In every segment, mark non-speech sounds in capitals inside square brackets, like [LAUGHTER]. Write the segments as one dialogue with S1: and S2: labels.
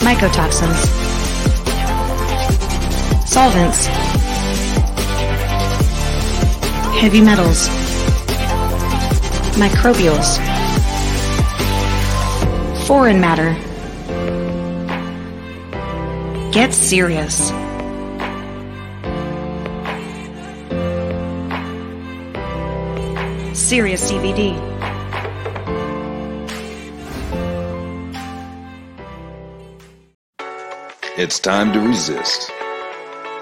S1: Mycotoxins. Solvents. Heavy metals. Microbials. Foreign matter. Get serious. Serious CBD.
S2: It's time to resist.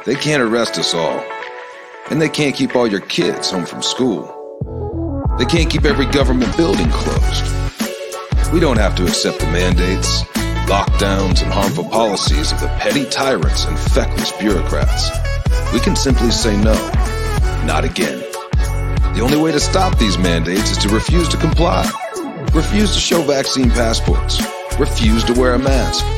S2: They can't arrest us all. And they can't keep all your kids home from school. They can't keep every government building closed. We don't have to accept the mandates, lockdowns, and harmful policies of the petty tyrants and feckless bureaucrats. We can simply say no. Not again. The only way to stop these mandates is to refuse to comply. Refuse to show vaccine passports. Refuse to wear a mask.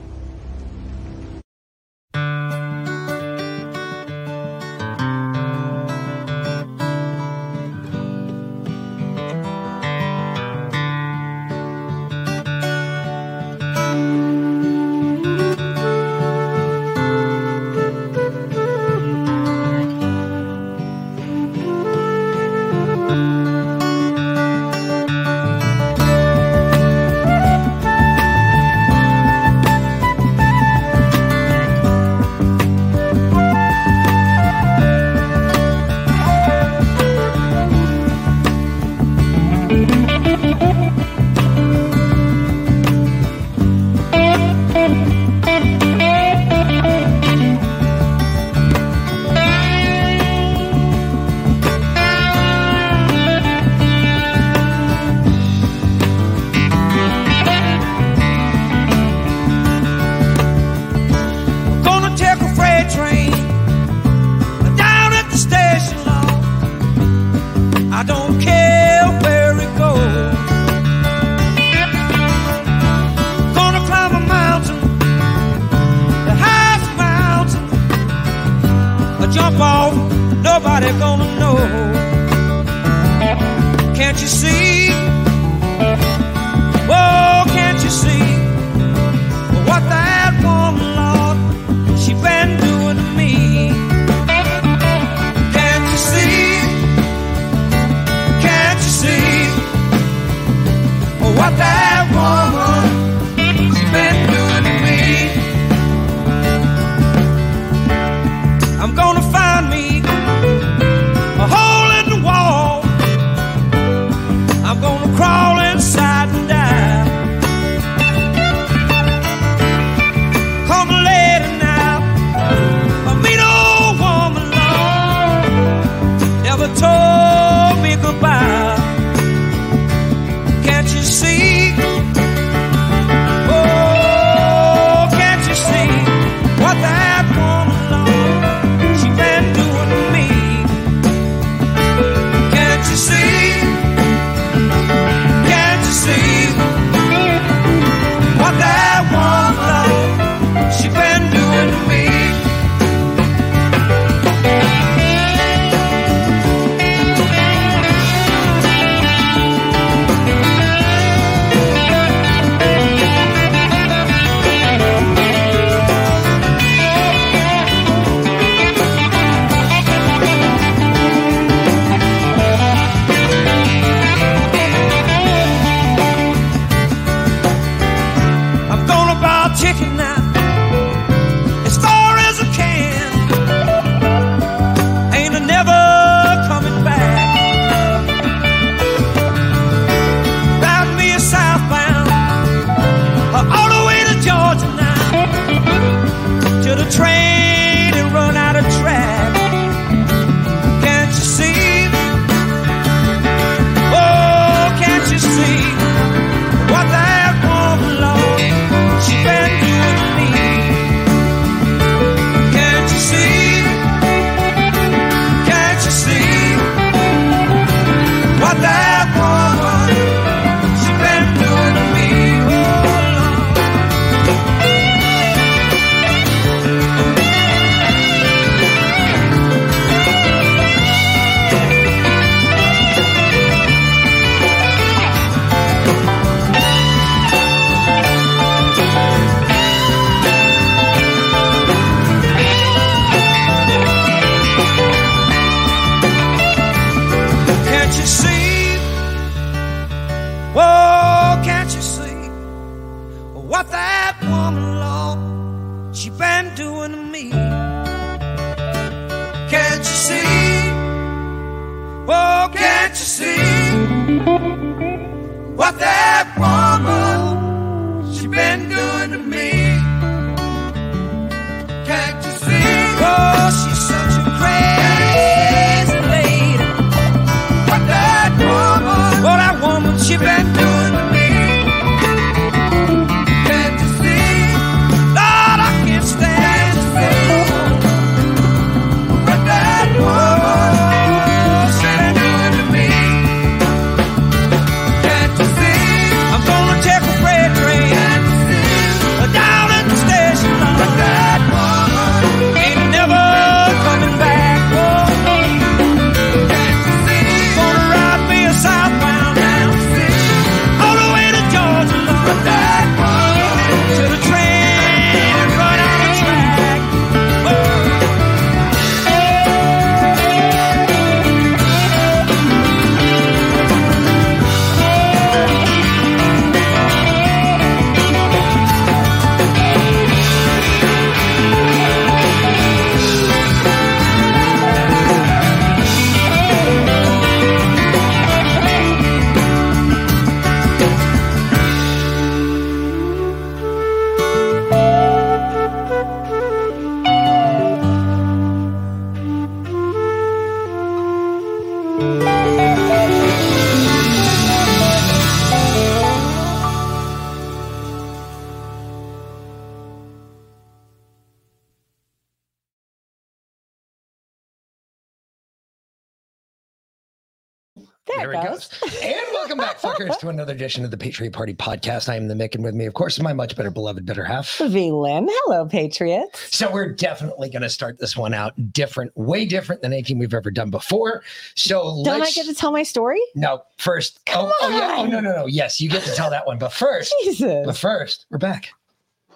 S3: Edition of the Patriot Party podcast. I am the Mick, and with me, of course, is my much better beloved better half.
S4: V Lynn. Hello, Patriots.
S3: So we're definitely going to start this one out different, way different than anything we've ever done before. So
S4: Don't I
S3: let's
S4: get to tell my story?
S3: no first.
S4: Oh, Come
S3: oh, oh yeah. Oh
S4: on.
S3: no no no. Yes, you get to tell that one, but first,
S4: Jesus.
S3: but first, we're back.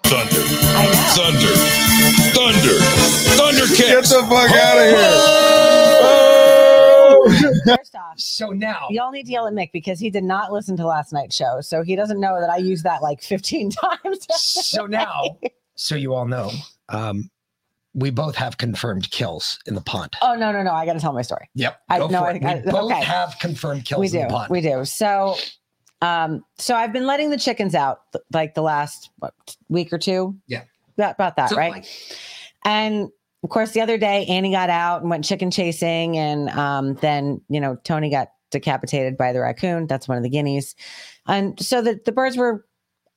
S5: Thunder,
S4: I know.
S5: thunder, thunder, thundercats.
S6: Get the fuck out of here. Oh! [LAUGHS]
S4: First off,
S3: So now,
S4: y'all need to yell at Mick because he did not listen to last night's show. So he doesn't know that I used that like 15 [LAUGHS] times.
S3: so now, so you all know, um, we both have confirmed kills in the pond.
S4: oh, no, no, no. I got to tell my story.
S3: Yep.
S4: I-
S3: know.
S4: I think
S3: We
S4: I-
S3: both
S4: okay.
S3: have confirmed kills
S4: we
S3: in
S4: do.
S3: the pond.
S4: We do. So, um, so I've been letting the chickens out like the last what, week or two.
S3: Yeah.
S4: About, about that,
S3: Something
S4: right?
S3: like-
S4: And of course, the other day, Annie got out and went chicken chasing, and um, then you know Tony got decapitated by the raccoon. That's one of the guineas, and so the the birds were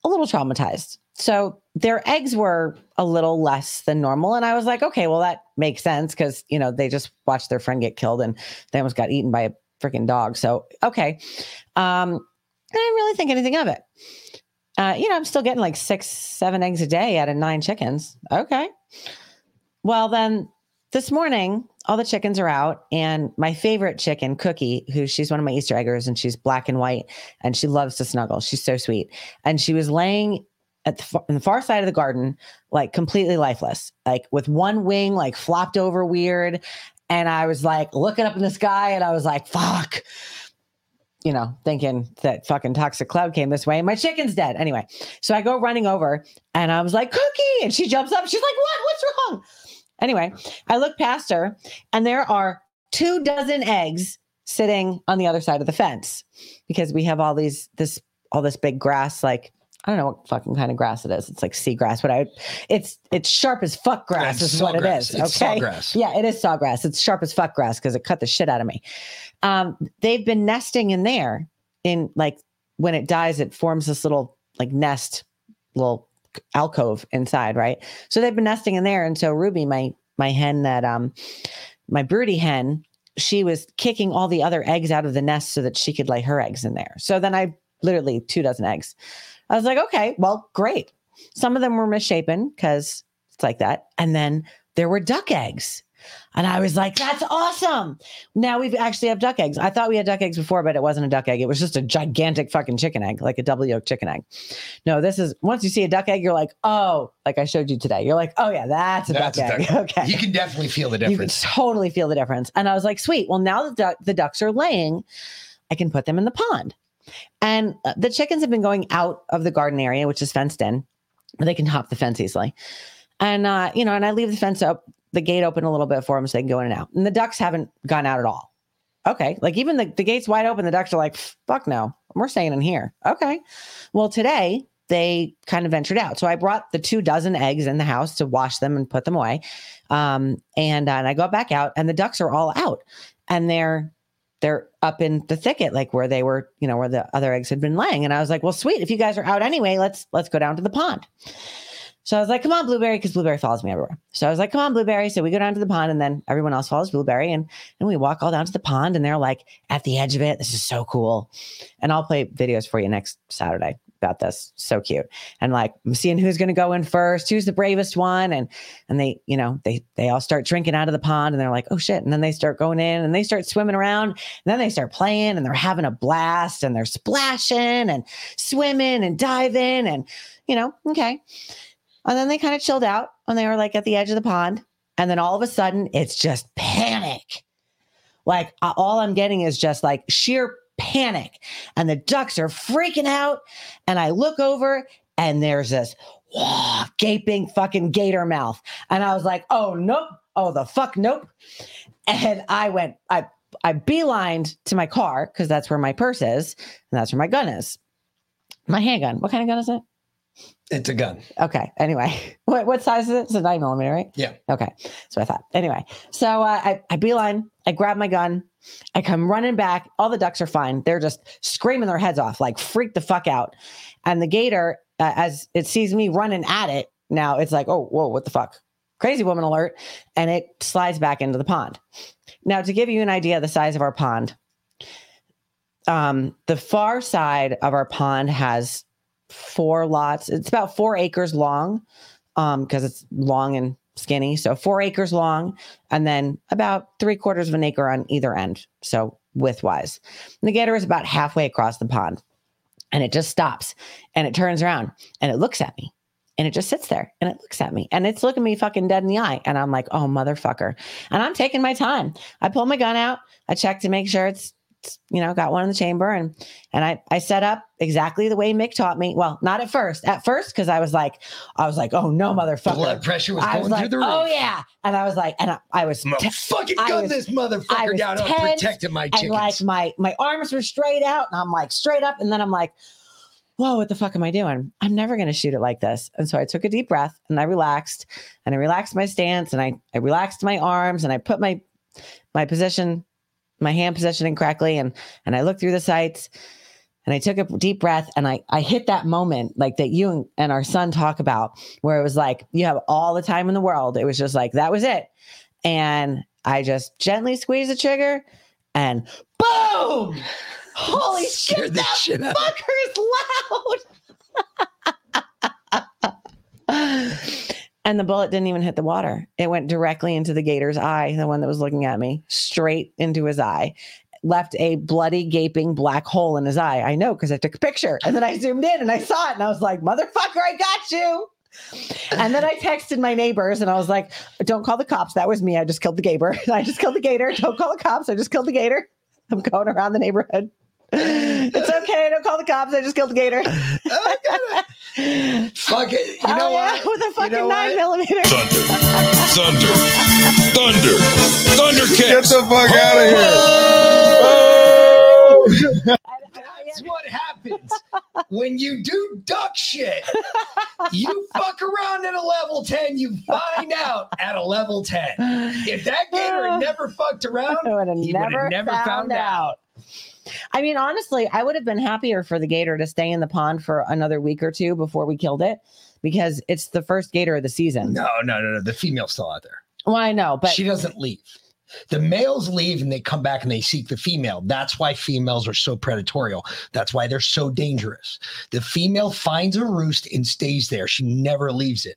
S4: a little traumatized. So their eggs were a little less than normal, and I was like, okay, well that makes sense because you know they just watched their friend get killed and they almost got eaten by a freaking dog. So okay, um, I didn't really think anything of it. Uh, you know, I'm still getting like six, seven eggs a day out of nine chickens. Okay. Well, then this morning, all the chickens are out, and my favorite chicken, Cookie, who she's one of my Easter eggers, and she's black and white, and she loves to snuggle. She's so sweet. And she was laying at the, fa- on the far side of the garden, like completely lifeless, like with one wing, like flopped over weird. And I was like looking up in the sky, and I was like, fuck. You know, thinking that fucking toxic cloud came this way and my chicken's dead. Anyway, so I go running over and I was like, Cookie. And she jumps up. She's like, What? What's wrong? Anyway, I look past her and there are two dozen eggs sitting on the other side of the fence because we have all these, this, all this big grass, like, I don't know what fucking kind of grass it is. It's like seagrass, but I, it's, it's sharp as fuck grass
S3: It's
S4: is what it
S3: sawgrass.
S4: is.
S3: It's
S4: okay.
S3: sawgrass.
S4: Yeah, it is sawgrass. It's sharp as fuck grass because it cut the shit out of me. Um, they've been nesting in there in like when it dies, it forms this little like nest, little alcove inside, right? So they've been nesting in there. And so Ruby, my my hen that um my broody hen, she was kicking all the other eggs out of the nest so that she could lay her eggs in there. So then I literally two dozen eggs. I was like, okay, well, great. Some of them were misshapen because it's like that. And then there were duck eggs. And I was like, that's awesome. Now we've actually have duck eggs. I thought we had duck eggs before, but it wasn't a duck egg. It was just a gigantic fucking chicken egg, like a double yolk chicken egg. No, this is once you see a duck egg, you're like, oh, like I showed you today. You're like, oh yeah, that's a
S3: That's
S4: duck
S3: a
S4: egg. [LAUGHS] okay.
S3: You can definitely feel the difference.
S4: You can totally feel the difference. And I was like, sweet. Well, now that duck, the ducks are laying, I can put them in the pond. And uh, the chickens have been going out of the garden area, which is fenced in. They can hop the fence easily. And, uh, you know, and I leave the fence up, the gate open a little bit for them so they can go in and out. And the ducks haven't gone out at all. Okay. Like even the, the gate's wide open. The ducks are like, fuck no, we're staying in here. Okay. Well, today they kind of ventured out. So I brought the two dozen eggs in the house to wash them and put them away. Um, and, uh, and I go back out and the ducks are all out and they're, they're up in the thicket, like where they were, you know, where the other eggs had been laying. And I was like, well, sweet. If you guys are out anyway, let's, let's go down to the pond. So I was like, come on, Blueberry, because Blueberry follows me everywhere. So I was like, come on, Blueberry. So we go down to the pond and then everyone else follows Blueberry. And, and we walk all down to the pond and they're like at the edge of it. This is so cool. And I'll play videos for you next Saturday about this. So cute. And like I'm seeing who's gonna go in first, who's the bravest one. And and they, you know, they they all start drinking out of the pond and they're like, oh shit. And then they start going in and they start swimming around. And then they start playing and they're having a blast and they're splashing and swimming and diving and you know, okay. And then they kind of chilled out and they were like at the edge of the pond. And then all of a sudden, it's just panic. Like all I'm getting is just like sheer panic. And the ducks are freaking out. And I look over and there's this gaping fucking gator mouth. And I was like, oh, nope. Oh, the fuck, nope. And I went, I, I beelined to my car because that's where my purse is. And that's where my gun is. My handgun. What kind of gun is it?
S3: It's a gun.
S4: Okay. Anyway, [LAUGHS] what what size is it? It's a nine millimeter, right?
S3: Yeah.
S4: Okay. So I thought. Anyway, so uh, I I beeline. I grab my gun. I come running back. All the ducks are fine. They're just screaming their heads off, like freak the fuck out. And the gator, uh, as it sees me running at it, now it's like, oh, whoa, what the fuck? Crazy woman alert. And it slides back into the pond. Now, to give you an idea of the size of our pond, um, the far side of our pond has four lots. It's about four acres long um, because it's long and skinny. So four acres long, and then about three quarters of an acre on either end. So widthwise, and the gator is about halfway across the pond, and it just stops and it turns around and it looks at me. And it just sits there and it looks at me and it's looking me fucking dead in the eye. And I'm like, oh, motherfucker. And I'm taking my time. I pull my gun out. I check to make sure it's, you know, got one in the chamber and and I I set up exactly the way Mick taught me. Well, not at first. At first, because I was like, I was like, oh no, motherfucker.
S7: Blood pressure was going
S4: was
S7: through the oh, roof.
S4: oh yeah. And I was like, and I, I was te-
S7: fucking gun
S4: was-
S7: this motherfucker down. I'm protecting my
S4: and like my my arms were straight out and I'm like straight up and then I'm like whoa what the fuck am I doing I'm never going to shoot it like this and so I took a deep breath and I relaxed and I relaxed my stance and I I relaxed my arms and I put my my position my hand positioning correctly and and I looked through the sights and I took a deep breath and I I hit that moment like that you and, our son talk about where it was like you have all the time in the world. It was just like that was it. And I just gently squeezed the trigger and boom! [SIGHS] Holy shit that
S7: shit
S4: fucker's [LAUGHS] loud [LAUGHS] and the bullet didn't even hit the water it went directly into the gator's eye the one that was looking at me straight into his eye left a bloody gaping black hole in his eye i know because i took a picture and then i zoomed in and i saw it and i was like motherfucker i got you and then I texted my neighbors and I was like, don't call the cops. That was me. I just killed the gator. [LAUGHS] I just killed the gator. Don't call the cops. I just killed the gator. I'm going around the neighborhood. It's okay. Don't call the cops. I just killed the gator.
S7: Oh, fuck it. You
S4: Oh,
S7: know
S4: yeah,
S7: what?
S4: With a fucking
S7: know
S4: nine
S7: what?
S4: millimeter.
S8: Thunder. Thunder. Thunder. Thunder
S9: Get the fuck out of here. Oh!
S7: That's what happens when you do duck shit. You fuck around at a level 10, you find out at a level 10. If that gator had never fucked around,
S4: I would have
S7: he
S4: never,
S7: would have never
S4: found,
S7: found
S4: out. I mean, honestly, I would have been happier for the gator to stay in the pond for another week or two before we killed it because it's the first gator of the season.
S7: No, no, no, no. The female's still out there.
S4: Well, I know, but
S7: she doesn't leave. The males leave and they come back and they seek the female. That's why females are so predatorial. That's why they're so dangerous. The female finds a roost and stays there. She never leaves it.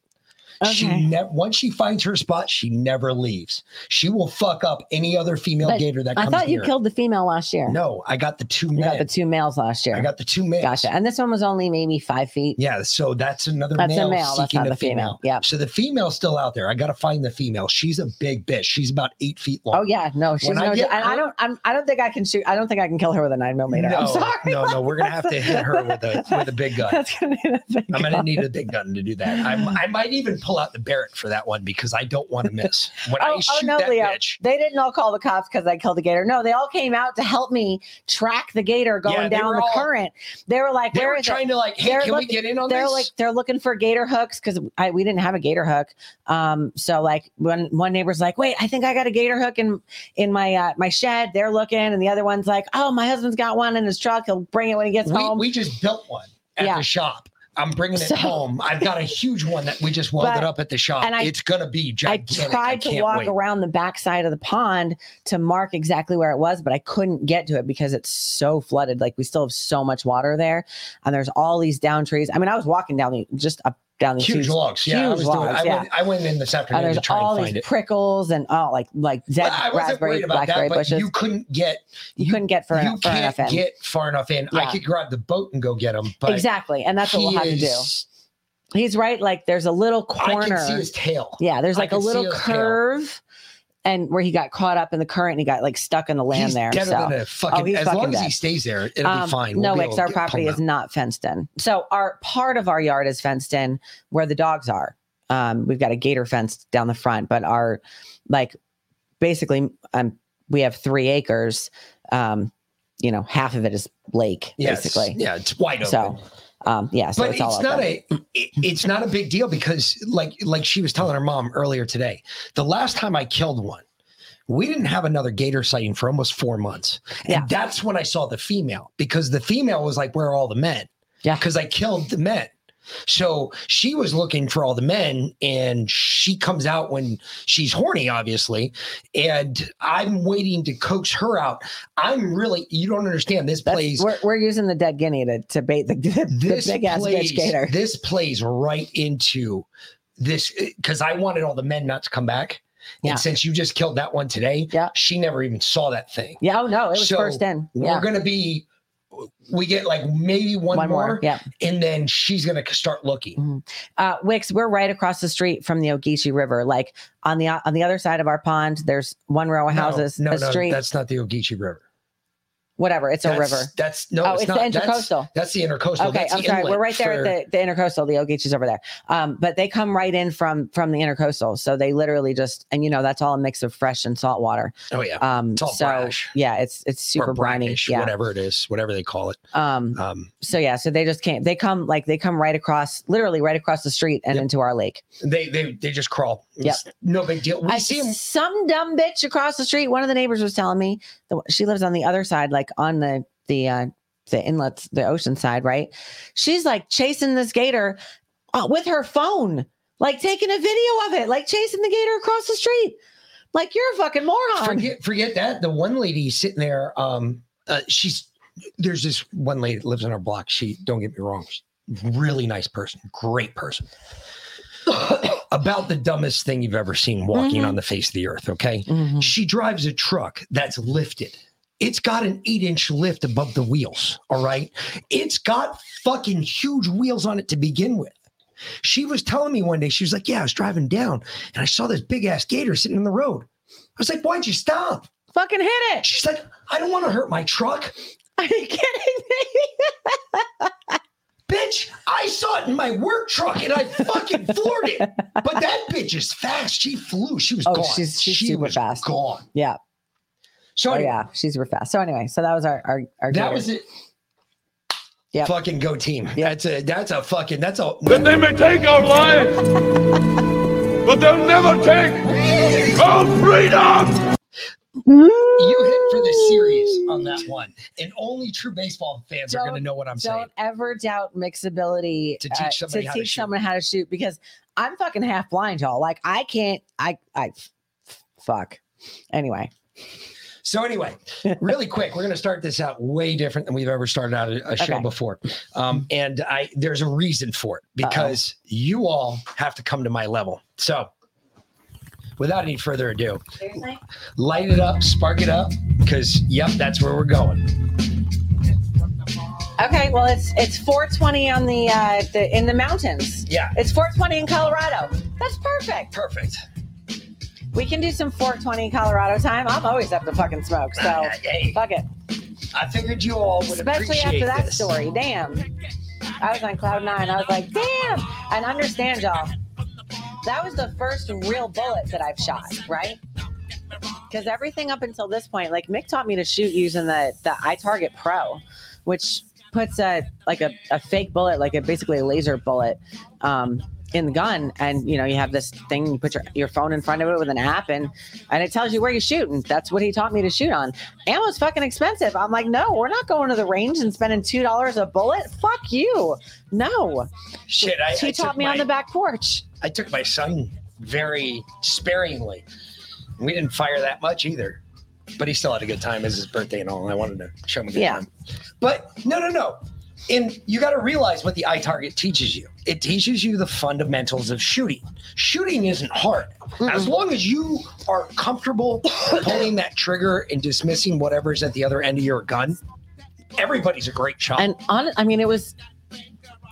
S7: She
S4: Okay.
S7: never once she finds her spot, she never leaves. She will fuck up any other female
S4: But
S7: gator that comes.
S4: I thought you
S7: near.
S4: killed the female last year.
S7: No, I got the two
S4: you
S7: men.
S4: got the two males last year.
S7: I got the two males.
S4: Gotcha. And this one was only maybe five feet.
S7: Yeah, so that's another
S4: That's a
S7: male,
S4: male, that's not
S7: a
S4: female.
S7: female.
S4: Yep.
S7: So the female's still out there. I got to find the female. She's a big bitch. She's about eight feet long.
S4: Oh yeah, no, she's
S7: When I get
S4: I don't. I'm, I don't think I can shoot. I don't think I can kill her with a nine millimeter.
S7: No,
S4: I'm sorry.
S7: no, no. We're gonna [LAUGHS] have to hit her with a with a big gun.
S4: That's gonna be a big
S7: I'm gonna need a big gun to do that. I, I might even pull out the Barrett for that one because I don't want to miss. When
S4: Oh,
S7: I
S4: oh
S7: shoot
S4: no,
S7: that
S4: Leo.
S7: bitch,
S4: They didn't all call the cops because I killed the gator. No, they all came out to help me track the gator going
S7: Yeah,
S4: down the
S7: all-
S4: current. They were like,
S7: they
S4: "Where
S7: were
S4: is
S7: trying
S4: it?"
S7: to like, hey,
S4: They're
S7: can we
S4: looking-
S7: get in on
S4: They're
S7: this?
S4: like, they're looking for gator hooks because I we didn't have a gator hook. Um, so like when one neighbor's like, "Wait, I think I got a gator hook in in my uh, my shed." They're looking, and the other one's like, "Oh, my husband's got one in his truck. He'll bring it when he gets
S7: we,
S4: home."
S7: we just built one at
S4: Yeah.
S7: the shop. I'm bringing it
S4: So-
S7: home. I've got a huge one that we just [LAUGHS] welded
S4: But-
S7: up at the shop.
S4: and I-
S7: it's gonna be gigantic.
S4: I tried to
S7: can't
S4: walk
S7: wait.
S4: around the backside of the pond to mark exactly where it was, but I couldn't get to it because it's so flooded. Like we still have so much water there, and there's all these down trees. I mean, I was walking down the just up down the
S7: huge
S4: trees,
S7: logs. Yeah, I
S4: huge
S7: was doing. I
S4: yeah.
S7: went. I went in this
S4: and
S7: afternoon
S4: there's
S7: to try
S4: all
S7: and
S4: these
S7: it.
S4: prickles and oh, like like zed,
S7: Well, I
S4: raspberry, blackberry
S7: that,
S4: bushes.
S7: you couldn't get.
S4: You couldn't get far
S7: you
S4: enough- far enough in.
S7: get far enough in. I could grab the boat and go get them, but
S4: exactly, and that's what we'll have to do. He's right. Like there's a little corner.
S7: I can see his tail.
S4: yeah, there's like a little curve. And where he got caught up in the current, and he got like stuck in the land
S7: he's
S4: there. so.
S7: fucking.
S4: Oh,
S7: as
S4: fucking
S7: long as he stays there, it'll
S4: Um,
S7: be fine.
S4: No,
S7: We'll be
S4: Wix, our property is
S7: out.
S4: not fenced in. So our part of our yard is fenced in where the dogs are. Um, we've got a gator fence down the front, but our like basically um we have three acres. Um, you know, half of it is lake,
S7: Yes.
S4: basically.
S7: Yeah, it's wide open.
S4: So um yeah, so
S7: but
S4: it's,
S7: it's, not a it- it's not a big deal because like like she was telling her mom earlier today the last time i killed one we didn't have another gator sighting for almost four months and
S4: Yeah.
S7: that's when i saw the female because the female was like where are all the men
S4: Yeah.
S7: because i killed the men So she was looking for all the men, and she comes out when she's horny, obviously. And I'm waiting to coax her out. I'm really, you don't understand. This
S4: That's,
S7: plays
S4: we're, we're using the dead guinea to, to bait the, [LAUGHS] the
S7: this
S4: big ass
S7: plays,
S4: bitch gator.
S7: This plays right into this eh, because I wanted all the men not to come back.
S4: Yeah.
S7: And since you just killed that one today,
S4: Yeah.
S7: she never even saw that thing.
S4: Yeah, oh no, it was
S7: So,
S4: first in. Yeah.
S7: We're gonna be we get like maybe one,
S4: One
S7: more,
S4: more. Yeah.
S7: and then she's gonna start looking.
S4: Uh, Wix, we're right across the street from the Ogeechee River. Like on the on the other side of our pond, there's one row of houses,
S7: no,
S4: a
S7: no,
S4: street,
S7: that's not the Ogeechee River.
S4: Whatever. It's a
S7: That's-
S4: river.
S7: That's no,
S4: Oh,
S7: it's,
S4: it's
S7: not.
S4: the intercoastal.
S7: That's, the intercoastal.
S4: Okay,
S7: That's
S4: I'm sorry. We're right there
S7: for-
S4: at the, the intercoastal. The Ogeechee's over there. Um, but they come right in from from the intercoastal. So they literally just and you know that's all a mix of fresh and salt water.
S7: Oh yeah,
S4: Um, so
S7: brash.
S4: yeah, it's it's super
S7: or
S4: briny. Yeah.
S7: whatever it is, whatever they call it.
S4: Um,
S7: Um,
S4: so yeah, so they just came. They come like they come right across, literally right across the street and
S7: Yep.
S4: into our lake.
S7: they they they just crawl. It's no big deal. We
S4: I
S7: see them.
S4: some dumb bitch across the street. One of the neighbors was telling me that she lives on the other side, like on the the uh, the inlets, the ocean side, right? She's like chasing this gator uh, with her phone, like taking a video of it, like chasing the gator across the street. Like you're a fucking moron.
S7: Forget forget that. The one lady sitting there, um, uh, she's there's this one lady that lives on our block. She don't get me wrong, really nice person, great person. [COUGHS] About the dumbest thing you've ever seen walking
S4: Mhm.
S7: on the face of the earth. Okay,
S4: Mhm.
S7: she drives a truck that's lifted. It's got an eight inch lift above the wheels. All right. It's got fucking huge wheels on it to begin with. She was telling me one day, she was like, Yeah, I was driving down and I saw this big ass gator sitting in the road. I was like, Why'd you stop?
S4: Fucking hit it.
S7: She's like, I don't want to hurt my truck. [LAUGHS]
S4: Are you kidding me? [LAUGHS]
S7: Bitch, I saw it in my work truck and I fucking floored it. But that bitch is fast. She flew. She was
S4: Oh,
S7: gone.
S4: she's- she's
S7: she
S4: super
S7: was
S4: fast.
S7: Gone.
S4: yeah.
S7: So
S4: Oh yeah. She's real fast. So anyway, so that was our our, our
S7: that
S4: gator.
S7: was it.
S4: Yep.
S7: Fucking go team. That's a that's a fucking that's a
S9: That they may take our life, but they'll never take our freedom.
S7: you hit for the series on that one. And only true baseball fans are
S4: Don't-
S7: gonna know what I'm saying.
S4: Don't ever doubt Mick's ability
S7: To teach
S4: uh, to
S7: how to
S4: teach
S7: shoot.
S4: someone how to shoot because I'm fucking half blind, y'all. Like I can't. I I fuck. Anyway,
S7: So anyway, really quick, we're going to start this out way different than we've ever started out a, a show
S4: Okay.
S7: before, um, and I there's a reason for it because you all have to come to my level. So, without any further ado, light it up, spark it up, because yep, that's where we're going.
S4: okay. Well, it's it's 420 on the uh the in the mountains.
S7: Yeah,
S4: It's 420 in Colorado. That's perfect.
S7: perfect.
S4: We can do some 420 Colorado time. I'm always up to fucking smoke. So [LAUGHS]
S7: Hey,
S4: fuck it.
S7: I figured you all would
S4: Especially after that
S7: this.
S4: story. Damn. I was on cloud nine. I was like, damn. And understand, y'all, that was the first real bullet that I've shot, right? Because everything up until this point, like Mick taught me to shoot using the the iTarget Pro, which puts a like a, a fake bullet, like a basically a laser bullet, um, in the gun, and you know you have this thing. You put your, your phone in front of it with an app, and and it tells you where you're shooting. That's what he taught me to shoot on. Ammo's fucking expensive. I'm like, no, we're not going to the range and spending two dollars a bullet. Fuck you. No.
S7: Shit, I,
S4: he
S7: I
S4: taught me
S7: my,
S4: on the back porch.
S7: I took my son very sparingly. We didn't fire that much either, but he still had a good time. as his birthday and all. And I wanted to show him a good
S4: Yeah.
S7: time. But no, no, no. And you got to realize what the iTarget teaches you. It teaches you the fundamentals of shooting. Shooting isn't hard. As long as you are comfortable pulling that trigger and dismissing whatever's at the other end of your gun, everybody's a great shot.
S4: And on I mean it was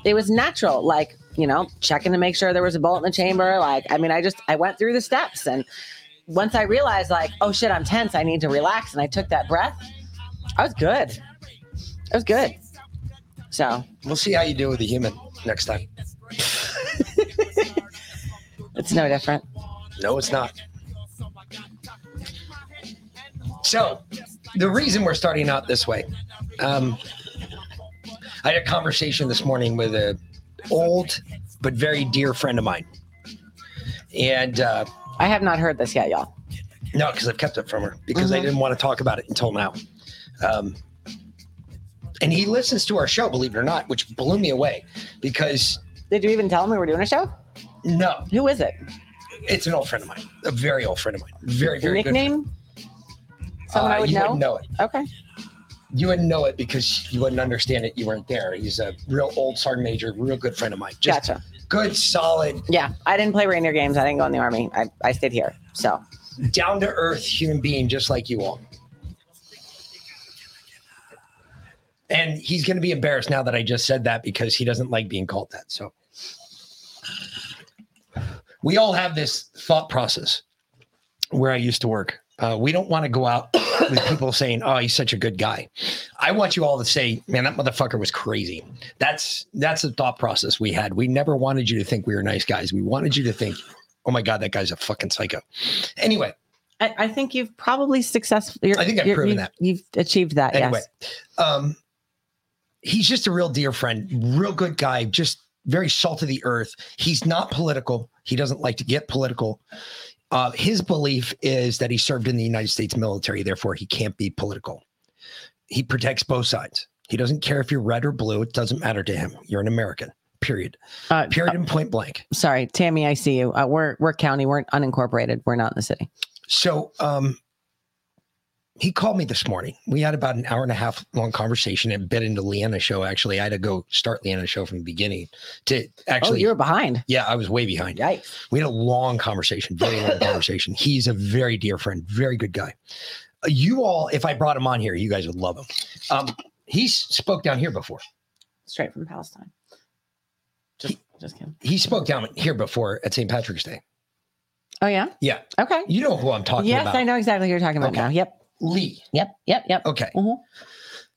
S4: it was natural, like, you know, checking to make sure there was a bullet in the chamber. Like, I mean, I just I went through the steps and once I realized like, oh shit, I'm tense, I need to relax. And I took that breath, I was good. It was good. So
S7: we'll see how you do with the human next time. [LAUGHS]
S4: it's no different.
S7: No, it's not. So, the reason we're starting out this way, um, I had a conversation this morning with a old but very dear friend of mine, and uh,
S4: I have not heard this yet, y'all.
S7: no, because I've kept it from her because I
S4: Mhm.
S7: didn't want to talk about it until now. Um, and he listens to our show, believe it or not, which blew me away because
S4: Did you even tell him we were doing a show?
S7: No,
S4: Who is it?
S7: it's an old friend of mine, a very old friend of mine, very very good.
S4: Nickname? Someone
S7: Uh,
S4: I would
S7: you
S4: know.
S7: wouldn't know it.
S4: Okay.
S7: You wouldn't know it because you wouldn't understand it. You weren't there. He's a real old sergeant major, real good friend of mine. Just
S4: Gotcha.
S7: good, solid,
S4: Yeah, I didn't play reindeer games. I didn't go in the army. I, I stayed here. So
S7: down to earth human being, just like you all. And he's going to be embarrassed now that I just said that because he doesn't like being called that. So we all have this thought process where I used to work. Uh, we don't want to go out with people saying, "Oh, he's such a good guy." I want you all to say, "Man, that motherfucker was crazy." That's that's the thought process we had. We never wanted you to think we were nice guys. We wanted you to think, "Oh my god, that guy's a fucking psycho." Anyway,
S4: I, I think you've probably successfully.
S7: I think I've proven
S4: you've,
S7: that.
S4: You've achieved that.
S7: anyway,
S4: Yes.
S7: um, he's just a real dear friend, real good guy, just very salt of the earth. He's not political. He doesn't like to get political. Uh, his belief is that he served in the United States military, therefore he can't be political. He protects both sides. He doesn't care if you're red or blue. It doesn't matter to him. You're an American. Period.
S4: Uh,
S7: Period. And point blank.
S4: Sorry, Tammy. I see you. Uh, we're we're county. We're unincorporated. We're not in the city.
S7: So um, he called me this morning. We had about an hour and a half long conversation and bit into Leanna's show. Actually, I had to go start Leanna's show from the beginning to actually.
S4: oh, you were behind.
S7: yeah, I was way behind.
S4: Yikes.
S7: We had a long conversation, very long [LAUGHS] conversation. He's a very dear friend, very good guy. You all, if I brought him on here, you guys would love him. Um, he's spoke down here before.
S4: Straight from Palestine. Just just kidding.
S7: He spoke down here before at St. Patrick's Day.
S4: Oh yeah.
S7: Yeah,
S4: Okay.
S7: you know who I'm talking
S4: yes,
S7: about.
S4: Yes, I know exactly who you're talking about
S7: Okay.
S4: now. Yep.
S7: Lee.
S4: Yep. Yep. Yep.
S7: Okay.
S4: Mhm.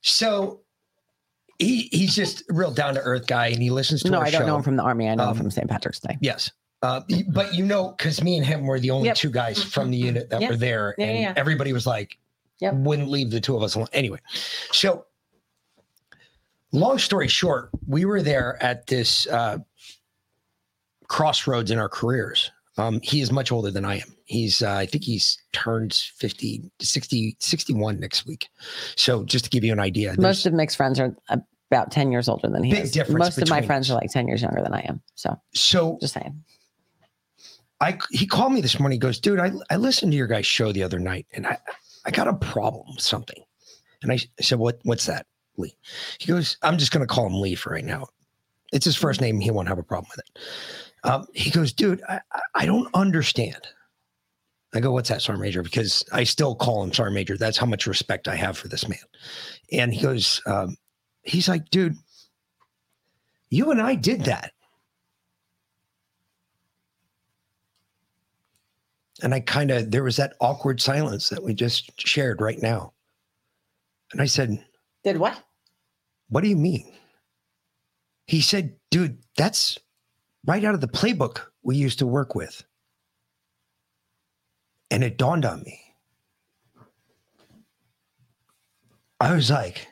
S7: So he he's just a real down to earth guy, and he listens to
S4: No,
S7: our
S4: I don't
S7: show.
S4: know him from the army. I know
S7: Um,
S4: him from St. Patrick's Day.
S7: Yes. Uh, but you know, because me and him were the only
S4: Yep.
S7: two guys from the unit that
S4: Yeah.
S7: were there,
S4: Yeah,
S7: and
S4: yeah.
S7: everybody was like,
S4: Yep.
S7: wouldn't leave the two of us alone. Anyway, so long story short, we were there at this uh, crossroads in our careers. Um, he is much older than I am. He's, uh, I think he's turned 50, 60, 61 next week. So just to give you an idea,
S4: Most of Mick's friends are about 10 years older than he
S7: Big
S4: is.
S7: difference
S4: Most of my friends
S7: us.
S4: are like 10 years younger than I am. So
S7: so
S4: just saying.
S7: I he called me this morning. He goes, dude, I, I listened to your guys' show the other night, and I I got a problem with something. And I, I said, what what's that, Lee? He goes, I'm just gonna call him Lee for right now. It's his first name. He won't have a problem with it. Um, he goes, dude, I, I- don't understand. I go, what's that, Sergeant Major? Because I still call him Sergeant Major. That's how much respect I have for this man. And he goes, um, he's like, dude, you and I did that. And I kind of, there was that awkward silence that we just shared right now. And I said,
S4: Did what?
S7: What do you mean? He said, Dude, that's right out of the playbook we used to work with. And it dawned on me. I was like,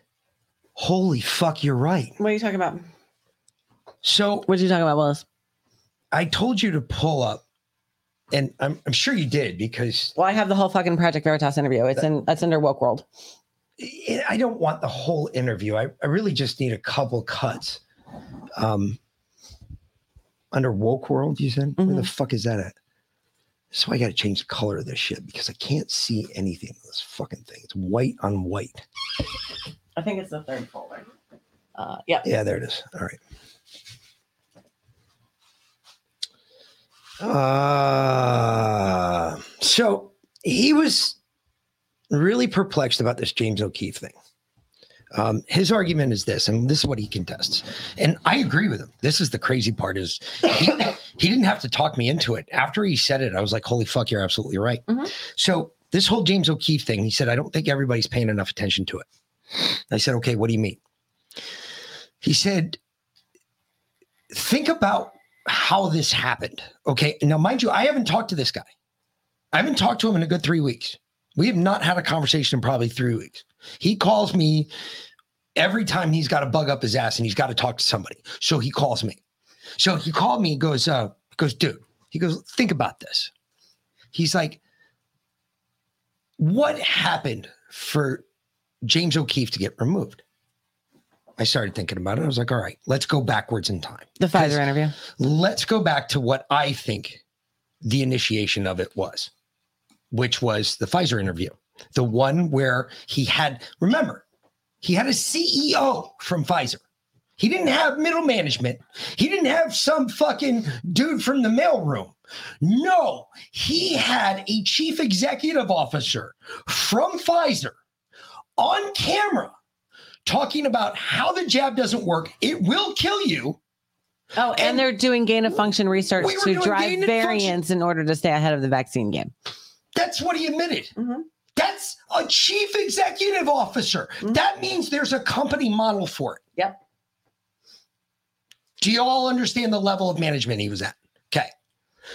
S7: Holy fuck, you're right.
S4: What are you talking about?
S7: So
S4: What are you talking about, Willis?
S7: I told you to pull up, and I'm, I'm sure you did because
S4: Well, I have the whole fucking Project Veritas interview. It's in that's under Woke World.
S7: I I don't want the whole interview. I, I really just need a couple cuts. Um, under woke world, you said? Where the fuck is that at? So I got to change the color of this shit because I can't see anything in this fucking thing. It's white on white.
S4: I think it's the third folder. Uh, yeah.
S7: Yeah, there it is. All right. Uh, so he was really perplexed about this James O'Keefe thing. Um, his argument is this, and this is what he contests, and I agree with him. This is the crazy part: is he, [COUGHS] he didn't have to talk me into it. After he said it, I was like, "Holy fuck, you're absolutely right."
S4: Mhm.
S7: So this whole James O'Keefe thing, he said, "I don't think everybody's paying enough attention to it." I said, "Okay, what do you mean?" He said, think about how this happened. Okay. Now, mind you, I haven't talked to this guy. I haven't talked to him in a good three weeks. We have not had a conversation in probably three weeks. He calls me every time he's got a bug up his ass and he's got to talk to somebody. So he calls me. So he called me and goes, uh, he goes, dude, he goes, think about this. He's like, what happened for James O'Keefe to get removed? I started thinking about it. I was like, all right, let's go backwards in time.
S4: The Pfizer interview.
S7: Let's go back to what I think the initiation of it was, which was the Pfizer interview, the one where he had, remember, he had a CEO from Pfizer. He didn't have middle management. He didn't have some fucking dude from the mailroom. No, he had a chief executive officer from Pfizer on camera talking about how the jab doesn't work. It will kill you.
S4: Oh, and,
S7: And
S4: they're doing gain of function research
S7: We
S4: to drive
S7: gain of
S4: variants in order to stay ahead of the vaccine game.
S7: That's what he admitted.
S4: Mhm.
S7: That's a chief executive officer. Mm-hmm. That means there's a company model for it.
S4: Yep.
S7: Do you all understand the level of management he was at? Okay.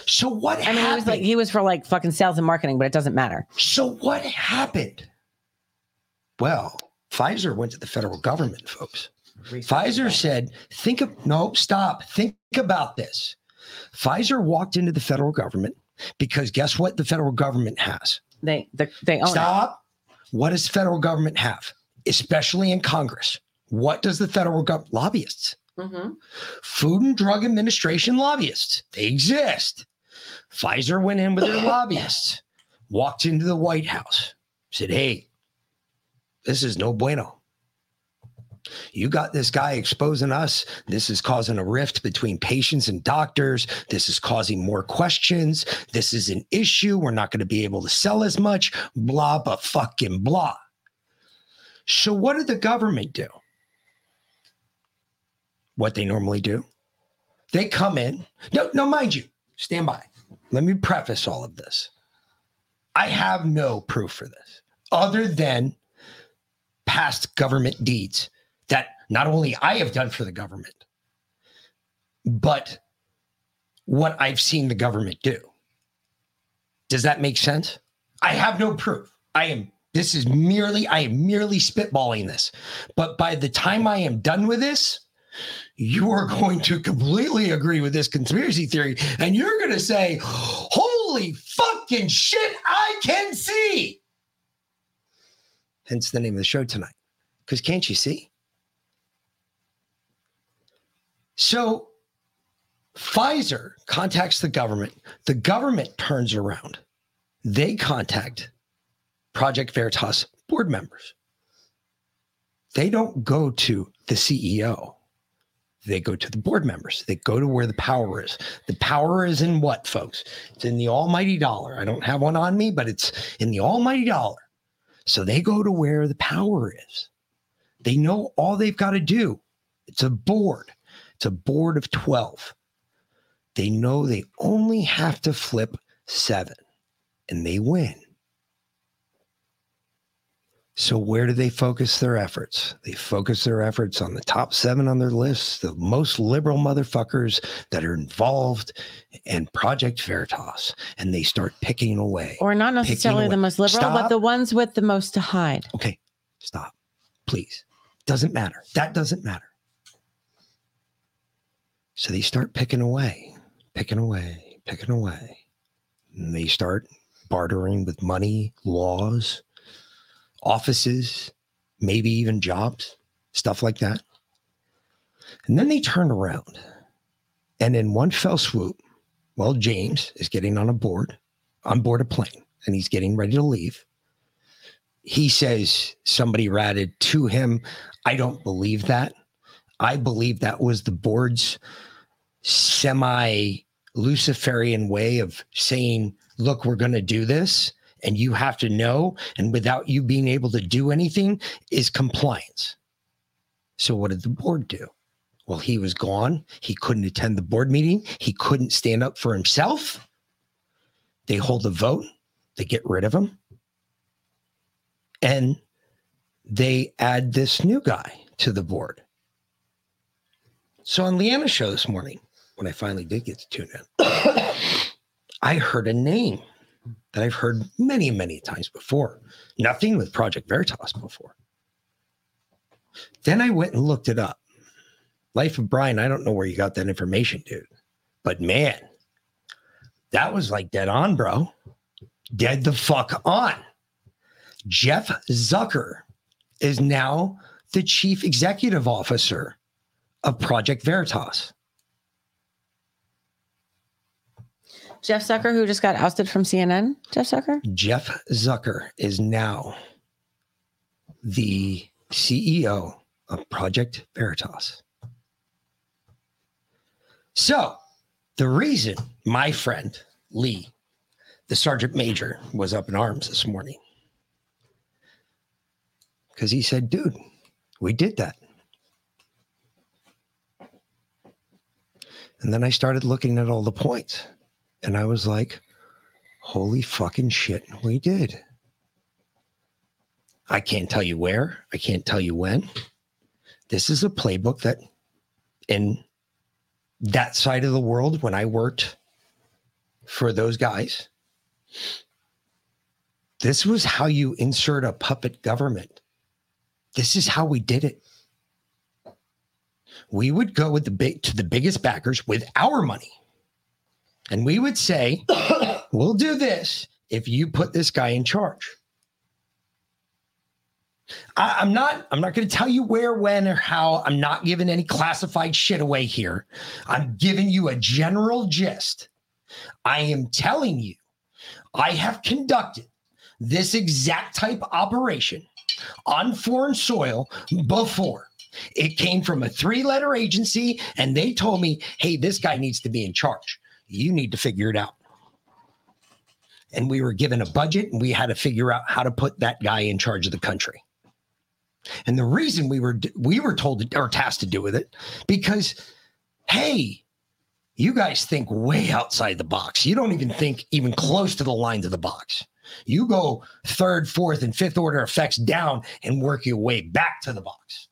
S7: So what
S4: I mean, he was like he was for like fucking sales and marketing, but it doesn't matter.
S7: so what happened? Well, Pfizer went to the federal government, folks. Pfizer said, think of no, stop. Think about this. Pfizer walked into the federal government because guess what the federal government has?
S4: They they, they own it.
S7: Stop. What does federal government have? Especially in Congress. What does the federal government lobbyists?
S4: Mhm.
S7: Food and Drug Administration lobbyists. They exist. Pfizer went in with their [COUGHS] lobbyists, walked into the White House, said, Hey, this is no bueno. You got this guy exposing us. This is causing a rift between patients and doctors. This is causing more questions. This is an issue. We're not going to be able to sell as much. Blah, but fucking blah. So, what did the government do? What they normally do? They come in. No, no, mind you, stand by. Let me preface all of this. I have no proof for this other than past government deeds not only I have done for the government, but what I've seen the government do. Does that make sense? I have no proof. I am, this is merely, I am merely spitballing this. But by the time I am done with this, you are going to completely agree with this conspiracy theory and you're going to say, Holy fucking shit, I can see. Hence the name of the show tonight. Because can't you see? So Pfizer contacts the government. The government turns around. They contact Project Veritas board members. They don't go to the CEO. They go to the board members. They go to where the power is. The power is in what, folks? It's in the almighty dollar. I don't have one on me, but it's in the almighty dollar. So they go to where the power is. They know all they've got to do. It's a board. It's a board of 12. They know they only have to flip seven and they win. So, where do they focus their efforts? They focus their efforts on the top seven on their list, the most liberal motherfuckers that are involved in Project Veritas, and they start picking away.
S4: Or not necessarily the most liberal, but the ones with the most to hide.
S7: Okay, stop, please. Doesn't matter. That doesn't matter. So they start picking away, picking away, picking away. And they start bartering with money, laws, offices, maybe even jobs, stuff like that. And then they turn around. And in one fell swoop, well, James is getting on a board, on board a plane, and he's getting ready to leave he says somebody ratted to him. I don't believe that. I believe that was the board's semi Luciferian way of saying, look, we're going to do this. And you have to know. And without you being able to do anything is compliance. So, what did the board do? Well, he was gone. He couldn't attend the board meeting. He couldn't stand up for himself. They hold a vote. They get rid of him and they add this new guy to the board. So on Leanna's show this morning, when I finally did get to tune in, [COUGHS] I heard a name that I've heard many, many times before. Nothing with Project Veritas before. Then I went and looked it up. Life of Brian, I don't know where you got that information, dude. But man, that was like dead on, bro. Dead the fuck on. Jeff Zucker is now the chief executive officer of Project Veritas.
S4: Jeff Zucker, who just got ousted from CNN. Jeff Zucker.
S7: Jeff Zucker is now the CEO of Project Veritas. So, the reason my friend Lee, the sergeant major, was up in arms this morning, because he said, dude, we did that. And then I started looking at all the points, and I was like, holy fucking shit, we did. I can't tell you where, I can't tell you when. This is a playbook that in that side of the world, when I worked for those guys, this was how you insert a puppet government. This is how we did it. We would go with the big to the biggest backers with our money. And we would say, [COUGHS] we'll do this if you put this guy in charge. I, am not I'm not going to tell you where, when, or how. I'm not giving any classified shit away here. I'm giving you a general gist. I am telling you, I have conducted this exact type operation on foreign soil before. It came from a three letter agency, and they told me, hey, this guy needs to be in charge. You need to figure it out. And we were given a budget, and we had to figure out how to put that guy in charge of the country. And the reason we were we were told to, or tasked to do with it because, hey, you guys think way outside the box. You don't even think even close to the lines of the box. You go third, fourth, and fifth order effects down and work your way back to the box.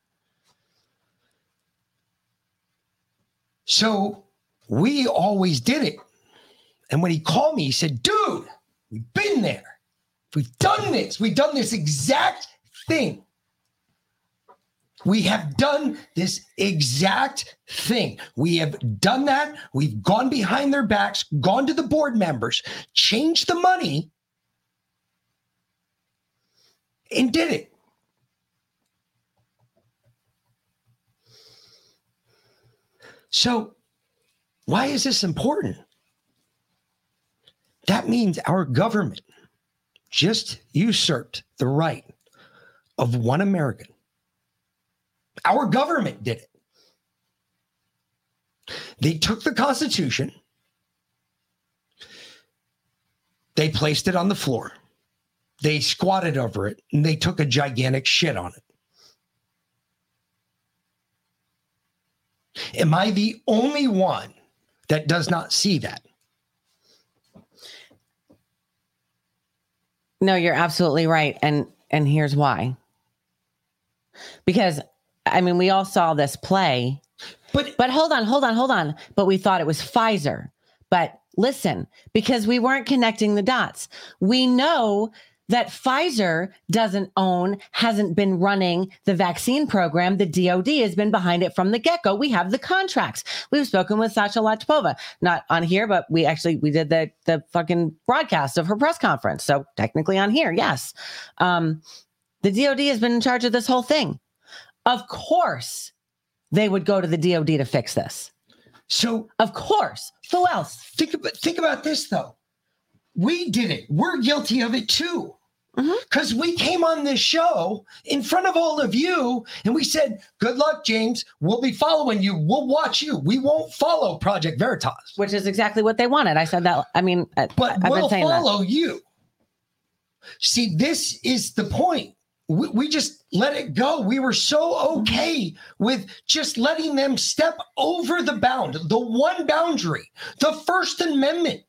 S7: So we always did it. And when he called me, he said, dude, we've been there. We've done this. We've done this exact thing. We have done this exact thing. We have done that. We've gone behind their backs, gone to the board members, changed the money, and did it. So, why is this important? That means our government just usurped the right of one American. Our government did it. They took the Constitution, they placed it on the floor, they squatted over it, and they took a gigantic shit on it. Am I the only one that does not see that?
S4: No, you're absolutely right. And and here's why. Because I mean, we all saw this play.
S7: But
S4: but hold on, hold on, hold on. But we thought it was Pfizer. But listen, because we weren't connecting the dots. We know that Pfizer doesn't own, hasn't been running the vaccine program. The DOD has been behind it from the get go. We have the contracts. We've spoken with Sasha Latypova, not on here, but we actually we did the the fucking broadcast of her press conference. So technically on here, yes. Um, the DOD has been in charge of this whole thing. Of course, they would go to the DOD to fix this.
S7: So,
S4: of course, who else?
S7: Think about think about this though. We did it. We're guilty of it too. Because mm-hmm. we came on this show in front of all of you and we said, Good luck, James. We'll be following you. We'll watch you. We won't follow Project Veritas.
S4: Which is exactly what they wanted. I said that. I mean,
S7: but
S4: I've
S7: we'll follow
S4: that.
S7: you. See, this is the point. We, we just let it go. We were so okay with just letting them step over the bound, the one boundary, the First Amendment.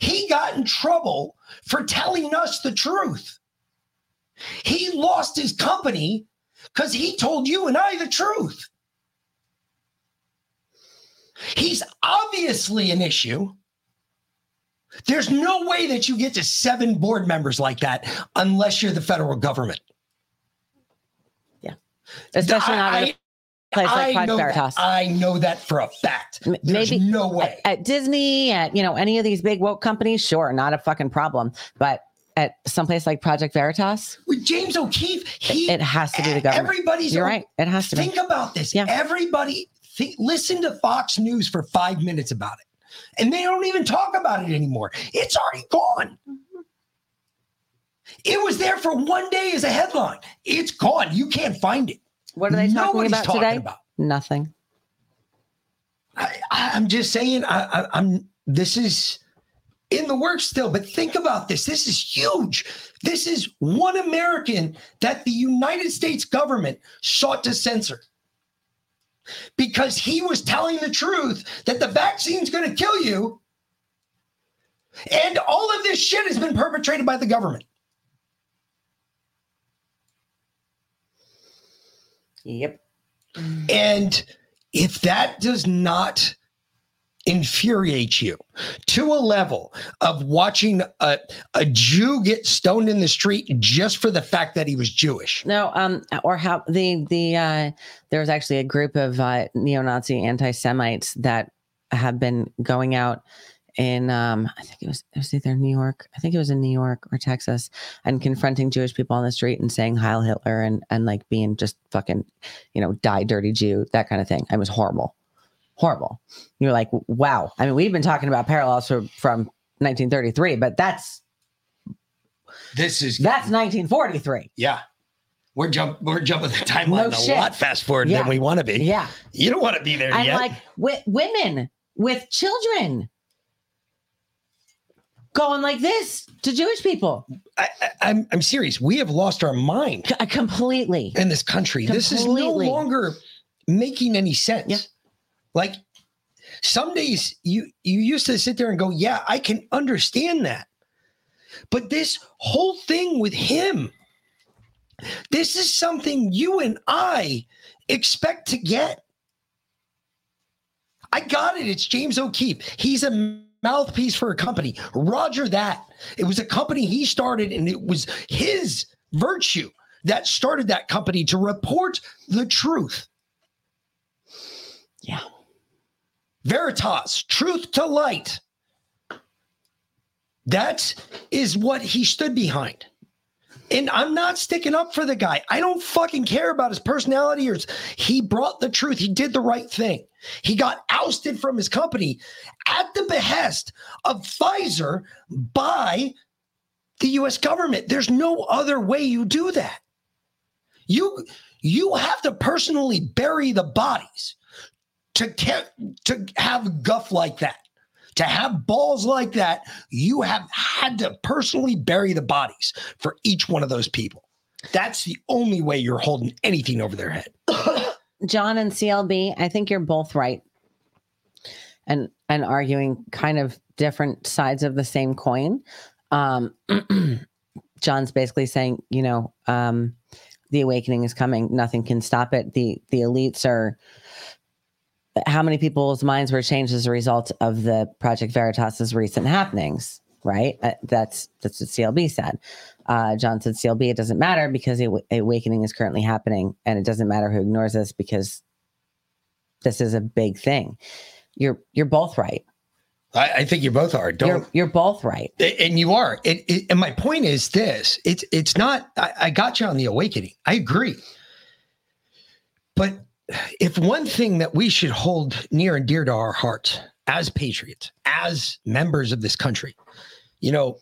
S7: He got in trouble for telling us the truth. He lost his company because he told you and I the truth. He's obviously an issue. There's no way that you get to seven board members like that unless you're the federal government.
S4: Yeah. Especially not
S7: I-
S4: at a place
S7: I
S4: Project
S7: know. That. I know that for a fact. There's
S4: Maybe
S7: no way.
S4: At, at Disney, at you know any of these big woke companies, sure, not a fucking problem. But at someplace like Project Veritas,
S7: With James O'Keefe, he
S4: it has to be the government.
S7: Everybody's
S4: You're right. It has to be.
S7: Think about this.
S4: Yeah.
S7: Everybody think, listen to Fox News for five minutes about it. And they don't even talk about it anymore. It's already gone. It was there for one day as a headline. It's gone. You can't find it.
S4: What are they talking
S7: Nobody's
S4: about
S7: talking
S4: today?
S7: about.
S4: Nothing.
S7: I, I- I'm just saying. I, I, I'm. This is in the works still. But think about this. This is huge. This is one American that the United States government sought to censor because he was telling the truth that the vaccine's going to kill you. And all of this shit has been perpetrated by the government.
S4: Yep.
S7: And if that does not infuriate you to a level of watching a, a Jew get stoned in the street just for the fact that he was Jewish.
S4: No, um, or how the the uh, there was actually a group of uh, neo-Nazi anti-Semites that have been going out in um, I think it was it was either New York, I think it was in New York or Texas, and confronting Jewish people on the street and saying Heil Hitler and and like being just fucking, you know, die dirty Jew, that kind of thing. It was horrible, horrible. You're like, wow. I mean, we've been talking about parallels from from 1933, but that's
S7: This is
S4: that's 1943.
S7: yeah. We're jump we're jumping the timeline
S4: No
S7: a
S4: shit.
S7: lot fast forward
S4: Yeah.
S7: than we want to be.
S4: Yeah.
S7: You don't want to be there
S4: and
S7: yet.
S4: like wi- women with children going like this to Jewish people
S7: I, I, I'm I'm serious. We have lost our mind
S4: C- uh, completely.
S7: in this country. This is no longer making any sense.
S4: Yeah.
S7: Like some days you you used to sit there and go, "Yeah, I can understand that." But this whole thing with him, this is something you and I expect to get. I got it. It's James O'Keefe. He's a mouthpiece for a company. Roger that. It was a company he started, and it was his virtue that started that company to report the truth.
S4: Yeah.
S7: Veritas, truth to light. That is what he stood behind. And I'm not sticking up for the guy. I don't fucking care about his personality or his, he brought the truth. He did the right thing. He got ousted from his company at the behest of Pfizer by the US government. There's no other way you do that. You you have to personally bury the bodies to to have guff like that. To have balls like that, you have had to personally bury the bodies for each one of those people. That's the only way you're holding anything over their head. [COUGHS]
S4: John and CLB, I think you're both right. And and arguing kind of different sides of the same coin. Um [CLEARS THROAT] John's basically saying, you know, um the awakening is coming. Nothing can stop it. The the elites are how many people's minds were changed as a result of the Project Veritas's recent happenings, right? Uh, that's that's what CLB said. Uh, John said CLB, it doesn't matter because the awa- awakening is currently happening, and it doesn't matter who ignores this because this is a big thing. You're you're both right.
S7: I, I think you both are. Don't
S4: You're you're both right.
S7: And you are it, it- and my point is this it's it's not I, I got you on the awakening i agree but if one thing that we should hold near and dear to our hearts as patriots as members of this country you know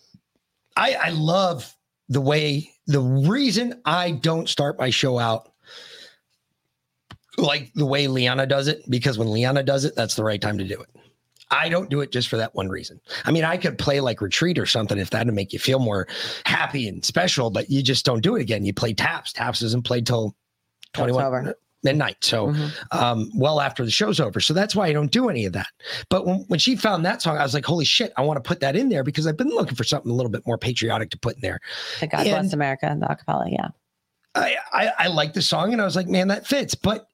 S7: i i love the way the reason i don't start my show out like the way Liana does it, because when Liana does it, that's the right time to do it. I don't do it just for that one reason. I mean, I could play like retreat or something if that'd make you feel more happy and special, but you just don't do it again. You play taps. Taps isn't played till
S4: Till it's
S7: 21
S4: over.
S7: midnight. So,
S4: Mhm.
S7: um, well after the show's over. So that's why I don't do any of that. But when, when she found that song, I was like, holy shit, I want to put that in there because I've been looking for something a little bit more patriotic to put in there.
S4: The God
S7: And-
S4: bless America, and the acapella. Yeah.
S7: I, I I like the song and I was like, man, that fits. But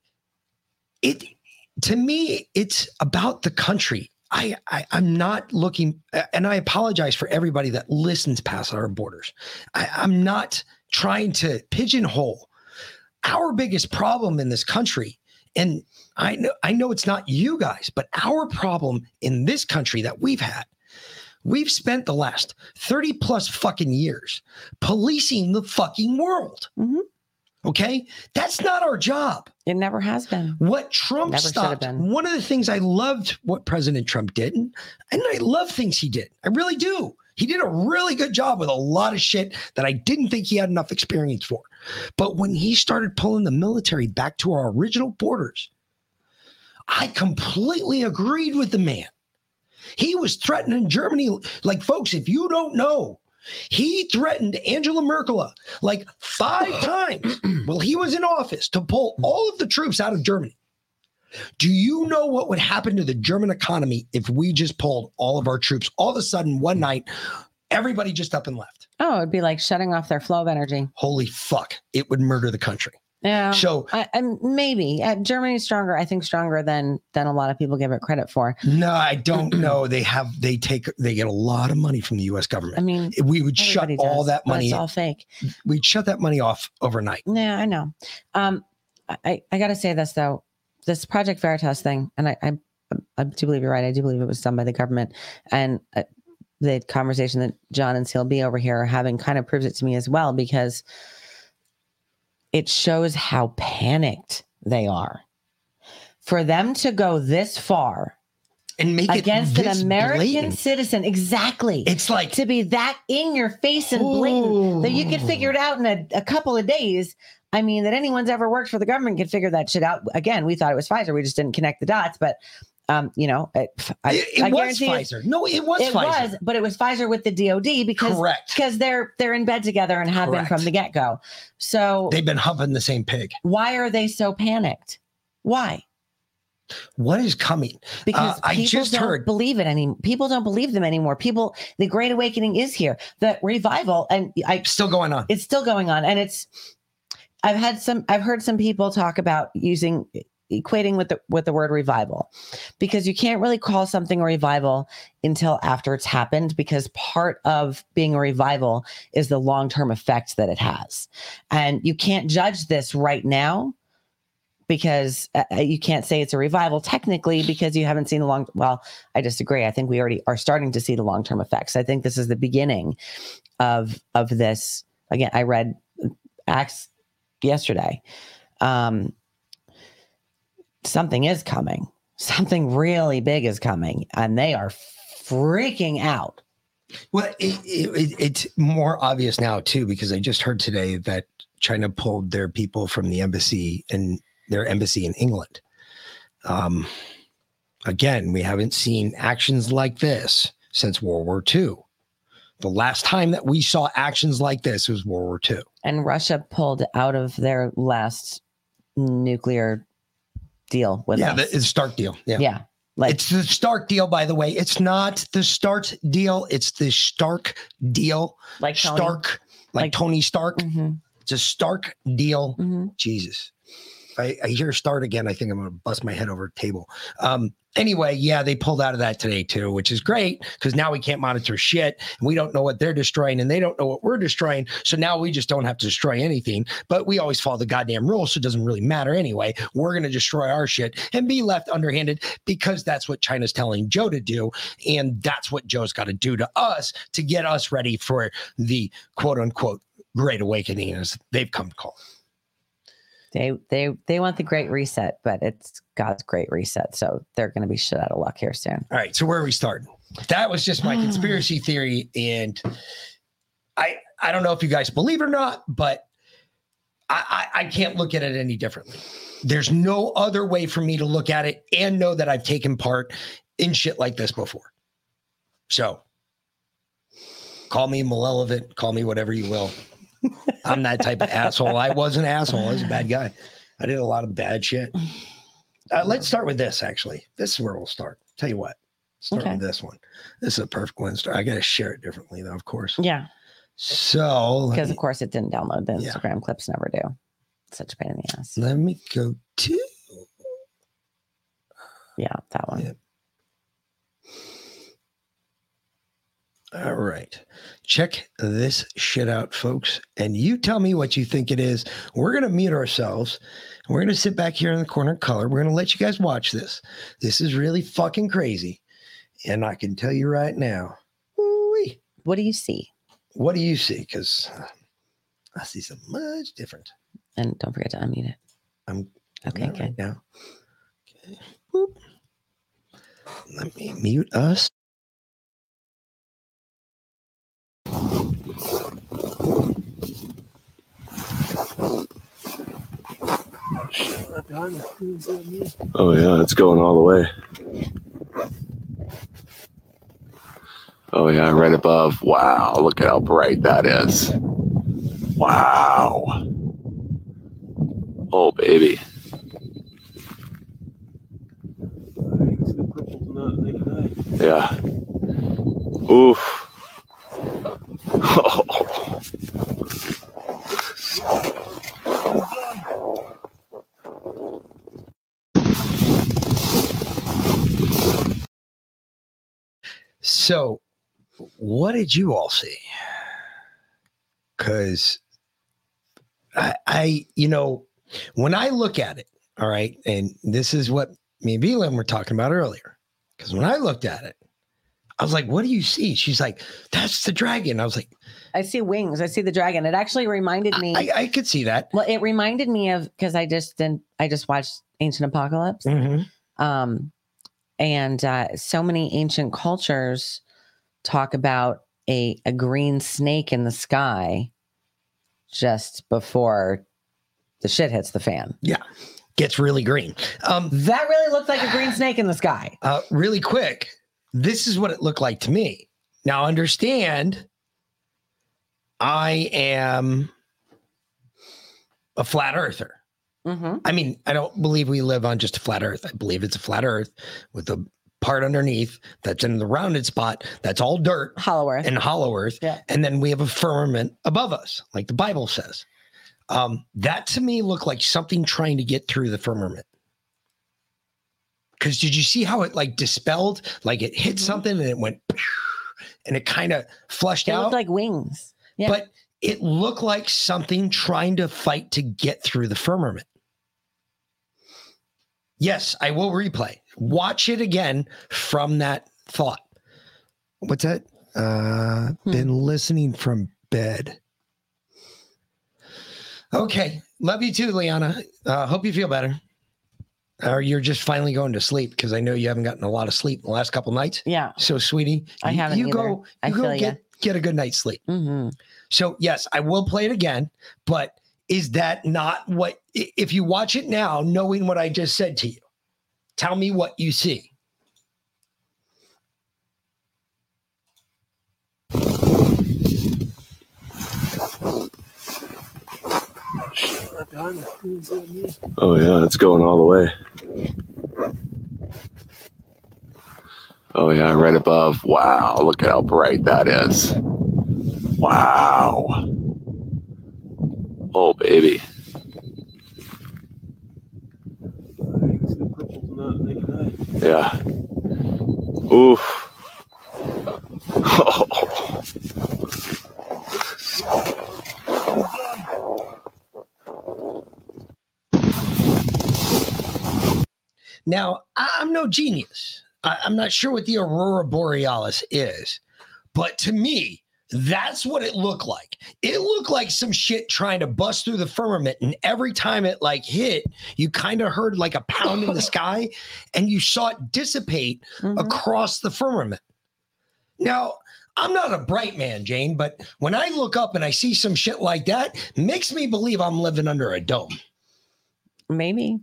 S7: it to me, it's about the country. I, I I'm not looking, and I apologize for everybody that listens past our borders. I, I'm not trying to pigeonhole our biggest problem in this country. And I know I know it's not you guys, but our problem in this country that we've had We've spent the last 30 plus fucking years policing the fucking world.
S4: Mhm.
S7: Okay? That's not our job.
S4: It never has been.
S7: What Trump
S4: Never
S7: stopped, one of the things I loved what President Trump did, and I love things he did. I really do. He did a really good job with a lot of shit that I didn't think he had enough experience for. But when he started pulling the military back to our original borders, I completely agreed with the man. He was threatening Germany. Like, folks, if you don't know, he threatened Angela Merkel like five [CLEARS THROAT] times while he was in office to pull all of the troops out of Germany. Do you know what would happen to the German economy if we just pulled all of our troops all of a sudden one night, everybody just up and left?
S4: Oh, it'd be like shutting off their flow of energy.
S7: Holy fuck, it would murder the country.
S4: Yeah.
S7: So,
S4: I, I, maybe uh, Germany's stronger. I think stronger than than a lot of people give it credit for.
S7: no, I don't [CLEARS THROAT] know. They have, they take, they get a lot of money from the US government.
S4: I mean,
S7: we would shut
S4: everybody
S7: all that money,
S4: It's all fake.
S7: we'd shut that money off overnight.
S4: Yeah, I know. Um, I I got to say this though, this Project Veritas thing, and I, I I do believe you're right. I do believe it was done by the government, and uh, the conversation that John and CLB over here are having kind of proves it to me as well because it shows how panicked they are. For them to go this far
S7: And make
S4: against
S7: it
S4: an American
S7: blatant.
S4: citizen, exactly.
S7: It's like,
S4: to be that in your face and blatant that you could figure it out in a, a couple of days. I mean, that anyone's ever worked for the government could figure that shit out. Again, we thought it was Pfizer. We just didn't connect the dots. But, um, you know, it, I,
S7: it, it
S4: I
S7: was Pfizer. No, it was
S4: it
S7: Pfizer.
S4: was, but it was Pfizer with the DoD because
S7: Correct.
S4: because they're they're in bed together and have been from the get go. So
S7: They've been humping the same pig.
S4: why are they so panicked? Why?
S7: What is coming?
S4: because
S7: Uh, I just
S4: don't
S7: heard-
S4: believe it any people don't believe them anymore people the great awakening is here the revival and i
S7: Still going on.
S4: it's still going on and it's i've had some i've heard some people talk about using equating with the with the word revival because you can't really call something a revival until after it's happened because part of being a revival is the long-term effect that it has and you can't judge this right now because uh, uh, you can't say it's a revival technically because you haven't seen the long well i disagree. I think we already are starting to see the long-term effects. I think this is the beginning of of this. Again i read acts yesterday. Um something is coming. Something really big is coming and they are freaking out.
S7: Well, it, it, it- it's more obvious now too because I just heard today that China pulled their people from the embassy and their embassy in England. Um, again, we haven't seen actions like this since World War II. The last time that we saw actions like this was World War II.
S4: and russia pulled out of their last nuclear deal with
S7: yeah,
S4: us.
S7: the, it's Stark deal. Yeah.
S4: yeah like
S7: it's the Stark deal, by the way. It's not the Start deal. It's the Stark deal.
S4: like Tony.
S7: Stark, like,
S4: Like-
S7: Tony Stark.
S4: Mhm,
S7: It's a Stark deal.
S4: mhm.
S7: Jesus. I, I hear start again, I think I'm going to bust my head over a table. Um, anyway, yeah, they pulled out of that today too, which is great because now we can't monitor shit and we don't know what they're destroying and they don't know what we're destroying. So now we just don't have to destroy anything, but we always follow the goddamn rules. So it doesn't really matter anyway. We're going to destroy our shit and be left underhanded because that's what China's telling Joe to do. And that's what Joe's got to do to us to get us ready for the quote unquote great awakening as they've come to call it.
S4: They they they want the great reset but it's god's great reset so they're going to be shit out of luck here soon
S7: All right, so where are we starting? That was just my [SIGHS] conspiracy theory, and I I don't know if you guys believe it or not, but I, I I can't look at it any differently. There's no other way for me to look at it and know that I've taken part in shit like this before. So call me malevolent, call me whatever you will. I'm that type of asshole. I was an asshole. I was a bad guy. I did a lot of bad shit. Uh, let's start with this. Actually, this is where we'll start. Tell you what, start
S4: Okay.
S7: with this one. This is a perfect one. to Start. I got to share it differently, though, of course.
S4: yeah
S7: So
S4: because
S7: me,
S4: of course it didn't download the
S7: Yeah.
S4: instagram clips never do such a pain in the ass
S7: let me go to.
S4: yeah that one
S7: Yeah. All right, check this shit out, folks, and you tell me what you think it is. We're gonna mute ourselves. We're gonna sit back here in the corner color. We're gonna let you guys watch this. This is really fucking crazy, and I can tell you right now.
S4: What do you see?
S7: What do you see? Because uh, I see something much different.
S4: And don't forget to unmute it.
S7: I'm
S4: Okay,
S7: right now. Okay. Boop. Let me mute us.
S10: Oh yeah, it's going all the way. Oh yeah, right above. Wow, look at how bright that is. Wow. Oh baby. Yeah. Oof. [LAUGHS] Oh.
S7: So, what did you all see? Because I, I, you know, when I look at it, all right, and this is what me and Velan were talking about earlier. Because when I looked at it, I was like, "What do you see?" She's like, "That's the dragon." I was like,
S4: I see wings. I see the dragon. It actually reminded me.
S7: "I, I could see that."
S4: well, it reminded me of because I just didn't. I just watched Ancient Apocalypse.
S7: Mhm.
S4: Um, and uh, so many ancient cultures talk about a a green snake in the sky just before the shit hits the fan. Yeah.
S7: Gets really green. Um,
S4: That really looks like a [SIGHS] green snake in the sky.
S7: uh, really quick, this is what it looked like to me. Now, understand, I am a flat earther.
S4: Mm-hmm.
S7: I mean, I don't believe we live on just a flat earth. I believe it's a flat earth with a part underneath that's in the rounded spot that's all dirt
S4: Hollow Earth.
S7: and hollow earth.
S4: Yeah.
S7: And then we have a firmament above us, like the Bible says. Um, that to me looked like something trying to get through the firmament. Because did you see how it like dispelled? Like it hit
S4: Mhm.
S7: something and it went and it kind of flushed
S4: it
S7: out.
S4: looked like wings. Yeah.
S7: But it looked like something trying to fight to get through the firmament. Yes, I will replay. Watch it again from that thought. What's that? Uh,
S4: Hmm.
S7: Been listening from bed. Okay. Love you too, Liana. Uh, hope you feel better. Or you're just finally going to sleep because I know you haven't gotten a lot of sleep in the last couple nights.
S4: Yeah.
S7: So, sweetie,
S4: I
S7: you-
S4: haven't
S7: You
S4: either.
S7: go.
S4: I
S7: You go
S4: feel ya.
S7: get get a good night's sleep.
S4: Mm-hmm.
S7: So yes, I will play it again, but is that not what if you watch it now, knowing what I just said to you? Tell me what you see.
S10: Oh yeah, it's going all the way. Oh yeah, right above. Wow, look at how bright that is. Wow. Oh baby. Yeah. Oof. [LAUGHS]
S7: Now, I- I'm no genius. I'm not sure what the aurora borealis is, but to me, that's what it looked like. It looked like some shit trying to bust through the firmament, and every time it like hit, you kind of heard like a pound in the [LAUGHS] sky, and you saw it dissipate
S4: Mm-hmm.
S7: across the firmament. Now, I'm not a bright man, Jane, but when I look up and I see some shit like that, makes me believe I'm living under a dome.
S4: Maybe.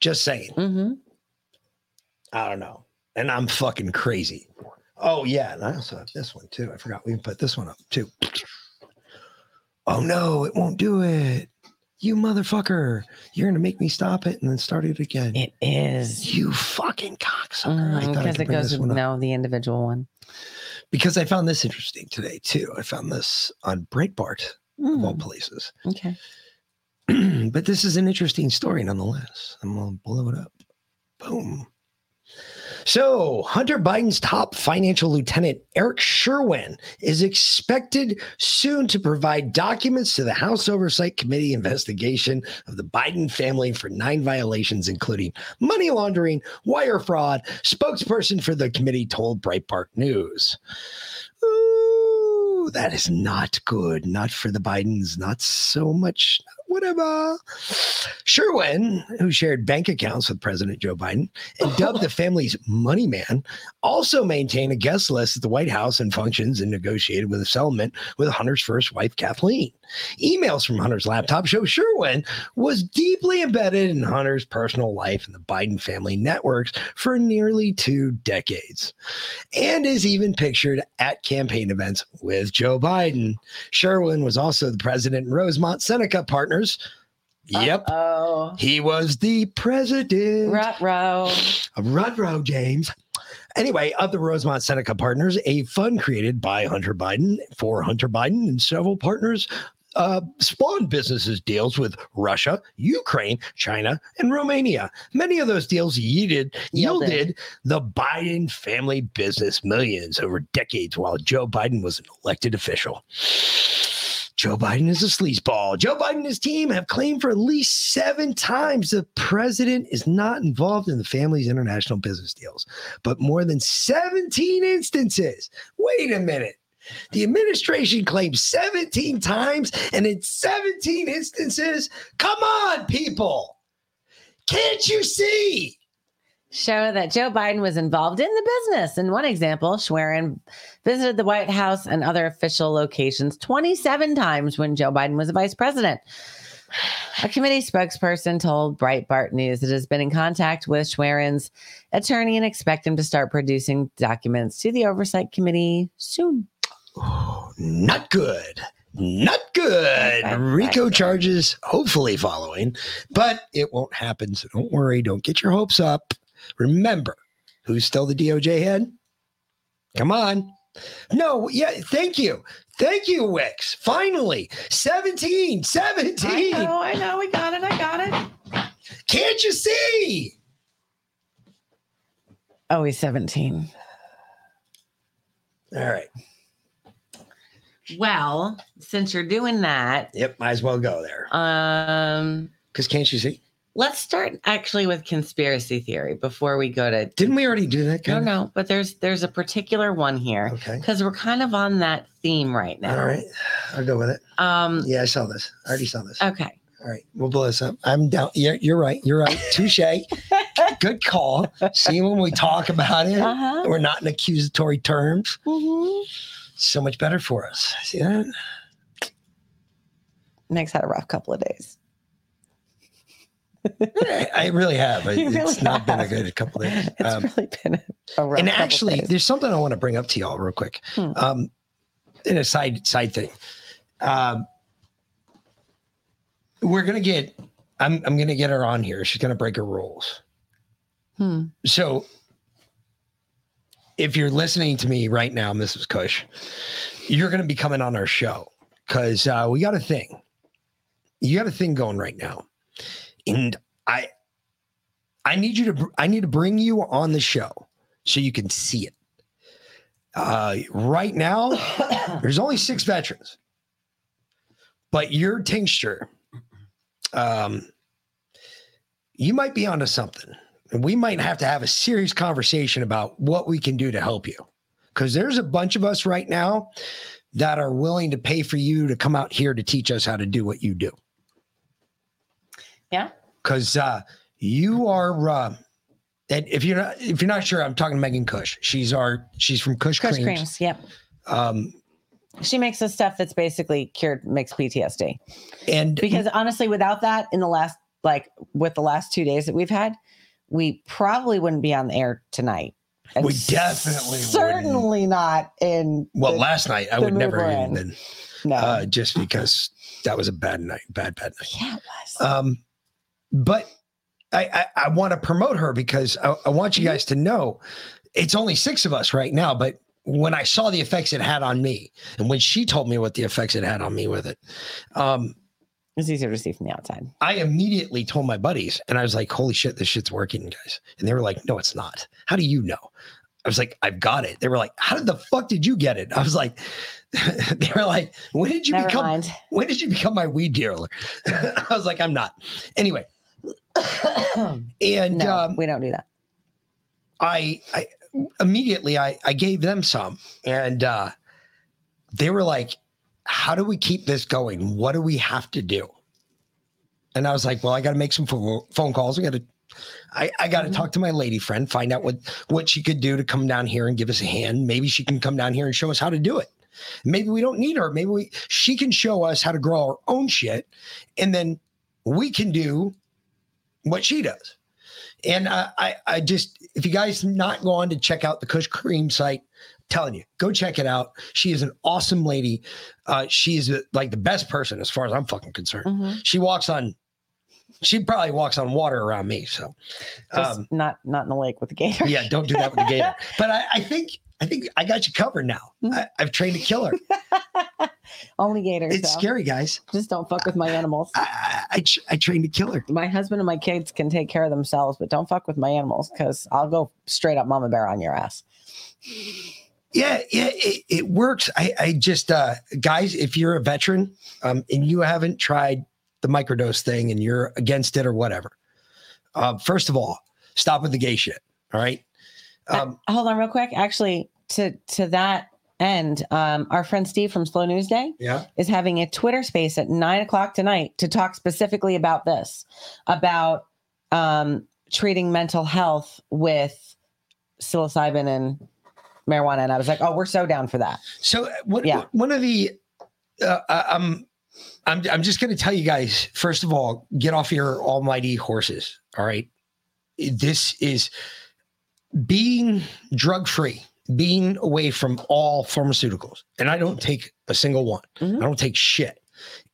S7: Just saying.
S4: Mm-hmm.
S7: I don't know. And I'm fucking crazy. Oh, yeah. And I also have this one too. I forgot we can put this one up too. Oh, no, it won't do it. You motherfucker. You're going to make me stop it and then start it again.
S4: It is.
S7: you fucking cocksucker. I thought I
S4: Because it goes with
S7: up.
S4: no, the individual one.
S7: Because I found this interesting today too. I found this on Breitbart of all
S4: Mm,
S7: places.
S4: okay. [CLEARS THROAT]
S7: but this is an interesting story nonetheless. I'm gonna blow it up. Boom. So, Hunter Biden's top financial lieutenant, Eric Schwerin, is expected soon to provide documents to the House Oversight Committee investigation of the Biden family for nine violations, including money laundering, wire fraud, spokesperson for the committee told Breitbart News. Ooh, that is not good. Not for the Bidens. Not so much. Whatever. Schwerin, who shared bank accounts with President Joe Biden and dubbed the [LAUGHS] family's money man, also maintained a guest list at the White House and functions and negotiated with a settlement with Hunter's first wife, Kathleen. Emails from Hunter's laptop show Schwerin was deeply embedded in Hunter's personal life and the Biden family networks for nearly two decades and is even pictured at campaign events with Joe Biden. Schwerin was also the president and Rosemont Seneca partners. Yep.
S4: Oh,
S7: He was the president
S4: rut row.
S7: of Rudrow James. Anyway, of the Rosemont Seneca Partners, a fund created by Hunter Biden for Hunter Biden and several partners uh, spawned businesses deals with Russia, Ukraine, China, and Romania. Many of those deals yielded,
S4: Yielded.
S7: yielded the Biden family business millions over decades while Joe Biden was an elected official. Joe Biden is a sleazeball. Joe Biden and his team have claimed for at least seven times the president is not involved in the family's international business deals, but more than 17 instances. Wait a minute. The administration claims 17 times, and in 17 instances, come on, people. Can't you see?
S4: show that Joe Biden was involved in the business. In one example, Schwerin visited the White House and other official locations 27 times when Joe Biden was a vice president. A committee spokesperson told Breitbart News it has been in contact with Schwerin's attorney and expect him to start producing documents to the Oversight Committee soon.
S7: Not good. Not good. RICO charges hopefully following, but it won't happen. So don't worry. Don't get your hopes up. Remember, who's still the DOJ head? Come on. No, yeah, thank you. Thank you, Wix. Finally, 17, 17.
S4: I know, we got it, I got it.
S7: Can't you see?
S4: Oh, he's 17.
S7: All right.
S4: Well, since you're doing that,
S7: Yep, might as well go there.
S4: um,
S7: Because can't you see?
S4: let's start actually with conspiracy theory before we go to
S7: Didn't we already do that?
S4: No,
S7: Kind
S4: no, but there's there's a particular one here
S7: Okay.
S4: because we're kind of on that theme right now.
S7: All right. I'll go with it.
S4: Um.
S7: Yeah, I saw this. I already saw this.
S4: Okay.
S7: All right, we'll blow this up. I'm down. Yeah, you're right. You're right. Touche. [LAUGHS] Good call. See, when we talk about it,
S4: Uh-huh.
S7: we're not in accusatory terms.
S4: Mhm.
S7: So much better for us. See that?
S4: Nick's had a rough couple of days.
S7: I, I really have. [LAUGHS] It-
S4: You
S7: it's
S4: really
S7: not been a good couple of days.
S4: It's
S7: Um,
S4: really been a rough.
S7: and actually, there's something I want to bring up to y'all real quick.
S4: Hmm.
S7: Um, in a side side thing, um, we're gonna get. I'm I'm gonna get her on here. She's gonna break her rules.
S4: Hmm.
S7: So, if you're listening to me right now, Mrs. Cush, you're gonna be coming on our show because uh, we got a thing. You got a thing going right now, and I I need you to I need to bring you on the show so you can see it. Uh, right now, there's only six veterans, but your tincture, um, you might be onto something. And we might have to have a serious conversation about what we can do to help you. Because there's a bunch of us right now that are willing to pay for you to come out here to teach us how to do what you do.
S4: Yeah.
S7: Because uh, you are, uh, and if you're not, if you're not sure, I'm talking to Megan Cush. She's our, she's from Cush,
S4: Kush
S7: Creams.
S4: creams. Yep.
S7: Um,
S4: She makes the stuff that's basically cured mixed PTSD.
S7: and
S4: Because honestly, without that, in the last like with the last two days that we've had, we probably wouldn't be on the air tonight. And
S7: We definitely wouldn't.
S4: certainly not in
S7: well,
S4: the-
S7: last night I would never have
S4: in.
S7: been,
S4: no.
S7: uh, just because that was a bad night, bad, bad night.
S4: yeah, it was.
S7: Um, but I, I, I want to promote her because I, I want
S4: Mm-hmm.
S7: you guys to know it's only six of us right now. But when I saw the effects it had on me, and when she told me what the effects it had on me with it, um,
S4: it's easier to see from the outside.
S7: I immediately told my buddies, and I was like, "Holy shit, this shit's working, guys!" And they were like, "No, it's not. How do you know?" I was like, "I've got it." They were like, "How did the fuck did you get it?" I was like, [LAUGHS] "They were like, when did you
S4: Never
S7: become?
S4: mind.
S7: When did you become my weed dealer?" [LAUGHS] I was like, "I'm not." Anyway, [COUGHS] and
S4: no,
S7: um,
S4: we don't do that.
S7: I, I immediately I, I gave them some, and uh, they were like, how do we keep this going? What do we have to do? And I was like, well, I got to make some phone calls. I got to, I, I got to mm-hmm. talk to my lady friend, find out what what she could do to come down here and give us a hand. Maybe she can come down here and show us how to do it. Maybe we don't need her. Maybe we she can show us how to grow our own shit, and then we can do what she does. And I, I, I just, if you guys not gone to check out the Kush Cream site, telling you, go check it out. She is an awesome lady. Uh, she is uh, like the best person as far as I'm fucking concerned.
S4: Mhm.
S7: She walks on, she probably walks on water around me. So, um,
S4: not not in the lake with the gator.
S7: yeah, don't do that with the gator. [LAUGHS] But I, I think, I think I got you covered now. I, I've trained a killer. [LAUGHS]
S4: Only gators.
S7: It's
S4: though.
S7: scary, guys.
S4: Just don't fuck with my animals.
S7: I, I, I, I trained a killer.
S4: My husband and my kids can take care of themselves, but don't fuck with my animals because I'll go straight up mama bear on your ass.
S7: Yeah, yeah, it, it works. I, I just, uh, guys, if you're a veteran um, and you haven't tried the microdose thing and you're against it or whatever, uh, first of all, stop with the gay shit. All right. Um,
S4: Uh, hold on, real quick. Actually, to to that end, um, our friend Steve from Slow News Day
S7: yeah.
S4: is having a Twitter space at nine o'clock tonight to talk specifically about this, about um, treating mental health with psilocybin and marijuana. And I was like, oh, we're so down for that.
S7: So uh, what,
S4: Yeah.
S7: one of the, uh, I- I'm, I'm, I'm just going to tell you guys, first of all, get off your almighty horses. All right. This is being drug free, being away from all pharmaceuticals. And I don't take a single one.
S4: Mhm.
S7: I don't take shit.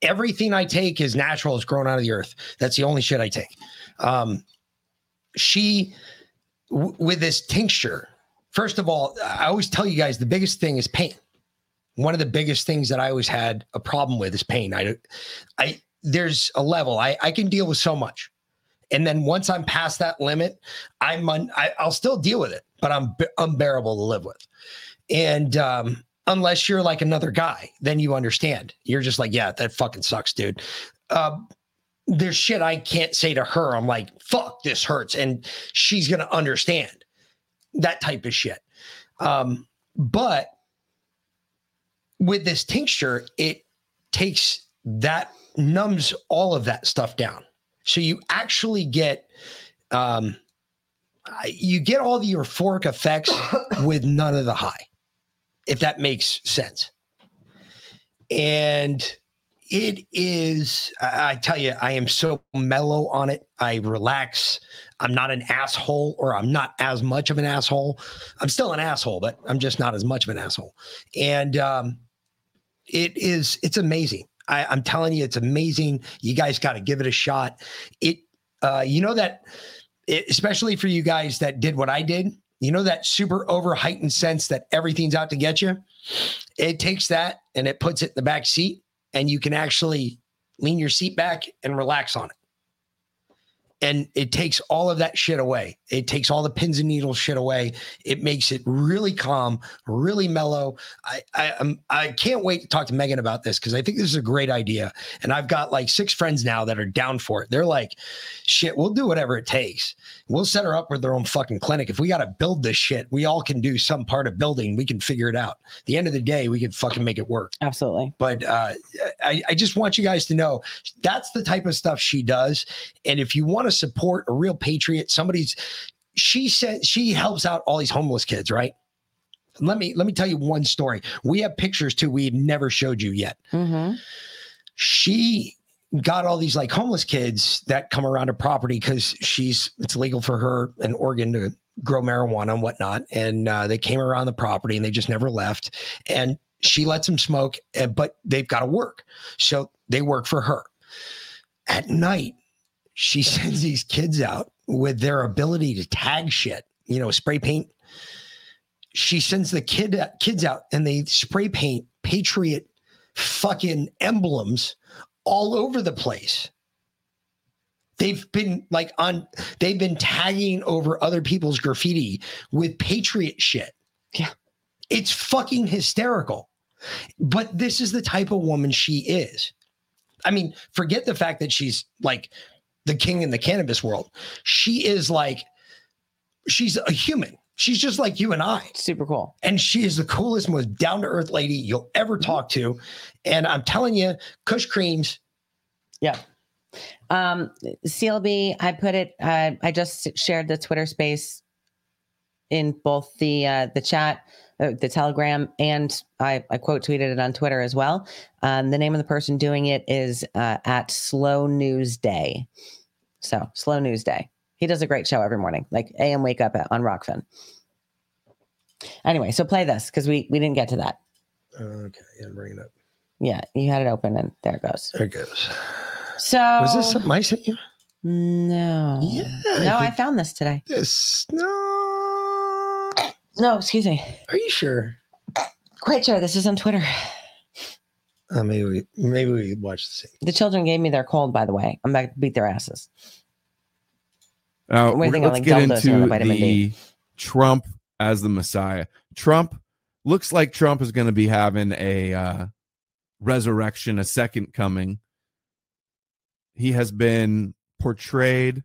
S7: Everything I take is natural, it's grown out of the earth. That's the only shit I take. Um, she, w- with this tincture, first of all, I always tell you guys the biggest thing is pain. One of the biggest things that I always had a problem with is pain. I, I, there's a level I, I can deal with so much. And then once I'm past that limit, I'm un, I, I'll still deal with it, but I'm unbearable to live with. And um, unless you're like another guy, then you understand. You're just like, yeah, that fucking sucks, dude. Um, there's shit I can't say to her. I'm like, fuck, this hurts, and she's gonna understand that type of shit. Um, but with this tincture, it takes that numbs all of that stuff down. So you actually get um you get all the euphoric effects [COUGHS] with none of the high, if that makes sense. And it is, I tell you, I am so mellow on it. I relax. I'm not an asshole, or I'm not as much of an asshole. I'm still an asshole, but I'm just not as much of an asshole. And um, it is, it's amazing. I, I'm telling you, it's amazing. You guys got to give it a shot. It, uh, you know that, it, especially for you guys that did what I did. You know that super over heightened sense that everything's out to get you. It takes that and it puts it in the back seat, and you can actually lean your seat back and relax on it. And it takes all of that shit away. It takes all the pins and needles shit away. It makes it really calm, really mellow. I I am I can't wait to talk to Megan about this because I think this is a great idea. And I've got like six friends now that are down for it. They're like, shit, we'll do whatever it takes. We'll set her up with their own fucking clinic. If we got to build this shit, we all can do some part of building. We can figure it out. At the end of the day, we can fucking make it work.
S4: Absolutely.
S7: But uh, I, I just want you guys to know that's the type of stuff she does. And if you want to support a real patriot, somebody's she said she helps out all these homeless kids, right? Let me let me tell you one story. We have pictures too. We've never showed you yet.
S4: Mm-hmm.
S7: She got all these like homeless kids that come around her property because she's it's legal for her in Oregon to grow marijuana and whatnot. And uh, they came around the property and they just never left. And she lets them smoke, uh, but they've got to work. So they work for her. At night, she [LAUGHS] sends these kids out with their ability to tag shit, you know, spray paint. She sends the kid kids out and they spray paint patriot fucking emblems all over the place. They've been like on, they've been tagging over other people's graffiti with patriot shit.
S4: Yeah.
S7: It's fucking hysterical. But this is the type of woman she is. I mean, forget the fact that she's like the king in the cannabis world. She is like, she's a human. She's just like you and I.
S4: Super cool.
S7: And she is the coolest, most down to earth lady you'll ever talk to. And I'm telling you, Kush Creams.
S4: Yeah. Um, CLB, I put it. Uh, I just shared the Twitter space in both the uh, the chat, uh, the Telegram, and I, I quote tweeted it on Twitter as well. Um, the name of the person doing it is uh, at Slow News Day. So Slow News Day. He does a great show every morning, like AM Wake Up at, on Rokfin. Anyway, so play this because we we didn't get to that.
S7: Okay, yeah, bring it up.
S4: Yeah, you had it open, and there it goes.
S7: There it goes.
S4: So
S7: Was this something I sent you?
S4: No.
S7: Yeah.
S4: No, I found this today.
S7: This no.
S4: No, excuse me.
S7: Are you sure?
S4: Quite sure. This is on Twitter.
S7: Uh, maybe we maybe we watch the same.
S4: The children gave me their cold, by the way. I'm back to beat their asses.
S11: Uh,
S4: What do you
S11: let's
S4: like,
S11: get into
S4: the
S11: the
S4: D?
S11: Trump as the Messiah. Trump looks like Trump is going to be having a uh, resurrection, a second coming. He has been portrayed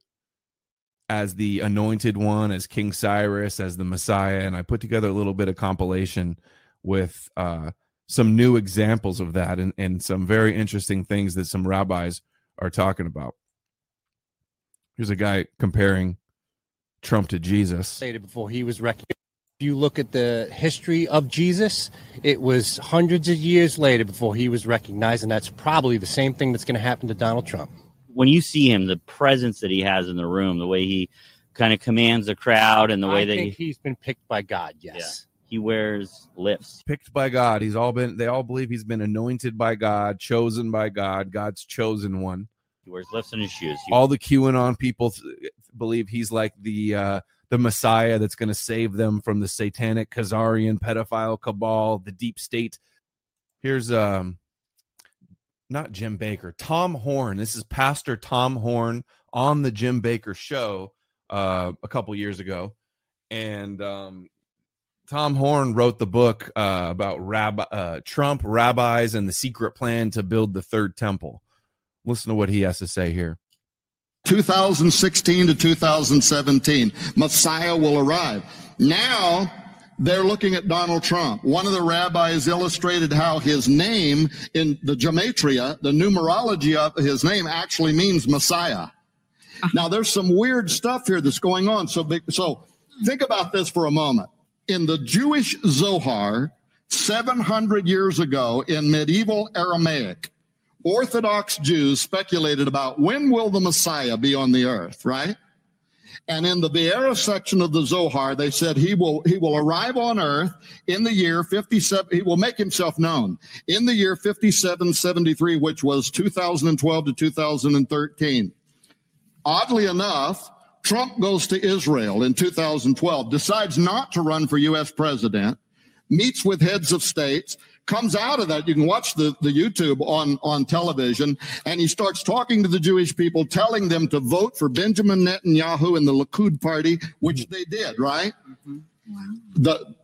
S11: as the anointed one, as King Cyrus, as the Messiah, and I put together a little bit of compilation with uh, some new examples of that and, and some very interesting things that some rabbis are talking about. Here's a guy comparing Trump to Jesus.
S12: stated before he was recognized. If you look at the history of Jesus, it was hundreds of years later before he was recognized, and that's probably the same thing that's going to happen to Donald Trump.
S13: when you see him, the presence that he has in the room, the way he kind of commands the crowd, and the way
S12: I
S13: that he,
S12: he's been picked by God. Yes.
S13: He wears lifts.
S11: picked by God. He's all been they all believe he's been anointed by God, chosen by God, God's chosen one.
S13: He wears lifts in his shoes. He-
S11: All the QAnon people th- believe he's like the uh the Messiah that's going to save them from the satanic Khazarian pedophile cabal, the deep state. Here's um not Jim Bakker, Tom Horn. This is Pastor Tom Horn on the Jim Bakker show uh a couple years ago. And um Tom Horn wrote the book uh, about rabbi, uh, Trump, rabbis, and the secret plan to build the third temple. Listen to what he has to say here.
S14: 2016 to 2017, Messiah will arrive. Now they're looking at Donald Trump. One of the rabbis illustrated how his name in the gematria, the numerology of his name actually means Messiah. Now there's some weird stuff here that's going on. So, so think about this for a moment. In the Jewish Zohar, 700 years ago in medieval Aramaic, Orthodox Jews speculated about when will the Messiah be on the earth, right? And in the Vayera section of the Zohar, they said he will he will arrive on earth in the year 57. He will make himself known in the year 5773, which was 2012 to 2013. Oddly enough, Trump goes to Israel in 2012, decides not to run for U.S. president, meets with heads of states, comes out of that. You can watch the, the YouTube on, on television, and he starts talking to the Jewish people, telling them to vote for Benjamin Netanyahu and the Likud party, which they did, right? Mm-hmm. The,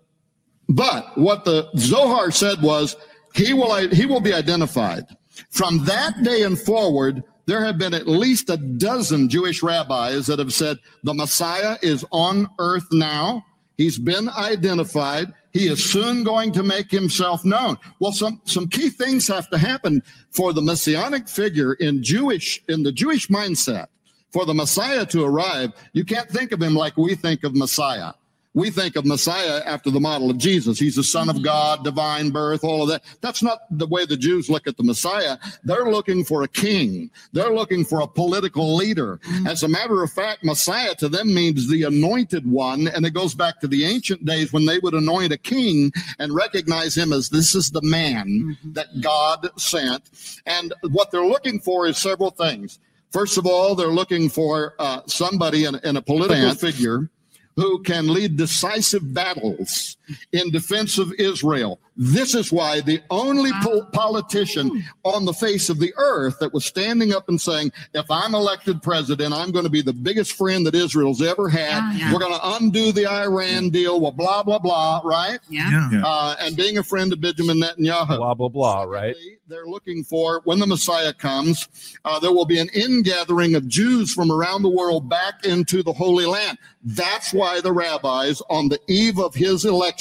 S14: but what the Zohar said was he will he will be identified. From that day and forward, there have been at least a dozen Jewish rabbis that have said the Messiah is on earth now. He's been identified. He is soon going to make himself known. Well, some, some key things have to happen for the messianic figure in Jewish, in the Jewish mindset. For the Messiah to arrive, you can't think of him like we think of Messiah. We think of Messiah after the model of Jesus. He's the Son of God, divine birth, all of that. That's not the way the Jews look at the Messiah. They're looking for a king. They're looking for a political leader. As a matter of fact, Messiah to them means the anointed one. And it goes back to the ancient days when they would anoint a king and recognize him as this is the man that God sent. And what they're looking for is several things. First of all, they're looking for uh, somebody in, in a political figure who can lead decisive battles in defense of Israel. This is why the only po- politician on the face of the earth that was standing up and saying, if I'm elected president, I'm going to be the biggest friend that Israel's ever had.
S15: Yeah.
S14: We're going to undo the Iran deal, well, blah, blah, blah, right?
S15: Yeah.
S11: Yeah.
S14: Uh, and being a friend of Benjamin Netanyahu.
S11: Blah blah blah. Right.
S14: They're looking for when the Messiah comes, uh, there will be an ingathering of Jews from around the world back into the Holy Land. That's why the rabbis, on the eve of his election,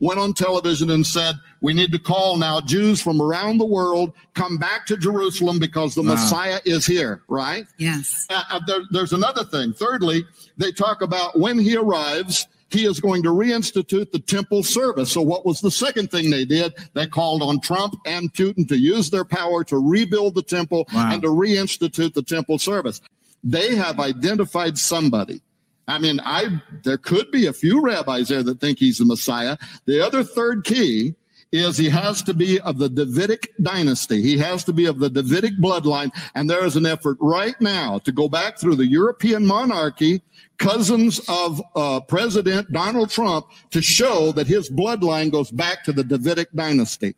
S14: went on television and said, We need to call now Jews from around the world, come back to Jerusalem because the
S15: Wow.
S14: Messiah is here, right?
S15: Yes.
S14: Uh, uh, there- there's another thing. Thirdly, they talk about when he arrives, he is going to reinstitute the temple service. So, what was the second thing they did? They called on Trump and Putin to use their power to rebuild the temple
S15: Wow.
S14: and to reinstitute the temple service. They have identified somebody. I mean, I there could be a few rabbis there that think he's the Messiah. The other third key is he has to be of the Davidic dynasty. He has to be of the Davidic bloodline. And there is an effort right now to go back through the European monarchy, cousins of uh, President Donald Trump, to show that his bloodline goes back to the Davidic dynasty.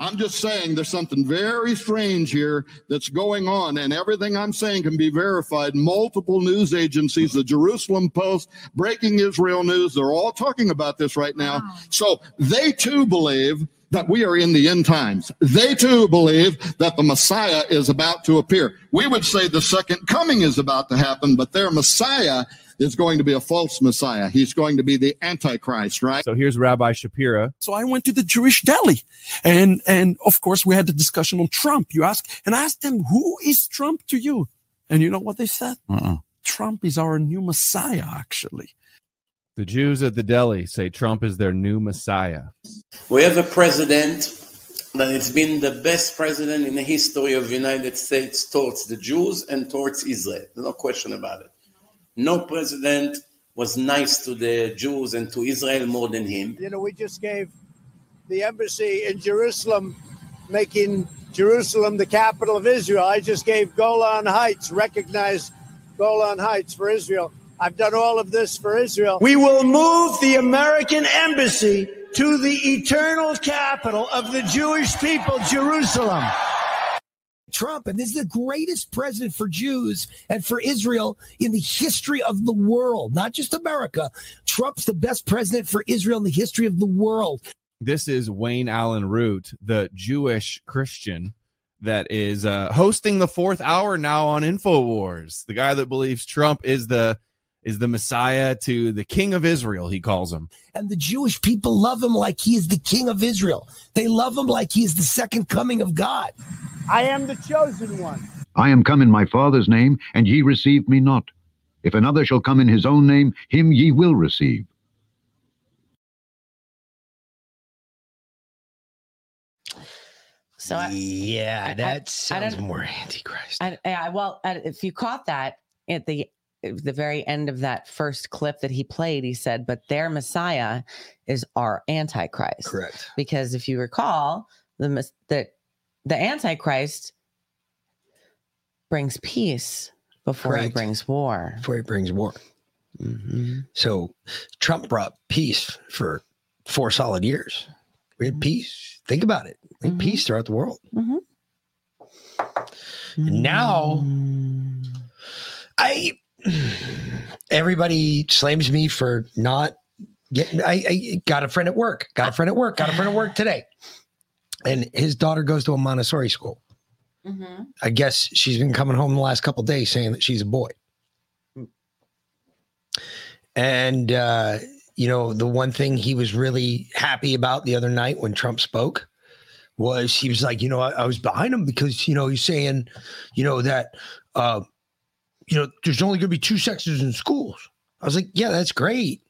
S14: I'm just saying there's something very strange here that's going on, and everything I'm saying can be verified. Multiple news agencies, the Jerusalem Post, Breaking Israel News, they're all talking about this right now. So they too believe that we are in the end times. They too believe that the Messiah is about to appear. We would say the second coming is about to happen, but their Messiah is going to be a false Messiah. He's going to be the Antichrist, right?
S11: So here's Rabbi Shapira.
S16: So I went to the Jewish deli and, and of course we had the discussion on Trump. You ask, and I asked them, who is Trump to you? And you know what they said? Uh-uh. Trump is our new Messiah, actually.
S11: The Jews at the deli say Trump is their new Messiah.
S17: We have a president that has been the best president in the history of the United States towards the Jews and towards Israel. No question about it. No president was nice to the Jews and to Israel more than him.
S18: You know, we just gave the embassy in Jerusalem, making Jerusalem the capital of Israel. I just gave Golan Heights, recognized Golan Heights for Israel. I've done all of this for Israel. We will move the American embassy to the eternal capital of the Jewish people, Jerusalem.
S7: Trump, and this is the greatest president for Jews and for Israel in the history of the world, not just America. Trump's the best president for Israel in the history of the world.
S11: This is Wayne Allyn Root, the Jewish Christian that is uh, hosting the fourth hour now on Infowars. The guy that believes Trump is the is the Messiah to the King of Israel. He calls him.
S7: And the Jewish people love him like he is the king of Israel. They love him like he is the second coming of God.
S18: I am the chosen one.
S19: I am come in my Father's name, and ye receive me not. If another shall come in his own name, him ye will receive.
S4: So I,
S7: yeah, that
S4: I
S7: sounds
S4: don't-
S7: more antichrist.
S4: I, I well, if you caught that at the at the very end of that first clip that he played, he said, "But their Messiah is our Antichrist."
S7: Correct.
S4: Because if you recall, the mes- that the Antichrist brings peace before he brings war.
S7: Before he brings war. Mm-hmm. So Trump brought peace for four solid years. We had mm-hmm. peace. Think about it. We had peace mm-hmm. throughout the world.
S4: Mhm.
S7: And now I everybody slams me for not getting I, I got a friend at work, got a friend at work, got a friend at work today. And his daughter goes to a Montessori school. I guess she's been coming home the last couple days saying that she's a boy. And uh, you know, the one thing he was really happy about the other night when Trump spoke was he was like, you know, I, I was behind him because you know he's saying, you know, that uh, you know, there's only going to be two sexes in schools. I was like, yeah, that's great,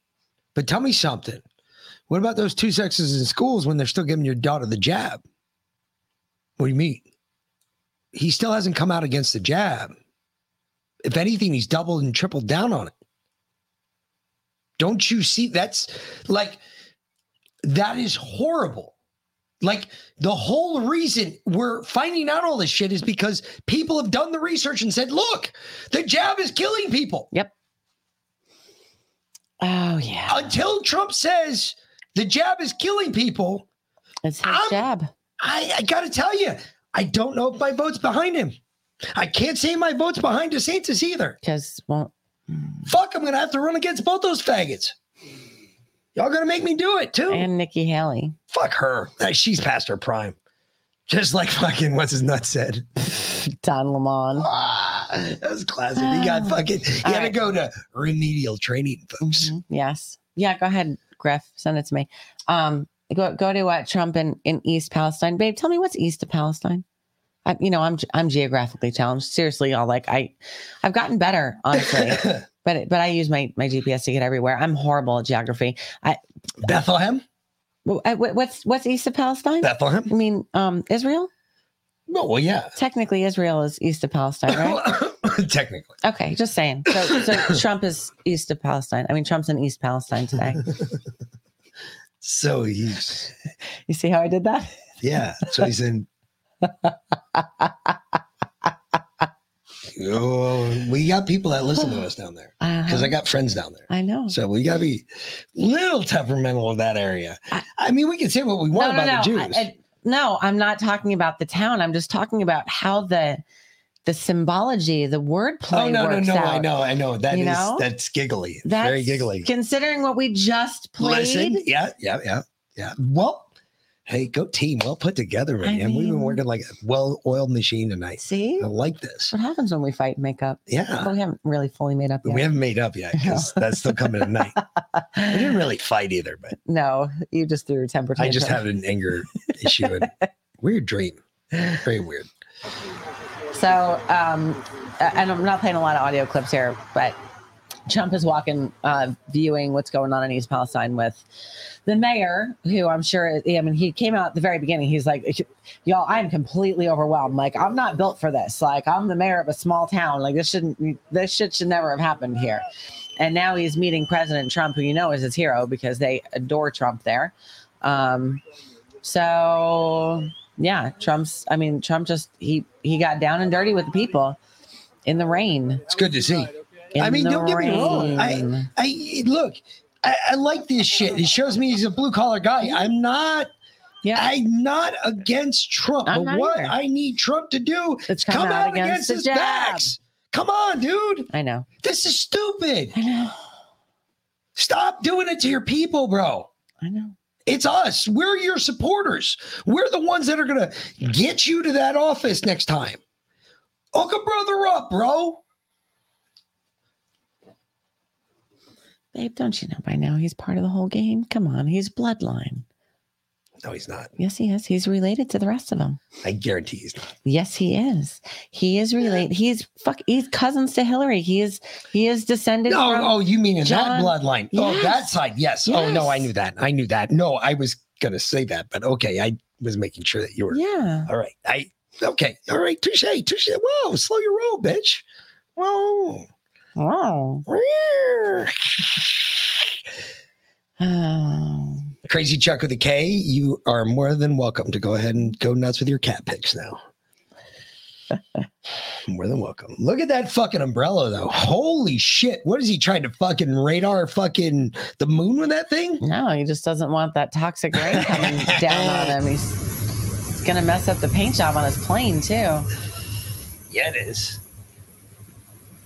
S7: but tell me something. What about those two sexes in schools when they're still giving your daughter the jab? What do you mean? He still hasn't come out against the jab. If anything, he's doubled and tripled down on it. Don't you see? That's like, that is horrible. Like, the whole reason we're finding out all this shit is because people have done the research and said, look, the jab is killing people.
S4: Yep. Oh, yeah.
S7: Until Trump says the jab is killing people,
S4: It's his jab.
S7: I, I got to tell you, I don't know if my vote's behind him. I can't say my vote's behind DeSantis either.
S4: Because, well,
S7: fuck, I'm going to have to run against both those faggots. Y'all going to make me do it too.
S4: And Nikki Haley.
S7: Fuck her. She's past her prime. Just like fucking what's his nut said. [LAUGHS]
S4: Don Lemon.
S7: Ah, that was classic. He got [SIGHS] fucking, he
S4: All
S7: had to go to remedial training, folks.
S4: Yes. Yeah, go ahead, Griff. Send it to me. Um, go go to uh, Trump in, in East Palestine. Babe, tell me what's east of Palestine. I, you know, I'm I'm geographically challenged. Seriously, y'all. Like I, I've gotten better, honestly. [COUGHS] but but I use my my GPS to get everywhere. I'm horrible at geography. I
S7: Bethlehem.
S4: I- what's what's east of Palestine?
S7: Bethlehem.
S4: I mean, um, Israel.
S7: No, well, yeah.
S4: Technically, Israel is east of Palestine, right? [COUGHS] [LAUGHS]
S7: Technically.
S4: Okay, just saying. So, so [LAUGHS] Trump is east of Palestine. I mean, Trump's in East Palestine today. [LAUGHS]
S7: So he's,
S4: You see how I did that?
S7: yeah. So he's in. Oh, we got people that listen to us down there because I uh-huh. got friends down there.
S4: I know.
S7: So we got to be a little temperamental in that area. I mean, we can say what we want about the Jews.
S4: I- I- no, I'm not talking about the town. I'm just talking about how the the symbology, the wordplay
S7: oh no, no, no!
S4: out.
S7: I know, I know. That is
S4: You know?
S7: that's giggly.
S4: That's
S7: very giggly.
S4: Considering what we just played.
S7: Listen, yeah, yeah, yeah, yeah. Well, hey, go team. Well put together,
S4: I
S7: man. We've been working like a well-oiled machine tonight.
S4: See,
S7: I like this.
S4: What happens when we fight and make up?
S7: Yeah.
S4: But we haven't really fully made up yet.
S7: We haven't made up yet because [LAUGHS] that's still coming tonight. we didn't really fight either, but
S4: No, you just threw a temper
S7: I just had an anger issue and [LAUGHS] weird dream. Very weird.
S4: So, um, and I'm not playing a lot of audio clips here, but Trump is walking, uh, viewing what's going on in East Palestine with the mayor, who I'm sure, I mean, he came out at the very beginning. He's like, y'all, I'm completely overwhelmed. Like, I'm not built for this. Like, I'm the mayor of a small town. Like, this shouldn't, this shit should never have happened here. And now he's meeting President Trump, who you know is his hero because they adore Trump there. Um, so yeah, Trump's. I mean, Trump just he he got down and dirty with the people in the rain.
S7: It's good to see.
S4: In
S7: I mean, don't get me wrong. I. I look. I, I like this shit. It shows me he's a blue collar guy. I'm not.
S4: Yeah.
S7: I'm not against Trump.
S4: I'm
S7: but what
S4: either.
S7: I need Trump to do is
S4: come
S7: come,
S4: out
S7: out,
S4: against
S7: against, his backs. Come on, dude.
S4: I know.
S7: This is stupid.
S4: I know.
S7: Stop doing it to your people, bro.
S4: I know.
S7: It's us. We're your supporters. We're the ones that are gonna get you to that office next time. Hook a brother up, bro.
S4: Babe, don't you know by now he's part of the whole game? Come on, he's bloodline.
S7: No, he's not.
S4: Yes, he is. He's related to the rest of them.
S7: I guarantee he's not.
S4: Yes, he is. He is related. He's fuck. He's cousins to Hillary. He is. He is descended.
S7: No,
S4: from
S7: oh, you mean in
S4: John-
S7: that bloodline? Oh, that side. Yes. Oh no, I knew that. I knew that. No, I was gonna say that, but okay, I was making sure that you were.
S4: Yeah.
S7: All right. I okay. All right. Touche. Touche. Whoa, slow your roll, bitch. Whoa.
S4: Wow. [SIGHS] Oh.
S7: Crazy Chuck with a K, you are more than welcome to go ahead and go nuts with your cat pics now. [LAUGHS] more than welcome. Look at that fucking umbrella though. Holy shit. What is he trying to fucking radar fucking the moon with that thing?
S4: No, he just doesn't want that toxic rain coming [LAUGHS] down on him. He's, he's gonna mess up the paint job on his plane too.
S7: Yeah, it is.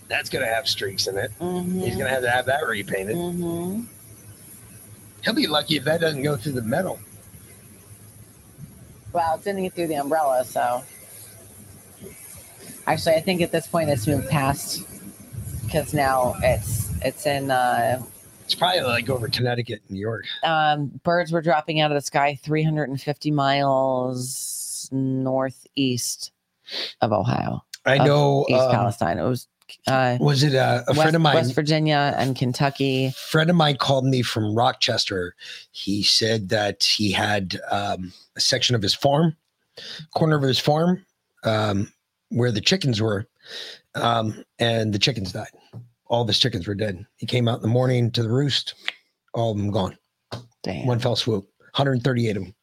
S7: That's gonna have streaks in it.
S4: Mm-hmm.
S7: He's gonna have to have that repainted. He'll be lucky if that doesn't go through the metal.
S4: Well, it didn't get through the umbrella, so. Actually, I think at this point it's moved past because now it's it's in uh,
S7: It's probably like over Connecticut, New York.
S4: um, birds were dropping out of the sky 350 miles northeast of Ohio.
S7: I know,
S4: East
S7: um,
S4: Palestine. It was. Uh,
S7: Was it a, a
S4: West,
S7: friend of mine?
S4: West Virginia and Kentucky.
S7: friend of mine called me from Rochester. He said that he had um, a section of his farm, corner of his farm, um, where the chickens were, um, and the chickens died. All of his chickens were dead. He came out in the morning to the roost, all of them gone.
S4: Damn.
S7: One fell swoop. 138 of them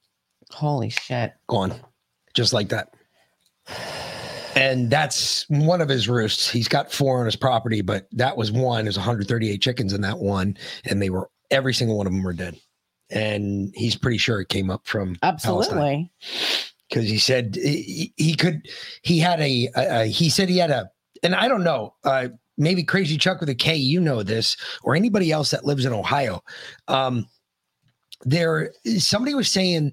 S4: Holy shit.
S7: gone, just like that. And that's one of his roosts. He's got four on his property, but that was one. There's 138 chickens in that one, and they were every single one of them were dead. and he's pretty sure it came up from
S4: Absolutely.
S7: because he said he, he could he had a, a, a- he said he had a and I don't know uh maybe crazy Chuck with a K you know this or anybody else that lives in Ohio um there somebody was saying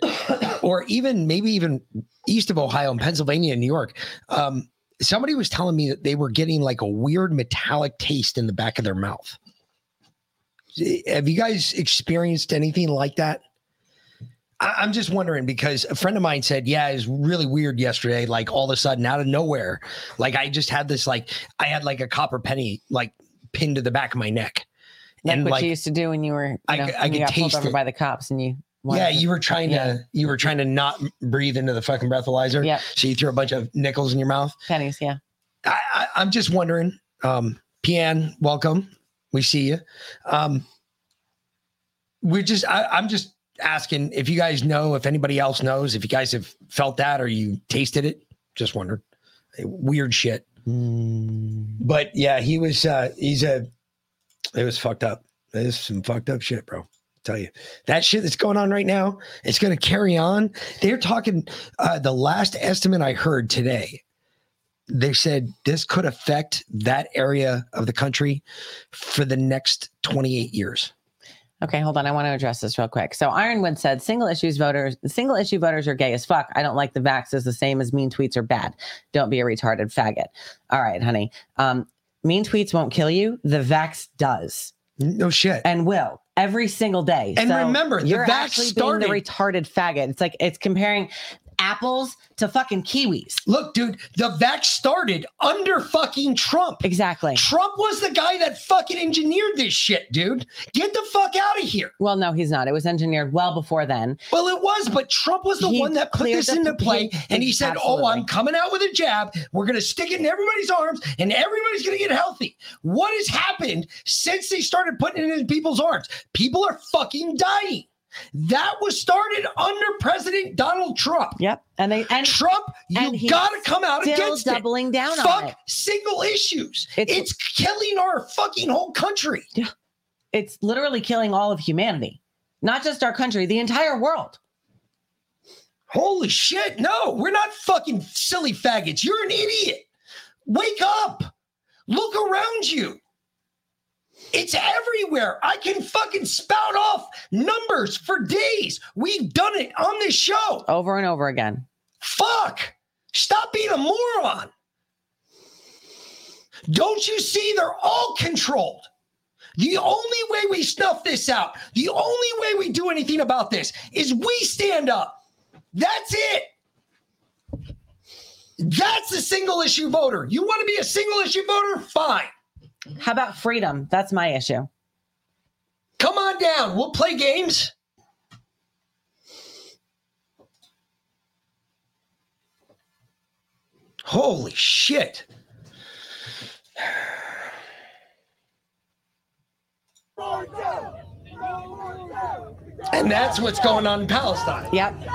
S7: or even maybe even east of Ohio and Pennsylvania and New York um somebody was telling me that they were getting like a weird metallic taste in the back of their mouth. Have you guys experienced anything like that? I- I'm just wondering because a friend of mine said, "Yeah, it was really weird yesterday. Like all of a sudden, out of nowhere, like I just had this like I had like a copper penny like pinned to the back of my neck,
S4: Like
S7: and
S4: what
S7: like
S4: you used to do when you were, you
S7: I
S4: know,
S7: could- I
S4: when you got pulled
S7: taste
S4: over
S7: it.
S4: by the cops and you
S7: yeah,
S4: to-
S7: you were trying
S4: yeah.
S7: to you were trying to not breathe into the fucking breathalyzer.
S4: Yeah.
S7: So you threw a bunch of nickels in your mouth.
S4: pennies. Yeah.
S7: I, I, I'm just wondering. Um, Pian, welcome. We see you. Um, we're just. I, I'm just asking if you guys know, if anybody else knows, if you guys have felt that or you tasted it. Just wondered. Weird shit. But yeah, he was. uh He's a. It was fucked up. Is some fucked up shit, bro. Tell you that shit that's going on right now. It's going to carry on. They're talking. Uh, the last estimate I heard today they said this could affect that area of the country for the next 28 years.
S4: Okay, hold on. I want to address this real quick. So Ironwood said single issues voters, single issue voters are gay as fuck. I don't like the vax is the same as mean tweets are bad. Don't be a retarded faggot. All right, honey. Um, mean tweets won't kill you. The vax does.
S7: No shit.
S4: And will every single day.
S7: And remember, the
S4: you're
S7: vax
S4: actually
S7: started-
S4: being the retarded faggot. It's like it's comparing apples to fucking kiwis.
S7: Look, dude, the vax started under fucking Trump.
S4: Exactly.
S7: Trump was the guy that fucking engineered this shit, dude. Get the fuck out of here.
S4: Well, no, he's not. It was engineered well before then.
S7: Well, it was, but Trump was the
S4: He
S7: one that put this into play.
S4: he-
S7: and he said, Oh, I'm coming out with a jab. We're going to stick it in everybody's arms and everybody's going to get healthy. What has happened since they started putting it in people's arms? People are fucking dying. That was started under President Donald Trump.
S4: Yep. And they and
S7: Trump, you got to come out
S4: still
S7: against
S4: doubling
S7: it.
S4: down on
S7: Fuck
S4: it.
S7: single issues.
S4: It's-
S7: It's, killing our fucking whole country.
S4: It's literally killing all of humanity, not just our country, the entire world.
S7: Holy shit. No, we're not fucking silly faggots. You're an idiot. Wake up. Look around you. It's everywhere. I can fucking spout off numbers for days. We've done it on this show.
S4: Over and over again.
S7: Fuck. Stop being a moron. Don't you see they're all controlled? The only way we snuff this out, the only way we do anything about this is we stand up. That's it. That's the single issue voter. You want to be a single issue voter? Fine.
S4: How about freedom? That's my issue.
S7: Come on down. We'll play games. Holy shit. And that's what's going on in Palestine.
S4: Yep.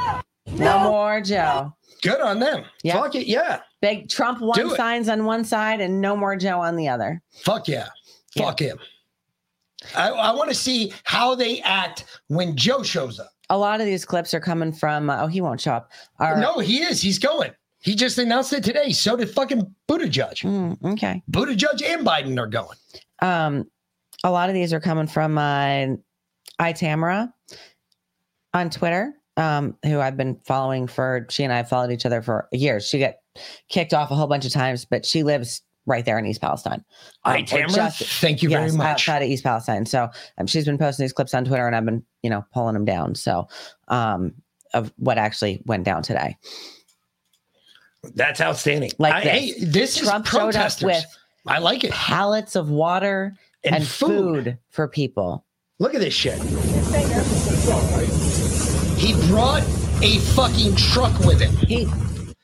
S4: No more Joe.
S7: Good on them.
S4: Yeah.
S7: Fuck it. Yeah.
S4: Big Trump one signs on one side and no more Joe on the other.
S7: Fuck yeah. Fuck him. I, I want to see how they act when Joe shows up.
S4: A lot of these clips are coming from. Uh, oh, he won't show up. Are-
S7: No, he is. He's going. He just announced it today. So did fucking Buttigieg.
S4: Mm, okay.
S7: Buttigieg and Biden are going.
S4: Um, a lot of these are coming from uh, iTamara on Twitter, um, who I've been following for. She and I have followed each other for years. She got kicked off a whole bunch of times, but she lives right there in East Palestine. Um, or
S7: iTamara, thank you very much.
S4: Outside of East Palestine, so um, she's been posting these clips on Twitter, and I've been, you know, pulling them down. So, um, of what actually went down today.
S7: That's outstanding.
S4: Like this.
S7: hey, this
S4: Trump
S7: is
S4: showed up with
S7: I like it.
S4: pallets of water
S7: And
S4: and,
S7: food.
S4: food. for people.
S7: Look at this shit. He brought a fucking truck with him.
S4: He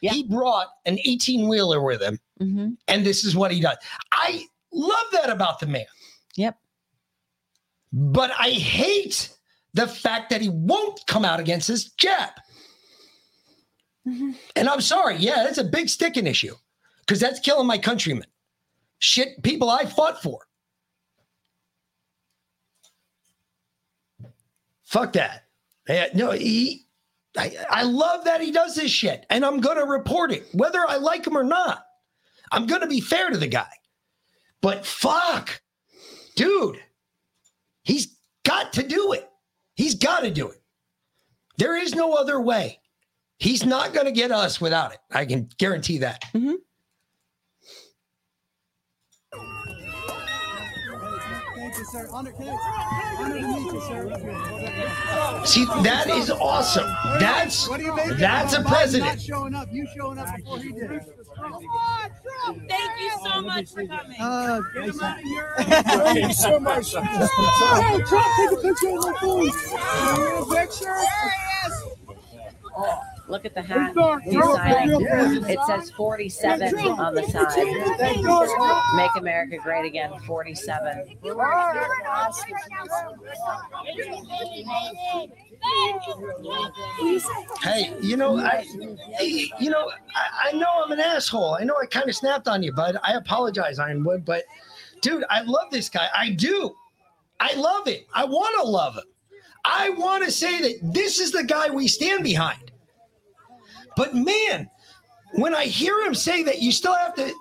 S7: he brought an 18 wheeler with him,
S4: Mhm.
S7: and this is what he does. I love that about the man.
S4: Yep.
S7: But I hate the fact that he won't come out against this jab. And I'm sorry, yeah, that's a big sticking issue because that's killing my countrymen. Shit, people I fought for. Fuck that. Yeah, no, he. I, I love that he does this shit, and I'm gonna report it, whether I like him or not. I'm gonna be fair to the guy, but fuck, dude, he's got to do it. He's got to do it. There is no other way. He's not gonna get us without it. I can guarantee that.
S15: Thank sir. Under, can to meet you, sir.
S7: See, that is awesome. That's
S15: What do you make
S7: that's a president.
S15: Not showing up. You showing up before he did.
S20: Thank you so much for coming.
S15: Uh, [LAUGHS] Thank you so much. Hey, Trump, take a picture of my phone. Picture.
S4: Look at the hat.
S15: Trump,
S4: He's
S15: Trump,
S4: signing.
S15: Trump.
S4: It says 47 on the side. Make America great again. 47.
S7: Hey, you know, I, hey, you know, I, I know I'm an asshole. I know I kind of snapped on you, bud. I apologize, Ironwood, but dude, I love this guy. I do. I love it. I want to love him. I want to say that this is the guy we stand behind. But man, when I hear him say that you still have to,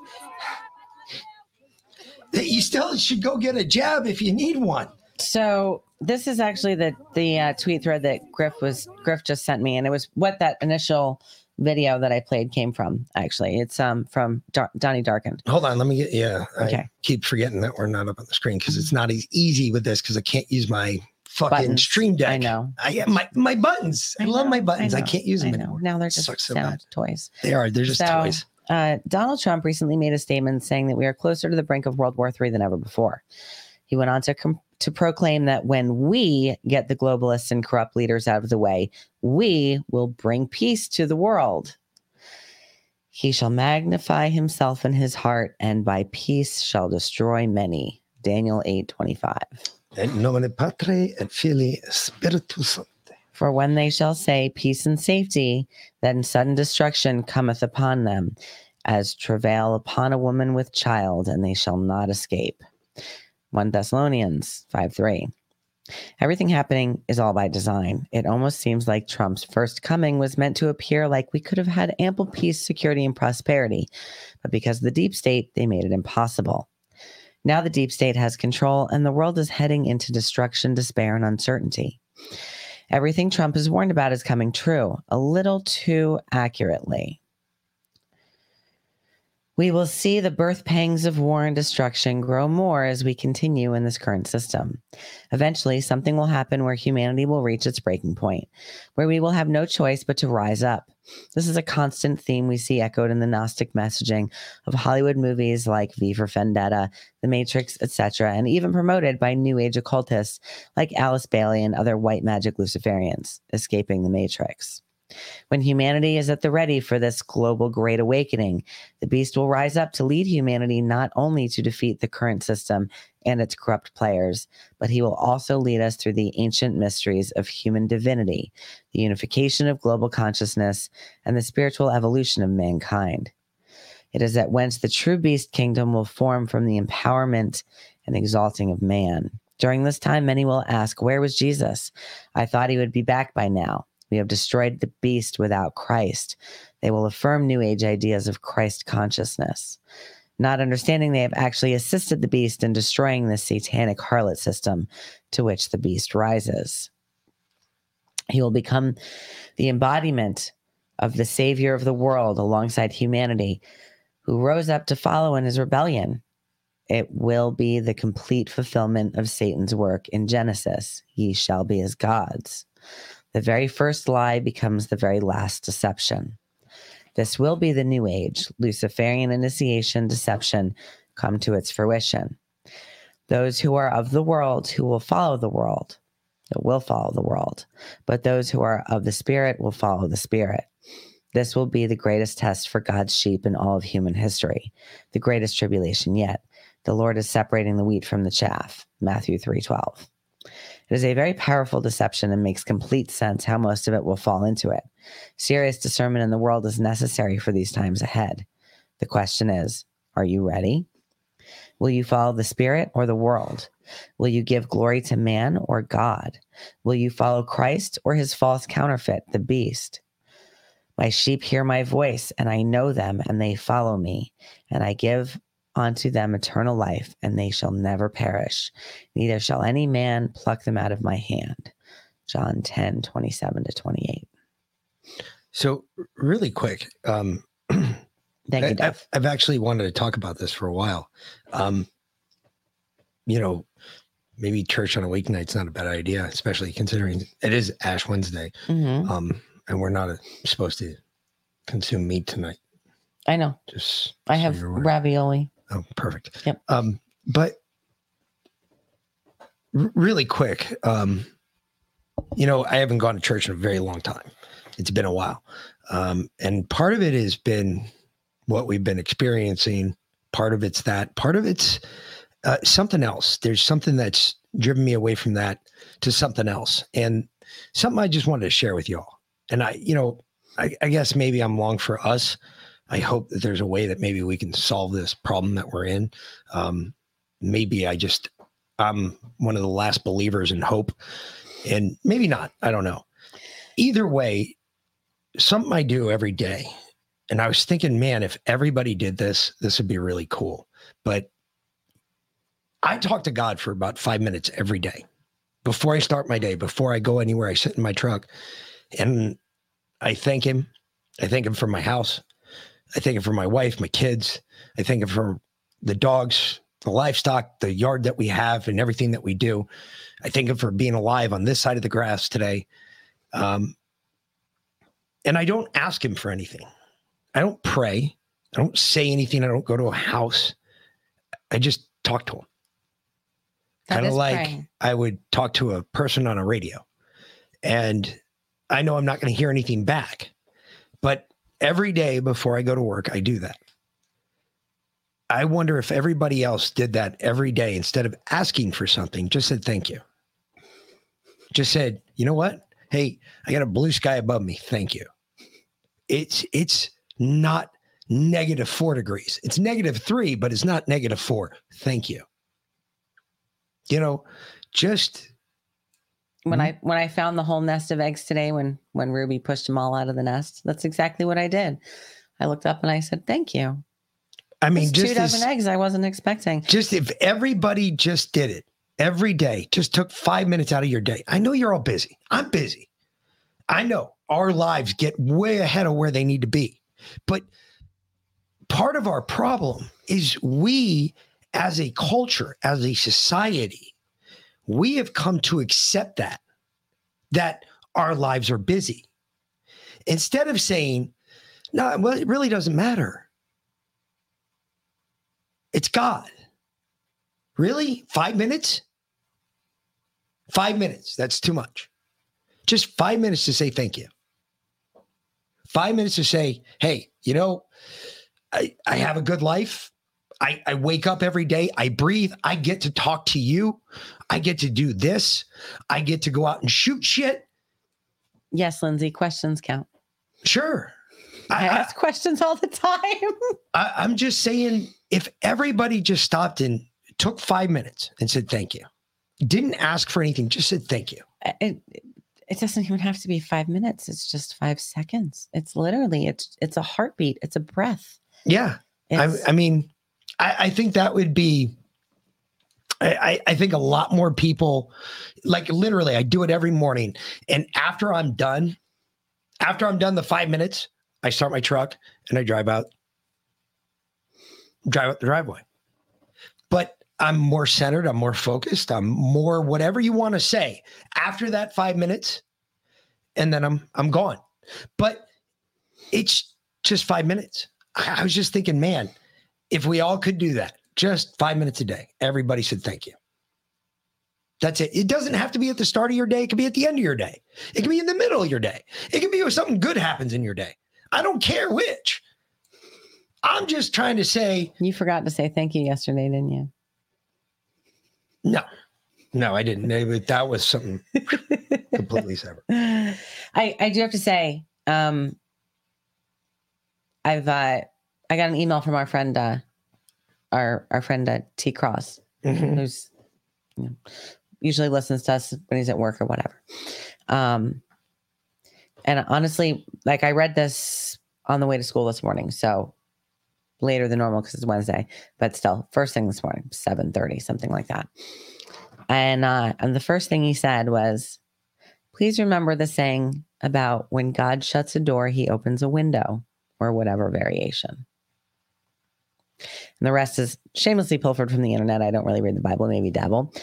S7: that you still should go get a jab if you need one.
S4: So this is actually the the uh, tweet thread that Griff was Griff just sent me, and it was what that initial video that I played came from. Actually, it's um from Dar- Donnie Darkened.
S7: Hold on, let me get yeah.
S4: Okay.
S7: I keep forgetting that we're not up on the screen because it's not as easy with this because I can't use my fucking
S4: Buttons.
S7: stream deck.
S4: I know.
S7: I have my my buttons. I, love my buttons. I,
S4: know,
S7: can't use them
S4: I know.
S7: anymore.
S4: Now they're just
S7: Sucks so bad.
S4: toys.
S7: They are. They're just
S4: So,
S7: toys.
S4: Uh, Donald Trump recently made a statement saying that we are closer to the brink of World War III than ever before. He went on to com- to proclaim that when we get the globalists and corrupt leaders out of the way, we will bring peace to the world. He shall magnify himself in his heart, and by peace shall destroy many. Daniel eight twenty five.
S7: Et nomine Patri et Filii Spiritus Sancti.
S4: For when they shall say peace and safety, then sudden destruction cometh upon them, as travail upon a woman with child, and they shall not escape. 1 Thessalonians 5 3. Everything happening is all by design. It almost seems like Trump's first coming was meant to appear like we could have had ample peace, security, and prosperity, but because of the deep state, they made it impossible. Now the deep state has control, and the world is heading into destruction, despair, and uncertainty. Everything Trump has warned about is coming true, a little too accurately. We will see the birth pangs of war and destruction grow more as we continue in this current system. Eventually, something will happen where humanity will reach its breaking point, where we will have no choice but to rise up. This is a constant theme we see echoed in the Gnostic messaging of Hollywood movies like V for Vendetta, The Matrix, etc., and even promoted by New Age occultists like Alice Bailey and other white magic Luciferians, escaping the Matrix. When humanity is at the ready for this global great awakening, the beast will rise up to lead humanity not only to defeat the current system and its corrupt players, but he will also lead us through the ancient mysteries of human divinity, the unification of global consciousness, and the spiritual evolution of mankind. It is at whence the true beast kingdom will form from the empowerment and exalting of man. During this time, many will ask, Where was Jesus? I thought he would be back by now. We have destroyed the beast without Christ. They will affirm New Age ideas of Christ consciousness, not understanding they have actually assisted the beast in destroying the satanic harlot system to which the beast rises. He will become the embodiment of the Savior of the world alongside humanity, who rose up to follow in his rebellion. It will be the complete fulfillment of Satan's work in Genesis. Ye shall be as gods. The very first lie becomes the very last deception. This will be the new age. Luciferian initiation deception come to its fruition. Those who are of the world who will follow the world it will follow the world, but those who are of the spirit will follow the spirit. This will be the greatest test for God's sheep in all of human history, the greatest tribulation yet. The Lord is separating the wheat from the chaff. Matthew 3:12. It is a very powerful deception and makes complete sense how most of it will fall into it. Serious discernment in the world is necessary for these times ahead. The question is, are you ready? Will you follow the spirit or the world? Will you give glory to man or God? Will you follow Christ or his false counterfeit, the beast? My sheep hear my voice, and I know them, and they follow me, and I give unto them eternal life, and they shall never perish, neither shall any man pluck them out of my hand. John 10, 27 to 28.
S7: So, really quick, um, [CLEARS THROAT]
S4: Thank you,
S7: I, have I've actually wanted to talk about this for a while. Um, you know, maybe church on a weeknight's not a bad idea, especially considering it is Ash Wednesday,
S4: Mhm.
S7: um, and we're not uh supposed to consume meat tonight.
S4: I know.
S7: Just
S4: I have ravioli.
S7: Oh, perfect.
S4: Yep.
S7: Um, but r- really quick, um, you know, I haven't gone to church in a very long time. It's been a while. Um, and part of it has been what we've been experiencing. Part of it's that, part of it's uh, something else. There's something that's driven me away from that to something else. And something I just wanted to share with y'all. And I, you know, I, I guess maybe I'm long for us. I hope that there's a way that maybe we can solve this problem that we're in. Um, maybe I just, I'm one of the last believers in hope, and maybe not. I don't know. Either way, something I do every day. And I was thinking, man, if everybody did this, this would be really cool. But I talk to God for about five minutes every day before I start my day, before I go anywhere. I sit in my truck and I thank Him. I thank Him for my house. I thank Him for my wife, my kids. I thank Him for the dogs, the livestock, the yard that we have, and everything that we do. I thank Him for being alive on this side of the grass today. Um, and I don't ask Him for anything. I don't pray. I don't say anything. I don't go to a house. I just talk to Him.
S4: That
S7: Kind of like
S4: praying.
S7: I would talk to a person on a radio. And I know I'm not going to hear anything back. But every day before I go to work, I do that. I wonder if everybody else did that every day instead of asking for something, just said thank you. Just said, you know what? Hey, I got a blue sky above me. Thank you. It's it's not negative four degrees. It's negative three, but it's not negative four. Thank you. You know, just
S4: When mm-hmm. I when I found the whole nest of eggs today, when when Ruby pushed them all out of the nest, that's exactly what I did. I looked up and I said, "Thank you."
S7: I mean, just
S4: two dozen eggs I wasn't expecting.
S7: Just if everybody just did it every day, just took five minutes out of your day. I know you're all busy. I'm busy. I know our lives get way ahead of where they need to be. But part of our problem is we, as a culture, as a society, we have come to accept that, that our lives are busy. Instead of saying, no, well, it really doesn't matter. It's God. Really? Five minutes? Five minutes. That's too much. Just five minutes to say thank you. Five minutes to say, hey, you know, I, I have a good life. I, I wake up every day. I breathe. I get to talk to you. I get to do this. I get to go out and shoot shit.
S4: Yes, Lindsay, questions count.
S7: Sure.
S4: I, ask questions all the time. [LAUGHS]
S7: I, I'm just saying, if everybody just stopped and took five minutes and said thank you, didn't ask for anything, just said thank you.
S4: It, it doesn't even have to be five minutes. It's just five seconds. It's literally it's it's a heartbeat. It's a breath.
S7: Yeah. I, I mean, I, I think that would be, I, I- think a lot more people, like literally, I do it every morning. And after I'm done, after I'm done the five minutes, I start my truck and I drive out, drive out the driveway. But I'm more centered. I'm more focused. I'm more whatever you want to say after that five minutes. And then I'm, I'm gone. But it's just five minutes. I was just thinking, man, if we all could do that, just five minutes a day, everybody should thank you. That's it. It doesn't have to be at the start of your day. It could be at the end of your day. It could be in the middle of your day. It could be when something good happens in your day. I don't care which. I'm just trying to say.
S4: You forgot to say thank you yesterday, didn't you?
S7: No, no, I didn't. It- That was something [LAUGHS] completely separate.
S4: I I do have to say, um, I've uh, I got an email from our friend uh, our our friend at T Cross,
S7: Mhm.
S4: who's you know, usually listens to us when he's at work or whatever. Um, and honestly, like I read this on the way to school this morning, so later than normal because it's Wednesday, but still, first thing this morning, seven thirty, something like that. And uh, and the first thing he said was, "Please remember the saying about when God shuts a door, He opens a window, or whatever variation." And the rest is shamelessly pilfered from the internet. I don't really read the Bible, maybe dabble.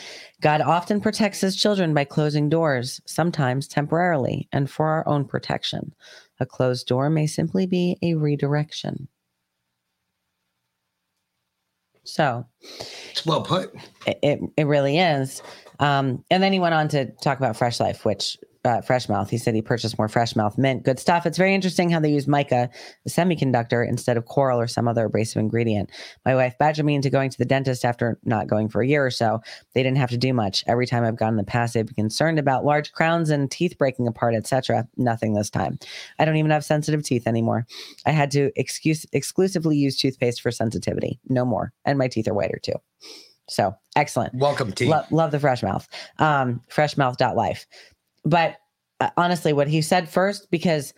S4: God often protects his children by closing doors, sometimes temporarily, and for our own protection. A closed door may simply be a redirection. So
S7: it's well put.
S4: It, it, it really is. Um, and then he went on to talk about Fresh Life, which uh, Fresh Mouth. He said he purchased more Fresh Mouth mint. Good stuff. It's very interesting how they use mica, a semiconductor, instead of coral or some other abrasive ingredient. My wife badgered me into going to the dentist after not going for a year or so. They didn't have to do much. Every time I've gone in the past, they've been concerned about large crowns and teeth breaking apart, etc. Nothing this time. I don't even have sensitive teeth anymore. I had to excuse exclusively use toothpaste for sensitivity. No more. And my teeth are whiter too. So excellent.
S7: Welcome, teeth.
S4: Lo- love the fresh mouth. Um, freshmouth.life. But uh, honestly, what he said first, because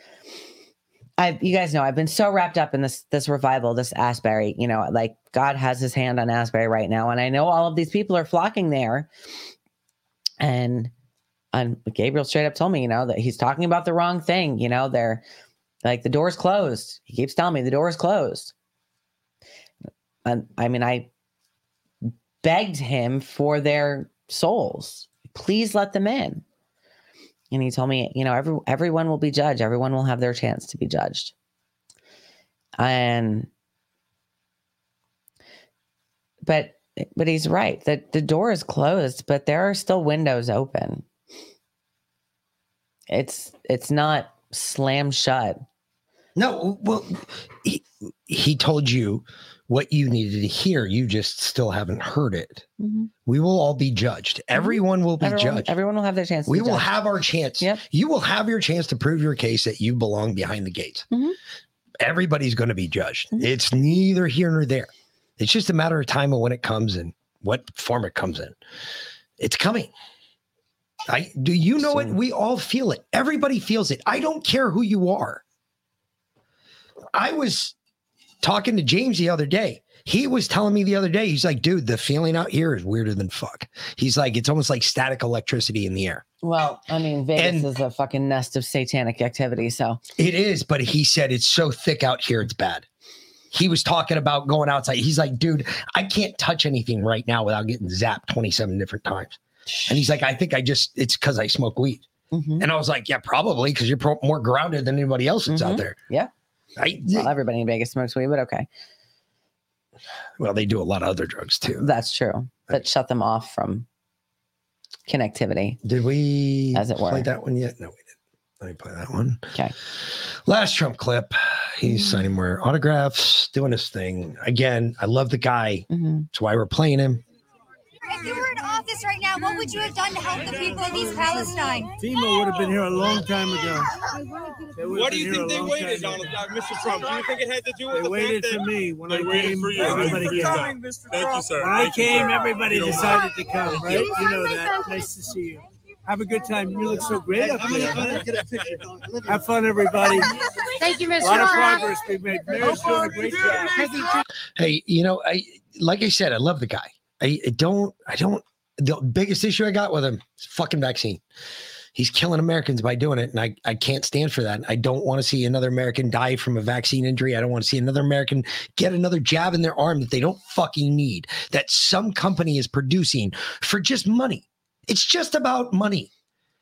S4: I, you guys know, I've been so wrapped up in this this revival, this Asbury. You know, like God has His hand on Asbury right now, and I know all of these people are flocking there. And and Gabriel straight up told me, you know, that he's talking about the wrong thing. You know, they're like the door's closed. He keeps telling me the door is closed. And I mean, I begged him for their souls. Please let them in. And he told me, you know, every everyone will be judged. Everyone will have their chance to be judged. And but but he's right. that the door is closed, but there are still windows open. It's it's not slam shut.
S7: No, well, he, he told you what you needed to hear. You just still haven't heard it.
S4: Mhm.
S7: We will all be judged. Everyone will be
S4: Everyone,
S7: judged.
S4: everyone will have their chance.
S7: we will
S4: judged.
S7: have our chance.
S4: Yep.
S7: You will have your chance to prove your case that you belong behind the gates.
S4: Mhm.
S7: Everybody's going to be judged.
S4: Mm-hmm.
S7: It's neither here nor there. It's just a matter of time of when it comes and what form it comes in. It's coming. I do you know it? We all feel it. Everybody feels it. I don't care who you are. I was talking to James the other day. He was telling me the other day, he's like, dude, the feeling out here is weirder than fuck. He's like, it's almost like static electricity in the air.
S4: Well, I mean, Vegas is a fucking nest of satanic activity. So
S7: It is, but he said it's so thick out here, it's bad. He was talking about going outside. He's like, dude, I can't touch anything right now without getting zapped 27 different times. And he's like, I think I just, it's because I smoke weed.
S4: Mm-hmm.
S7: And I was like, yeah, probably because you're pro- more grounded than anybody else that's out there.
S4: yeah.
S7: I,
S4: well, everybody in Vegas smokes weed, but okay.
S7: Well, they do a lot of other drugs too.
S4: That's true. That shut them off from connectivity.
S7: Did we
S4: as it were?
S7: play that one yet? No, we didn't. Let me play that one.
S4: Okay.
S7: Last Trump clip. He's signing more autographs, doing his thing. Again, I love the guy.
S4: Mm-hmm.
S7: That's why we're playing him.
S21: If you were in office right now, what would you have done to help the people of East Palestine?
S15: FEMA would have been here a long time ago.
S22: What do you think they waited, Donald, Mr. Trump? Do you think it had to do with
S15: They
S22: the
S15: waited
S22: fact
S15: for
S22: that
S15: me. When
S22: they
S15: I
S22: waited
S15: came,
S22: for you?
S15: everybody
S22: Thank
S15: came.
S22: for coming, Mr. Thank you, sir.
S15: When I
S22: you,
S15: came,
S22: sir.
S15: everybody
S22: You
S15: decided to come, right?
S22: you.
S15: You know that. Nice to see you. Have a good time. You look so great up there. Have fun, everybody.
S21: Thank you, Mr.
S15: A lot of
S21: Trump.
S15: progress being made. Mayor's doing a great job.
S7: Hey, you know, I like I said, I love the guy. I, I don't, I don't. The biggest issue I got with him is fucking vaccine. He's killing Americans by doing it, and I, I can't stand for that. I don't want to see another American die from a vaccine injury. I don't want to see another American get another jab in their arm that they don't fucking need. That some company is producing for just money. It's just about money.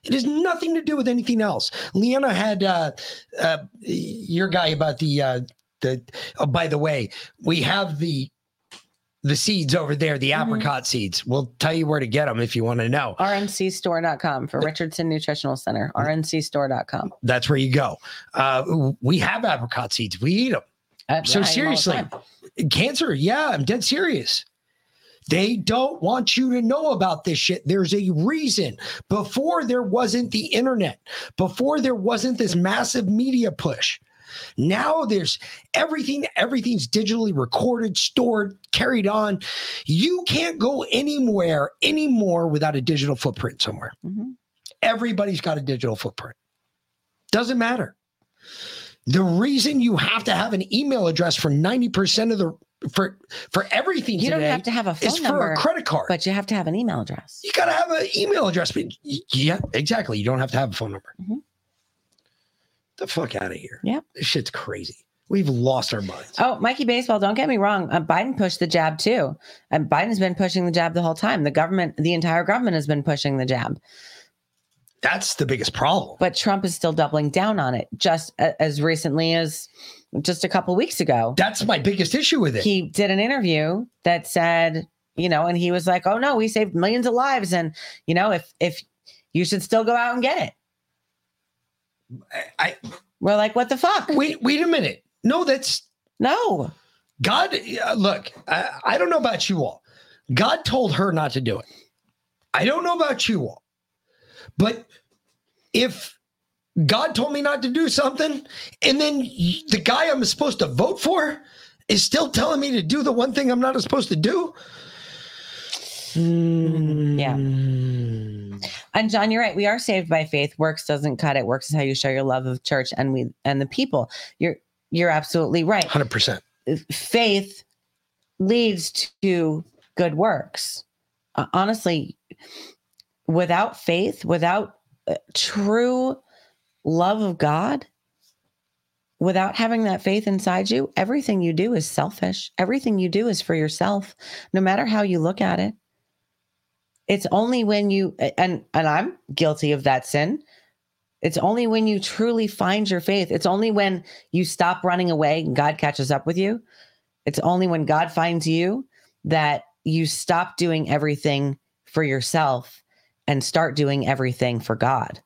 S7: It has nothing to do with anything else. Leanna had uh, uh, your guy about the uh, the. Oh, by the way, we have the the seeds over there, the apricot seeds. We'll tell you where to get them if you want to know.
S4: RNCstore.com for Richardson Nutritional Center. RNCstore.com.
S7: That's where you go. Uh, we have apricot seeds. We eat them. So
S4: yeah, I eat 'em all
S7: seriously, cancer. Yeah, I'm dead serious. They don't want you to know about this shit. There's a reason. Before there wasn't the internet, before there wasn't this massive media push, Now there's everything, everything's digitally recorded, stored, carried on. You can't go anywhere anymore without a digital footprint somewhere. Mm-hmm. Everybody's got a digital footprint. Doesn't matter. The reason you have to have an email address for 90% of the for for everything
S4: You don't have to have a phone number,
S7: for a credit card.
S4: but you have to have an email address.
S7: You gotta have an email address. Yeah, exactly. You don't have to have a phone number. Mm-hmm. The fuck out of here.
S4: Yeah.
S7: This shit's crazy. We've lost our minds.
S4: Oh, Mikey Baseball, don't get me wrong. Uh, Biden pushed the jab too. And Biden's been pushing the jab the whole time. The government, the entire government has been pushing the jab.
S7: That's the biggest problem.
S4: But Trump is still doubling down on it just a- as recently as just a couple weeks ago.
S7: That's my biggest issue with it.
S4: He did an interview that said, you know, and he was like, "Oh no, we saved millions of lives and, you know, if if you should still go out and get it."
S7: I
S4: We're like, "What the fuck?"
S7: Wait, wait a minute. No, that's
S4: no.
S7: God, look, I, I don't know about you all. God told her not to do it. I don't know about you all. But if God told me not to do something, and then the guy I'm supposed to vote for is still telling me to do the one thing I'm not supposed to do,
S4: Yeah. And John, you're right. We are saved by faith. Works doesn't cut it. Works is how you show your love of church and we and the people. You're you're absolutely right.
S7: 100%.
S4: Faith leads to good works. Uh, honestly, without faith, without uh, true love of God, without having that faith inside you, everything you do is selfish. Everything you do is for yourself, no matter how you look at it. It's only when you and and I'm guilty of that sin. It's only when you truly find your faith. It's only when you stop running away and God catches up with you. It's only when God finds you that you stop doing everything for yourself and start doing everything for God.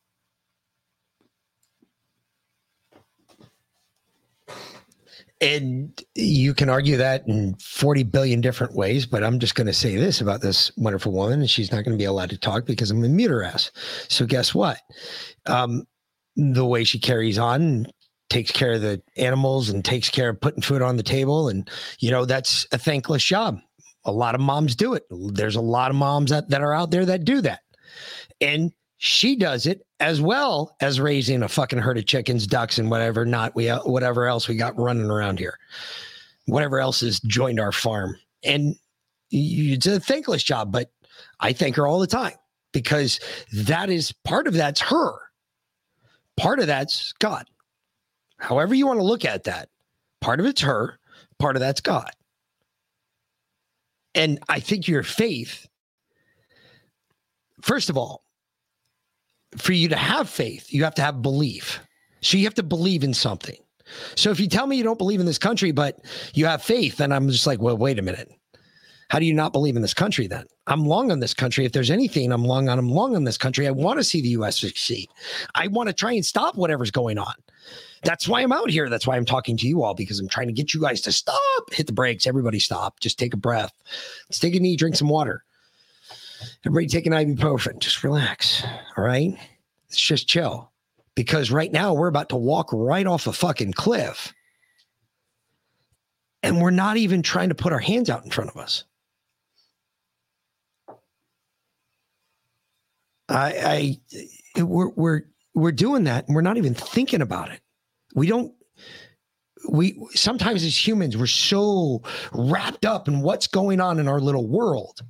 S7: And you can argue that in 40 billion different ways, but I'm just going to say this about this wonderful woman, and she's not going to be allowed to talk because I'm going to mute her ass. So, guess what? Um, the way she carries on, takes care of the animals, and takes care of putting food on the table, and you know, that's a thankless job. A lot of moms do it. There's a lot of moms that, that are out there that do that. And she does it as well as raising a fucking herd of chickens, ducks, and whatever not we whatever else we got running around here, whatever else has joined our farm. And it's a thankless job, but I thank her all the time because that is part of that's her. Part of that's God. However you want to look at that, part of it's her, part of that's God. And I think your faith, first of all, for you to have faith, you have to have belief. So you have to believe in something. So if you tell me you don't believe in this country, but you have faith, then I'm just like, well, wait a minute. How do you not believe in this country then? I'm long on this country. If there's anything I'm long on, I'm long on this country. I want to see the US succeed. I want to try and stop whatever's going on. That's why I'm out here. That's why I'm talking to you all because I'm trying to get you guys to stop. Hit the brakes. Everybody stop. Just take a breath. Let's take a knee, drink some water. Everybody take an ibuprofen. Just relax. All right. It's just chill. Because right now we're about to walk right off a fucking cliff. And we're not even trying to put our hands out in front of us. I, I we're we're we're doing that and we're not even thinking about it. We don't we sometimes as humans we're so wrapped up in what's going on in our little world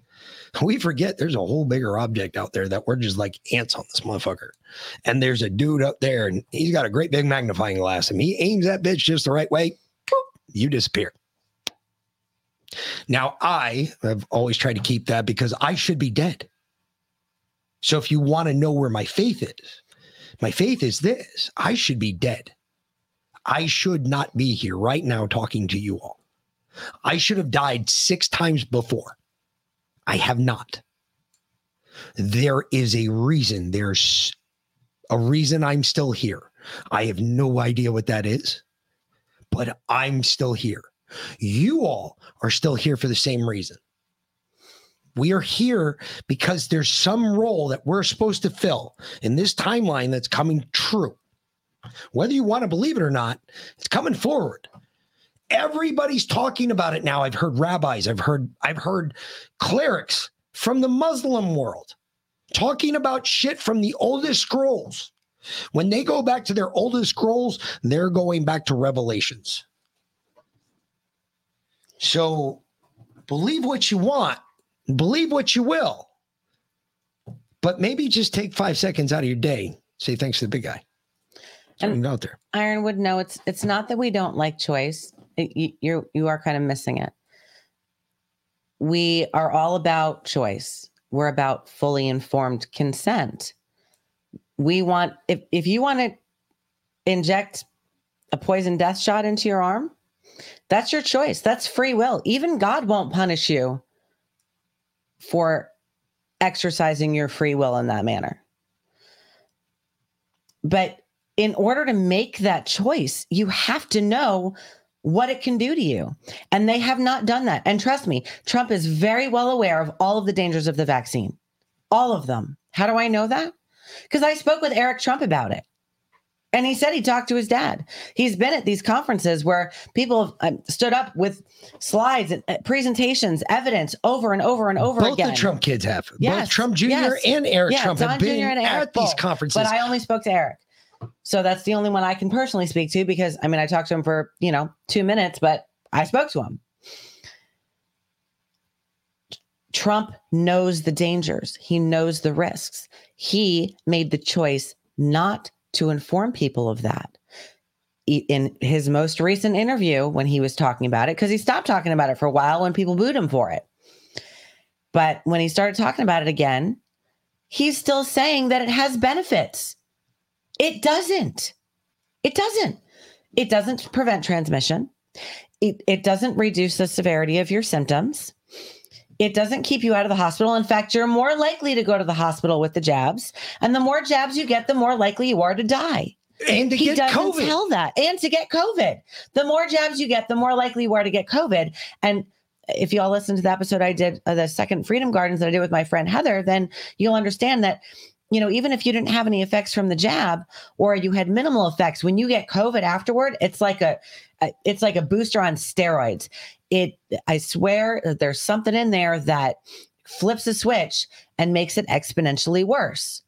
S7: [LAUGHS] we forget there's a whole bigger object out there that we're just like ants on this motherfucker. And there's a dude up there and he's got a great big magnifying glass and he aims that bitch just the right way, you disappear. Now, I have always tried to keep that because I should be dead. So if you want to know where my faith is, my faith is this I should be dead. I should not be here right now talking to you all. I should have died six times before. I have not. There is a reason. There's a reason I'm still here. I have no idea what that is, but I'm still here. You all are still here for the same reason. We are here because there's some role that we're supposed to fill in this timeline that's coming true. Whether you want to believe it or not, it's coming forward. Everybody's talking about it now. I've heard rabbis, I've heard I've heard clerics from the Muslim world talking about shit from the oldest scrolls. When they go back to their oldest scrolls, they're going back to revelations. So believe what you want, believe what you will, but maybe just take five seconds out of your day. Say thanks to the big guy. And out there.
S4: Ironwood, no, it's it's not that we don't like choice. It- you, you are kind of missing it. We are all about choice. We're about fully informed consent. We want if if you want to inject a poison death shot into your arm, that's your choice. That's free will. Even God won't punish you for exercising your free will in that manner. But in order to make that choice, you have to know what it can do to you. And they have not done that. And trust me, Trump is very well aware of all of the dangers of the vaccine, all of them. How do I know that? Because I spoke with Eric Trump about it. And he said he talked to his dad. He's been at these conferences where people have um, stood up with slides, and uh, presentations, evidence over and over and over
S7: Both
S4: again.
S7: the Trump kids have.
S4: Yes,
S7: Both Trump Jr.
S4: yes.
S7: and Eric
S4: Yeah,
S7: Trump
S4: Don
S7: have
S4: Jr.
S7: been
S4: and Eric
S7: at these
S4: both.
S7: conferences.
S4: But I only spoke to Eric. So that's the only one I can personally speak to because I mean I talked to him for, you know, 2 minutes, but I spoke to him. Trump knows the dangers. He knows the risks. He made the choice not to inform people of that. In his most recent interview, when he was talking about it, because he stopped talking about it for a while when people booed him for it. But when he started talking about it again, he's still saying that it has benefits. It doesn't. It doesn't. It doesn't prevent transmission. It, it doesn't reduce the severity of your symptoms. It doesn't keep you out of the hospital. In fact, you're more likely to go to the hospital with the jabs. And the more jabs you get, the more likely you are to die.
S7: And to
S4: he
S7: get
S4: doesn't
S7: COVID.
S4: tell that. And to get COVID. The more jabs you get, the more likely you are to get COVID. And if you all listen to the episode I did, uh, the second Freedom Gardens that I did with my friend Heather, then you'll understand that, you know, even if you didn't have any effects from the jab or you had minimal effects, when you get COVID afterward, it's like a, a it's like a booster on steroids. It, I swear, that there's something in there that flips a switch and makes it exponentially worse.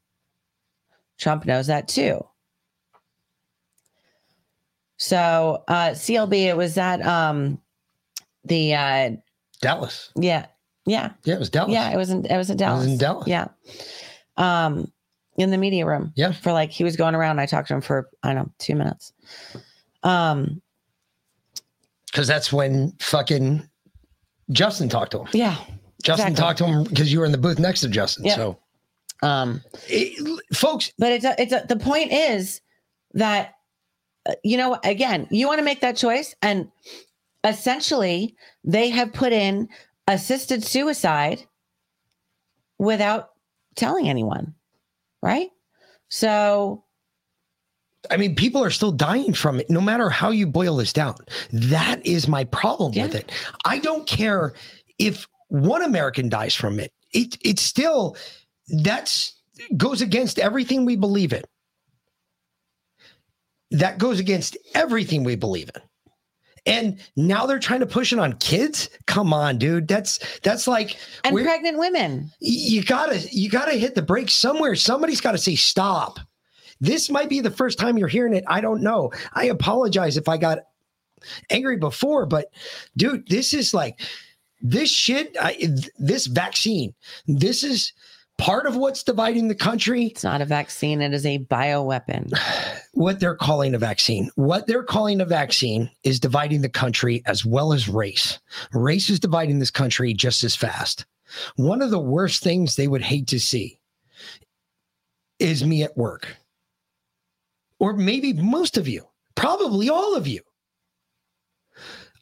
S4: Trump knows that too. So uh CLB, it was at um the uh
S7: Dallas.
S4: Yeah. Yeah.
S7: Yeah, it was Dallas.
S4: Yeah, it was in it was in Dallas.
S7: in Dallas.
S4: Yeah. Um in the media room.
S7: Yeah.
S4: For like he was going around. I talked to him for I don't know, two minutes. Um
S7: Because that's when fucking Justin talked to him.
S4: Yeah.
S7: Justin
S4: exactly.
S7: talked to him because you were in the booth next to Justin.
S4: Yeah.
S7: So,
S4: um it,
S7: folks,
S4: but it's a, it's a, the point is that uh, you know again you want to make that choice and essentially they have put in assisted suicide without telling anyone right so
S7: I mean, people are still dying from it, no matter how you boil this down. That is my problem with it. I don't care if one American dies from it. It it's still that's goes against everything we believe in. That goes against everything we believe in. And now they're trying to push it on kids. Come on, dude. That's that's like
S4: and pregnant women.
S7: You gotta you gotta hit the brakes somewhere. Somebody's gotta say stop. This might be the first time you're hearing it. I don't know. I apologize if i got angry before but dude this is like this shit I, this vaccine this is part of what's dividing the country?
S4: It's not a vaccine. It is a bioweapon. [SIGHS]
S7: What they're calling a vaccine. What they're calling a vaccine is dividing the country as well as race. Race is dividing this country just as fast. One of the worst things they would hate to see is me at work. Or maybe most of you probably all of you.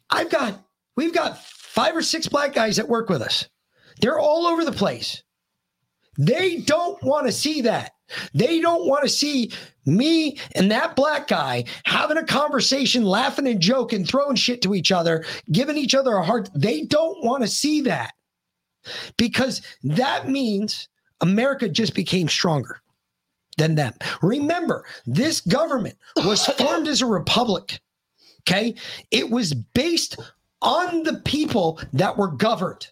S7: I've got we've got five or six black guys that work with us. They're all over the place they don't want to see that. They don't want to see me and that black guy having a conversation, laughing and joking, throwing shit to each other, giving each other a heart. They don't want to see that because that means America just became stronger. than them. Remember, this government was [LAUGHS] formed as a republic. Okay. It was based on the people that were governed.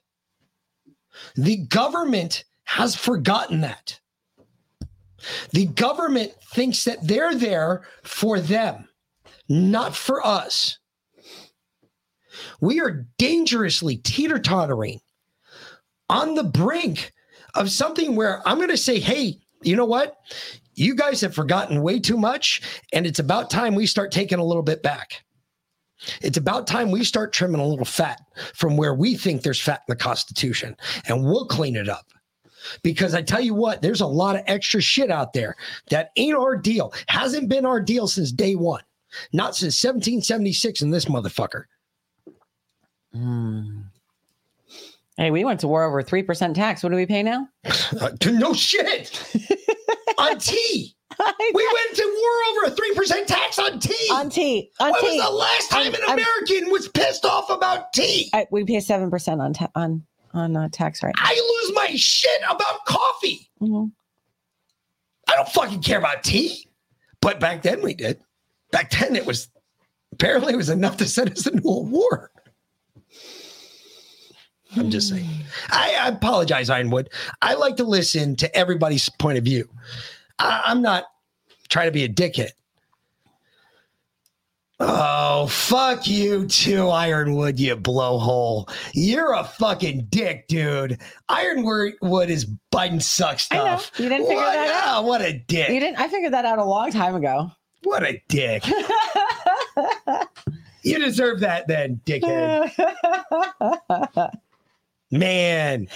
S7: The government has forgotten that. The government thinks that they're there for them, not for us. We are dangerously teeter tottering on the brink of something where I'm going to say, hey, you know what? You guys have forgotten way too much, and it's about time we start taking a little bit back. It's about time we start trimming a little fat from where we think there's fat in the Constitution, and we'll clean it up. Because I tell you what, there's a lot of extra shit out there that ain't our deal. Hasn't been our deal since day one, not since 1776 in this motherfucker.
S4: Hmm. Hey, we went to war over 3% tax. What do we pay now? [LAUGHS]
S7: Uh, no shit. [LAUGHS] on tea. We went to war over a 3% tax on tea.
S4: On tea. On
S7: when
S4: tea.
S7: was the last time
S4: I'm-
S7: an
S4: I'm-
S7: American was pissed off about tea?
S4: I, we pay 7% on, ta- on, on uh, tax right now.
S7: I lose my shit about coffee.
S4: Mhm.
S7: I don't fucking care about tea. But back then we did. Back then it was apparently it was enough to send us into a war. I'm just saying. I, I apologize, Ironwood. I like to listen to everybody's point of view. I, I'm not trying to be a dickhead. Oh, fuck you too, Ironwood, you blowhole. You're a fucking dick, dude. Ironwood is Biden suck
S4: I know.
S7: stuff.
S4: You didn't figure
S7: What-
S4: that out.
S7: ah, what a dick.
S4: You didn't. I figured that out a long time ago.
S7: What a dick. [LAUGHS] you deserve that then, dickhead. Man.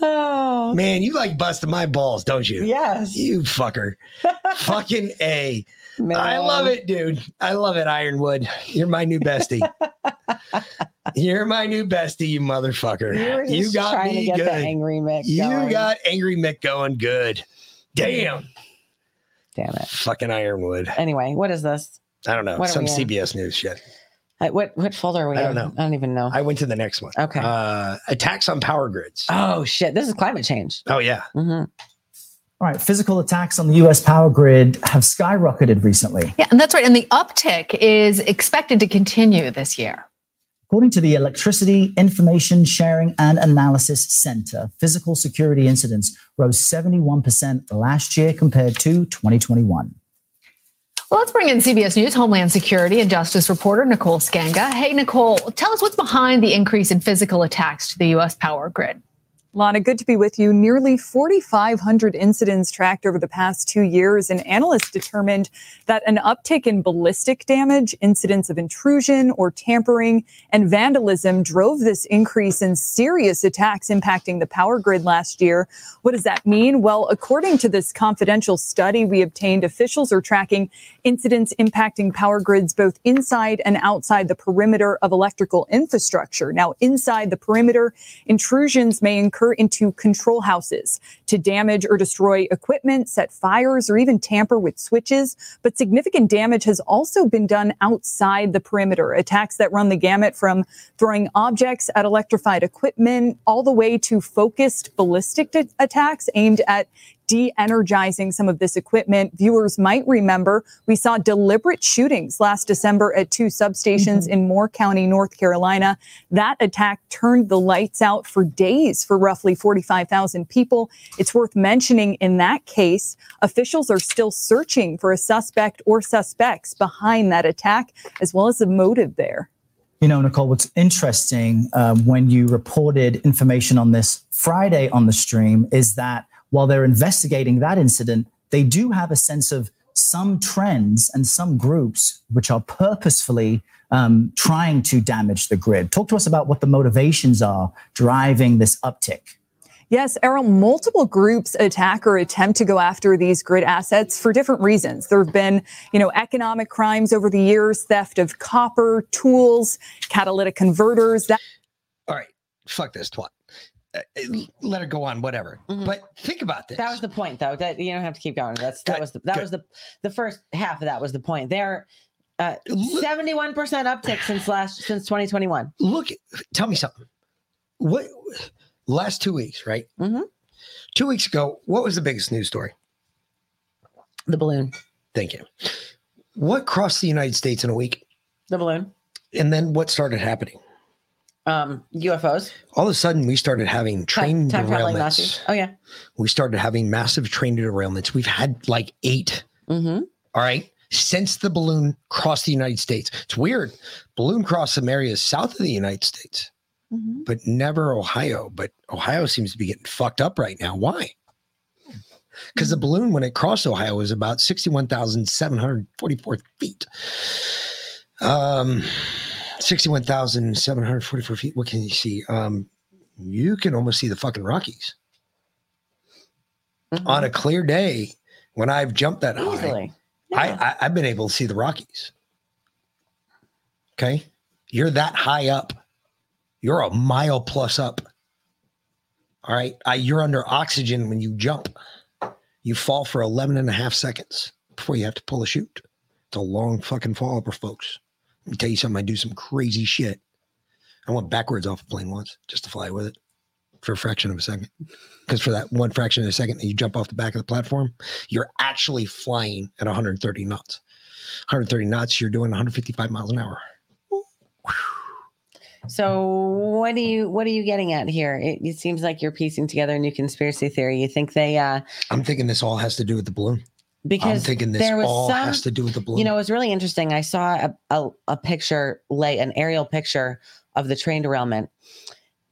S4: Oh.
S7: Man, you like busting my balls, don't you?
S4: Yes.
S7: You fucker. [LAUGHS] Fucking A. I love it, dude. I love it, Ironwood. You're my new bestie. [LAUGHS] You're my new bestie, you motherfucker.
S4: You
S7: got
S4: trying
S7: me
S4: to get
S7: good.
S4: the angry Mick.
S7: you
S4: going.
S7: got Angry Mick going good. Damn.
S4: Damn it.
S7: Fucking Ironwood.
S4: Anyway, what is this?
S7: I don't know.
S4: What
S7: Some? CBS News shit.
S4: Uh, what what folder are we
S7: I don't
S4: in?
S7: know.
S4: I don't even know.
S7: I went to the next one.
S4: Okay.
S7: Uh, attacks on power grids.
S4: oh shit! This is climate change.
S7: Oh yeah.
S4: hmm
S23: All right, physical attacks on the US power grid have skyrocketed recently.
S24: Yeah, and that's right. And the uptick is expected to continue this year.
S23: According to the Electricity Information Sharing and Analysis Center, physical security incidents rose 71% last year compared to 2021.
S24: Well, let's bring in CBS News Homeland Security and Justice reporter Nicole Sganga. Hey, Nicole, tell us what's behind the increase in physical attacks to the U.S. power grid.
S25: Lana, good to be with you. Nearly 4,500 incidents tracked over the past two years, and analysts determined that an uptick in ballistic damage, incidents of intrusion or tampering, and vandalism drove this increase in serious attacks impacting the power grid last year. What does that mean? Well, according to this confidential study we obtained, officials are tracking incidents impacting power grids both inside and outside the perimeter of electrical infrastructure. Now, inside the perimeter, intrusions may occur into control houses to damage or destroy equipment, set fires, or even tamper with switches. But significant damage has also been done outside the perimeter. Attacks that run the gamut from throwing objects at electrified equipment all the way to focused ballistic attacks aimed at de-energizing some of this equipment. Viewers might remember we saw deliberate shootings last December at two substations in Moore County, North Carolina. That attack turned the lights out for days for roughly 45,000 people. It's worth mentioning in that case, officials are still searching for a suspect or suspects behind that attack, as well as the motive there.
S23: You know, Nicole, what's interesting um, when you reported information on this Friday on the stream is that while they're investigating that incident, they do have a sense of some trends and some groups which are purposefully um, trying to damage the grid. Talk to us about what the motivations are driving this uptick.
S25: Yes, Errol, multiple groups attack or attempt to go after these grid assets for different reasons. There have been, you know, economic crimes over the years, theft of copper, tools, catalytic converters. That
S7: All right. Fuck this twat. Uh, let her go on, whatever. But think about this.
S4: That was the point, though. That you don't have to keep going. That's that
S7: Good,
S4: was the, that
S7: good.
S4: was the the first half of that was the point. There, seventy one percent uptick since last since twenty twenty one.
S7: Look, tell me something. What last two weeks, right?
S4: Mm-hmm.
S7: Two weeks ago, what was the biggest news story?
S4: The balloon.
S7: Thank you. What crossed the United States in a week?
S4: The balloon.
S7: And then what started happening?
S4: Um, UFOs.
S7: All of a sudden, we started having train
S4: Time traveling
S7: derailments.
S4: Oh yeah.
S7: We started having massive train derailments. We've had like 8
S4: Mm-hmm.
S7: All right. Since the balloon crossed the United States. It's weird. Balloon crossed some areas south of the United States,
S4: Mhm.
S7: but never Ohio. But Ohio seems to be getting fucked up right now. Why? Because the balloon, when it crossed Ohio, was about 61,744 feet. Um, 61,744 feet. What can you see? Um, you can almost see the fucking Rockies. On a clear day, when I've jumped that high,
S4: Easily.
S7: I, I I've been able to see the Rockies. Okay, you're that high up. You're a mile plus up. All right, I, you're under oxygen when you jump. You fall for 11 and a half seconds before you have to pull a chute. It's a long fucking fall for folks. Let me tell you something. I do some crazy shit. I went backwards off a plane once just to fly with it for a fraction of a second. Because for that one fraction of a second that you jump off the back of the platform, you're actually flying at 130 knots. 130 knots, you're doing 155 miles an hour.
S4: So what do you what are you getting at here? It, it seems like you're piecing together a new conspiracy theory. You think they uh
S7: I'm thinking this all has to do with the balloon.
S4: Because
S7: I'm thinking this
S4: there was
S7: all
S4: some,
S7: has to do with the balloon.
S4: You know, it was really interesting. I saw a, a, a picture, lay an aerial picture of the train derailment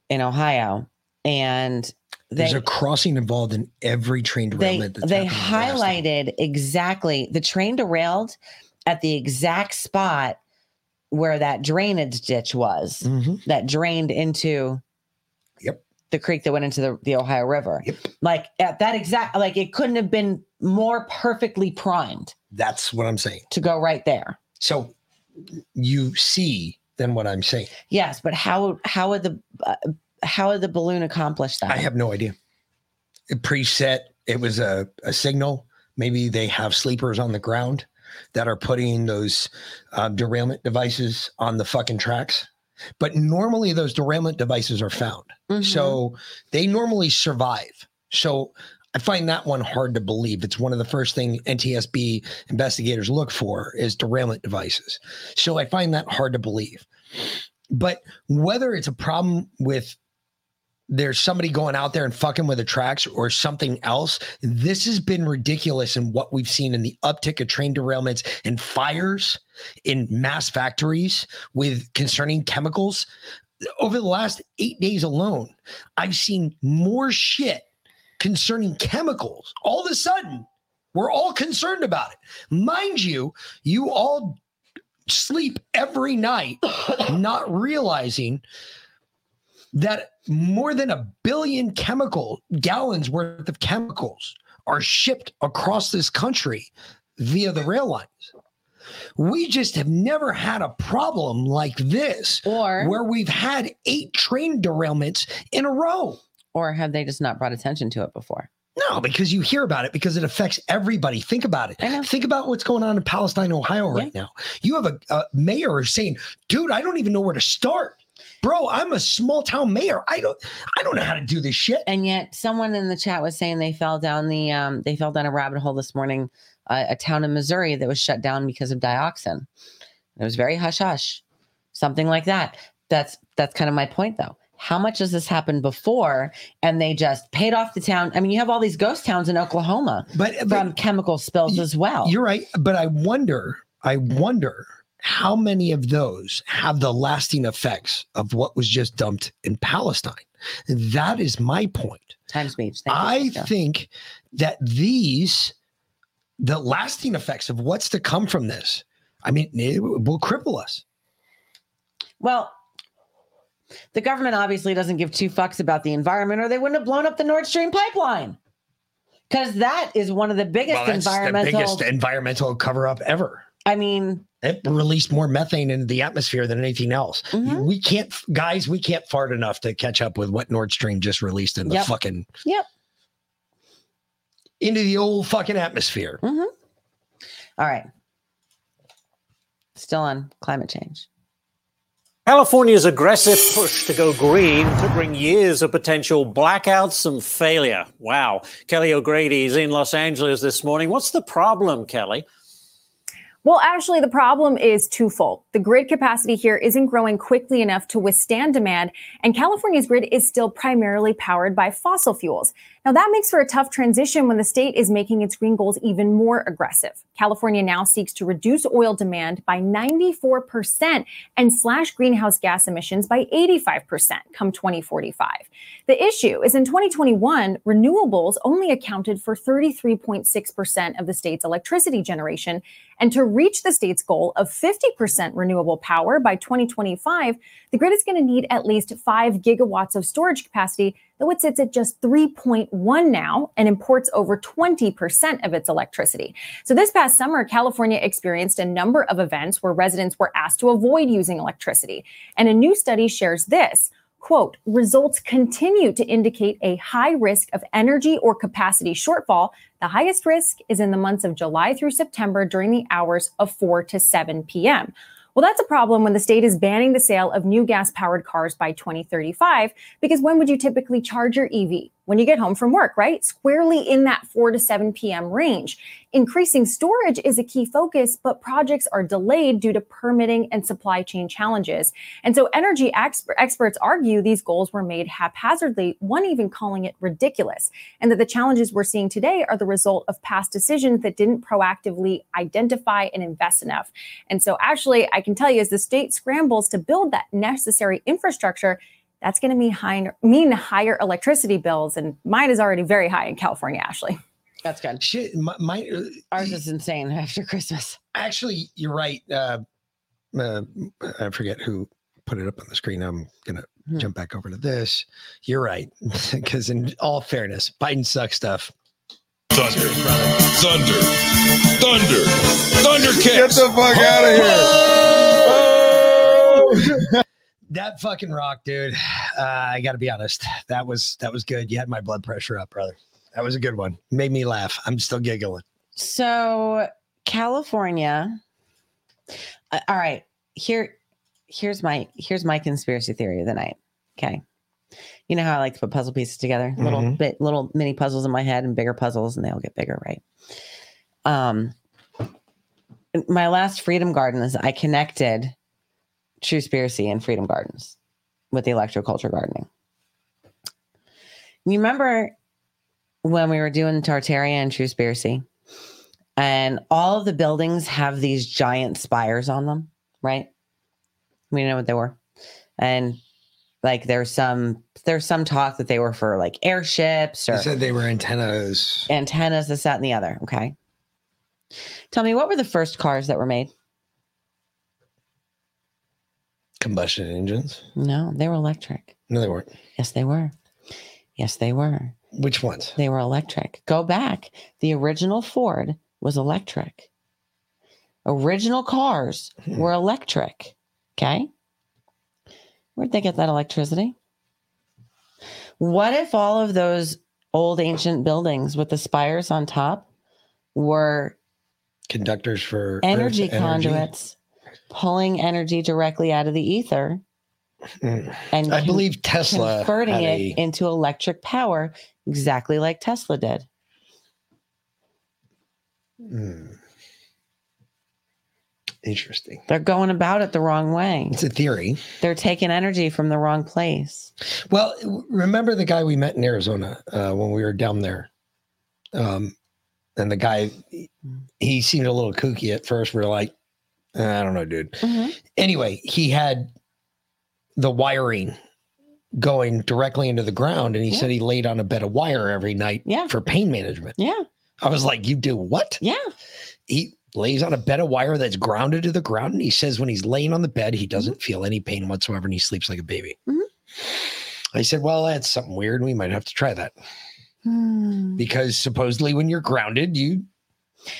S4: in Ohio, and they
S7: There's a crossing involved in every train
S4: they
S7: derailment. that's
S4: they
S7: happened the
S4: highlighted exactly the train derailed at the exact spot where that drainage ditch was
S7: Mhm.
S4: that drained into
S7: Yep.
S4: the creek that went into the, the Ohio River. Like at that exact like it couldn't have been more perfectly primed
S7: That's what I'm saying.
S4: to go right there.
S7: So you see then what I'm saying.
S4: Yes, but how how would the uh, how would the balloon accomplish that?
S7: I have no idea. It preset. It was a, a signal. Maybe they have sleepers on the ground that are putting those uh, derailment devices on the fucking tracks. But normally those derailment devices are found. So they normally survive. So I find that one hard to believe. It's one of the first thing NTSB investigators look for is derailment devices. So I find that hard to believe. But whether it's a problem with there's somebody going out there and fucking with the tracks or something else. This has been ridiculous in what we've seen in the uptick of train derailments and fires in mass factories with concerning chemicals. Over the last eight days alone, I've seen more shit concerning chemicals. All of a sudden, we're all concerned about it. Mind you, you all sleep every night, [COUGHS] not realizing that more than a billion chemical gallons worth of chemicals are shipped across this country via the rail lines. We just have never had a problem like this,
S4: or
S7: where we've had eight train derailments in a row.
S4: Or have they just not brought attention to it before?
S7: No, because you hear about it because it affects everybody. Think about it. Think about what's going on in Palestine, Ohio right now. You have a, a mayor saying, "Dude, I don't even know where to start." Bro, I'm a small town mayor. I don't I don't know how to do this shit.
S4: And yet, someone in the chat was saying they fell down the um, they fell down a rabbit hole this morning. Uh, a town in Missouri that was shut down because of dioxin. It was very hush hush, something like that. That's that's kind of my point, though. How much has this happened before? And they just paid off the town. I mean, you have all these ghost towns in Oklahoma,
S7: but
S4: from chemical spills as well.
S7: You're right, but I wonder, I mm-hmm. wonder how many of those have the lasting effects of what was just dumped in Palestine. That is my point.
S4: Time speech. Thank
S7: I think that these, the lasting effects of what's to come from this, I mean, it will cripple us.
S4: Well, the government obviously doesn't give two fucks about the environment, or they wouldn't have blown up the Nord Stream pipeline. Because that is one of the biggest
S7: Well,
S4: environmental.
S7: the biggest environmental cover up ever.
S4: I mean,
S7: It released more methane into the atmosphere than anything else.
S4: Mm-hmm.
S7: We can't, guys, we can't fart enough to catch up with what Nord Stream just released in the
S4: Yep.
S7: fucking
S4: yep.
S7: into the old fucking atmosphere.
S4: Mm-hmm. All right. Still on climate change.
S26: California's aggressive push to go green could bring years of potential blackouts and failure. Wow. Kelly O'Grady is in Los Angeles this morning. What's the problem, Kelly?
S27: Well, actually, the problem is twofold. The grid capacity here isn't growing quickly enough to withstand demand, and California's grid is still primarily powered by fossil fuels. Now, that makes for a tough transition when the state is making its green goals even more aggressive. California now seeks to reduce oil demand by 94% and slash greenhouse gas emissions by 85% come 2045. The issue is in 2021, renewables only accounted for 33.6% of the state's electricity generation. And to reach the state's goal of 50% renewable power by 2025, the grid is going to need at least 5 gigawatts of storage capacity, though it sits at just 3.1 now and imports over 20% of its electricity. So this past summer, California experienced a number of events where residents were asked to avoid using electricity. And a new study shares this. Quote, results continue to indicate a high risk of energy or capacity shortfall. The highest risk is in the months of July through September during the hours of 4 to 7 p.m. Well, that's a problem when the state is banning the sale of new gas powered cars by 2035, because when would you typically charge your EV? When you get home from work, right? Squarely in that 4 to 7 p.m. range. Increasing storage is a key focus, but projects are delayed due to permitting and supply chain challenges. And so energy exper- experts argue these goals were made haphazardly, one even calling it ridiculous, and that the challenges we're seeing today are the result of past decisions that didn't proactively identify and invest enough. And so actually, I can tell you as the state scrambles to build that necessary infrastructure, that's going to mean higher, mean higher electricity bills, and mine is already very high in California, Ashley.
S4: That's good.
S7: Shit, my, my uh,
S4: Ours is insane [LAUGHS] after Christmas.
S7: actually, you're right. Uh, uh, I forget who put it up on the screen. I'm gonna
S4: Hmm.
S7: jump back over to this. You're right, [LAUGHS] because in all fairness, Biden sucks stuff.
S5: Thunder, thunder, thunder, thunder kicks.
S11: Get the fuck out of here. [LAUGHS]
S7: that fucking rock, dude. [SIGHS] Uh, I got to be honest. That was that was good. You had my blood pressure up, brother. That was a good one. Made me laugh. I'm still giggling.
S4: So California. uh, all right, here, here's my here's my conspiracy theory of the night. Okay, you know how I like to put puzzle pieces together, little
S7: Mhm.
S4: bit, little mini puzzles in my head, and bigger puzzles, and they all get bigger, right? Um, my last Freedom Gardens, I connected True Spiracy and Freedom Gardens with the electroculture gardening. You remember when we were doing Tartaria and True Spiracy, and all of the buildings have these giant spires on them, right? We know what they were, and like there's some there's some talk that they were for like airships or
S7: They said they were antennas.
S4: antennas, this, that, and the other. Okay. Tell me, what were the first cars that were made?
S7: Combustion engines?
S4: No, they were electric.
S7: No, they weren't.
S4: Yes, they were. Yes, they were.
S7: Which ones?
S4: They were electric. Go back. The original Ford was electric. Original cars
S7: Hmm.
S4: were electric. Okay. Where'd they get that electricity? What if all of those old ancient buildings with the spires on top were
S7: Conductors for
S4: energy conduits pulling energy directly out of the ether
S7: Mm.
S4: and
S7: I
S4: con-
S7: believe Tesla
S4: converting
S7: had
S4: it into electric power exactly like Tesla did.
S7: Hmm. Interesting.
S4: They're going about it the wrong way.
S7: It's a theory.
S4: They're taking energy from the wrong place.
S7: Well, remember the guy we met in Arizona uh, when we were down there? Um, and the guy, he seemed a little kooky at first. We are like, "Uh, I don't know, dude. Mm-hmm. Anyway, he had the wiring going directly into the ground, and he said he laid on a bed of wire every night for pain management.
S4: Yeah.
S7: I was like, You do what?
S4: Yeah.
S7: He lays on a bed of wire that's grounded to the ground, and he says when he's laying on the bed, he doesn't mm-hmm. feel any pain whatsoever, and he sleeps like a baby. Mm-hmm. I said, Well, that's something weird. We might have to try that. Hmm. Because supposedly when you're grounded, you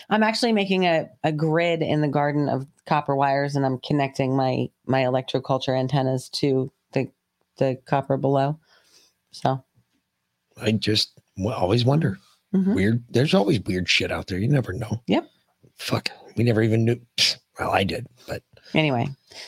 S4: I'm actually making a, a grid in the garden of copper wires and I'm connecting my my electroculture antennas to the the copper below. So
S7: I just always wonder. Mm-hmm. Weird. There's always weird shit out there. You never know.
S4: Yep.
S7: Fuck. We never even knew. Well, I did, but
S4: Anyway,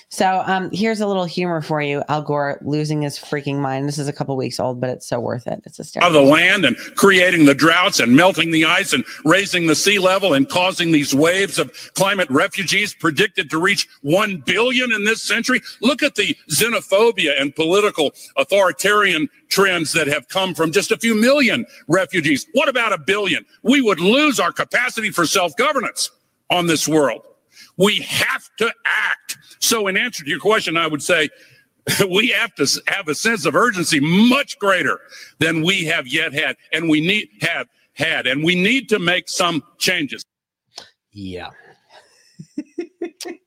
S4: so um, here's a little humor for you. Al Gore losing his freaking mind. This is a couple weeks old, but it's so worth it. It's
S28: a
S4: stare of
S28: the land and creating the droughts and melting the ice and raising the sea level and causing these waves of climate refugees predicted to reach 1 billion in this century. Look at the xenophobia and political authoritarian trends that have come from just a few million refugees. What about a billion? We would lose our capacity for self governance on this world. We have to act. So, in answer to your question, I would say [LAUGHS] we have to have a sense of urgency much greater than we have yet had, and we need have had, and we need to make some changes.
S7: Yeah.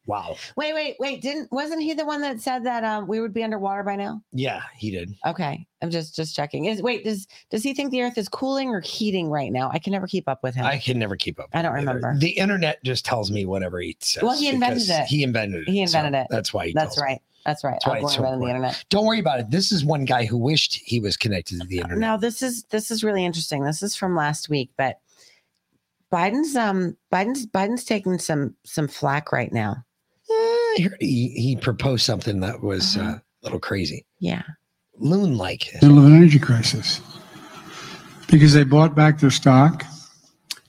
S7: Wow.
S4: Wait, wait, wait. Didn't wasn't he the one that said that um, we would be underwater by now?
S7: Yeah, he did.
S4: Okay, I'm just just checking. Is wait does does he think the Earth is cooling or heating right now? I can never keep up with him.
S7: I can never keep up.
S4: I don't remember.
S7: The internet just tells me whatever he says.
S4: Well, he invented it.
S7: He invented it.
S4: He
S7: so
S4: invented it.
S7: That's why he
S4: That's
S7: tells me.
S4: right. That's right.
S7: That's why
S4: Gore
S7: so
S4: invented the internet.
S7: Don't worry about it. This is one guy who wished he was connected to the internet.
S4: Now this is this is really interesting. This is from last week, but Biden's um Biden's Biden's taking some some flack right now.
S7: I heard he, he proposed something that was
S4: Uh-huh.
S7: uh, a little crazy.
S4: Yeah.
S7: Loon like.
S29: middle of an energy crisis because they bought back their stock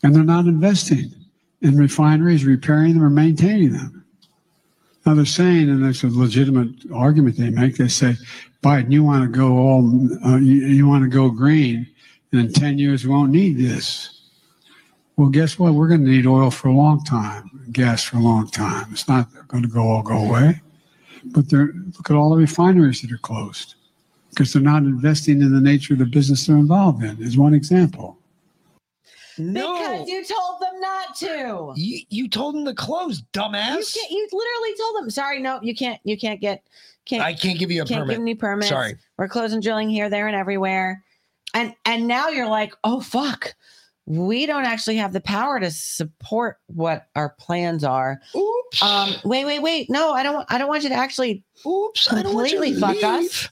S29: and they're not investing in refineries, repairing them, or maintaining them. Now they're saying, and it's a legitimate argument they make. They say, Biden, you want to go all, uh, you, you want to go green, and in ten years we won't need this. Well, guess what? We're going to need oil for a long time, gas for a long time. It's not going to go all go away. But they're, look at all the refineries that are closed because they're not investing in the nature of the business they're involved in. Is one example. No.
S4: Because you told them not to.
S7: You, you told them to close, dumbass.
S4: You, you literally told them. Sorry, no, you can't. You can't get. Can't.
S7: I can't give you a
S4: can't
S7: permit.
S4: give any permits.
S7: Sorry.
S4: we're closing drilling here, there, and everywhere. And and now you're like, oh fuck, we don't actually have the power to support what our plans are.
S7: Oops.
S4: Um. Wait, wait, wait. No, I don't. I don't want you to actually.
S7: Oops. I don't want you to
S4: completely fuck us.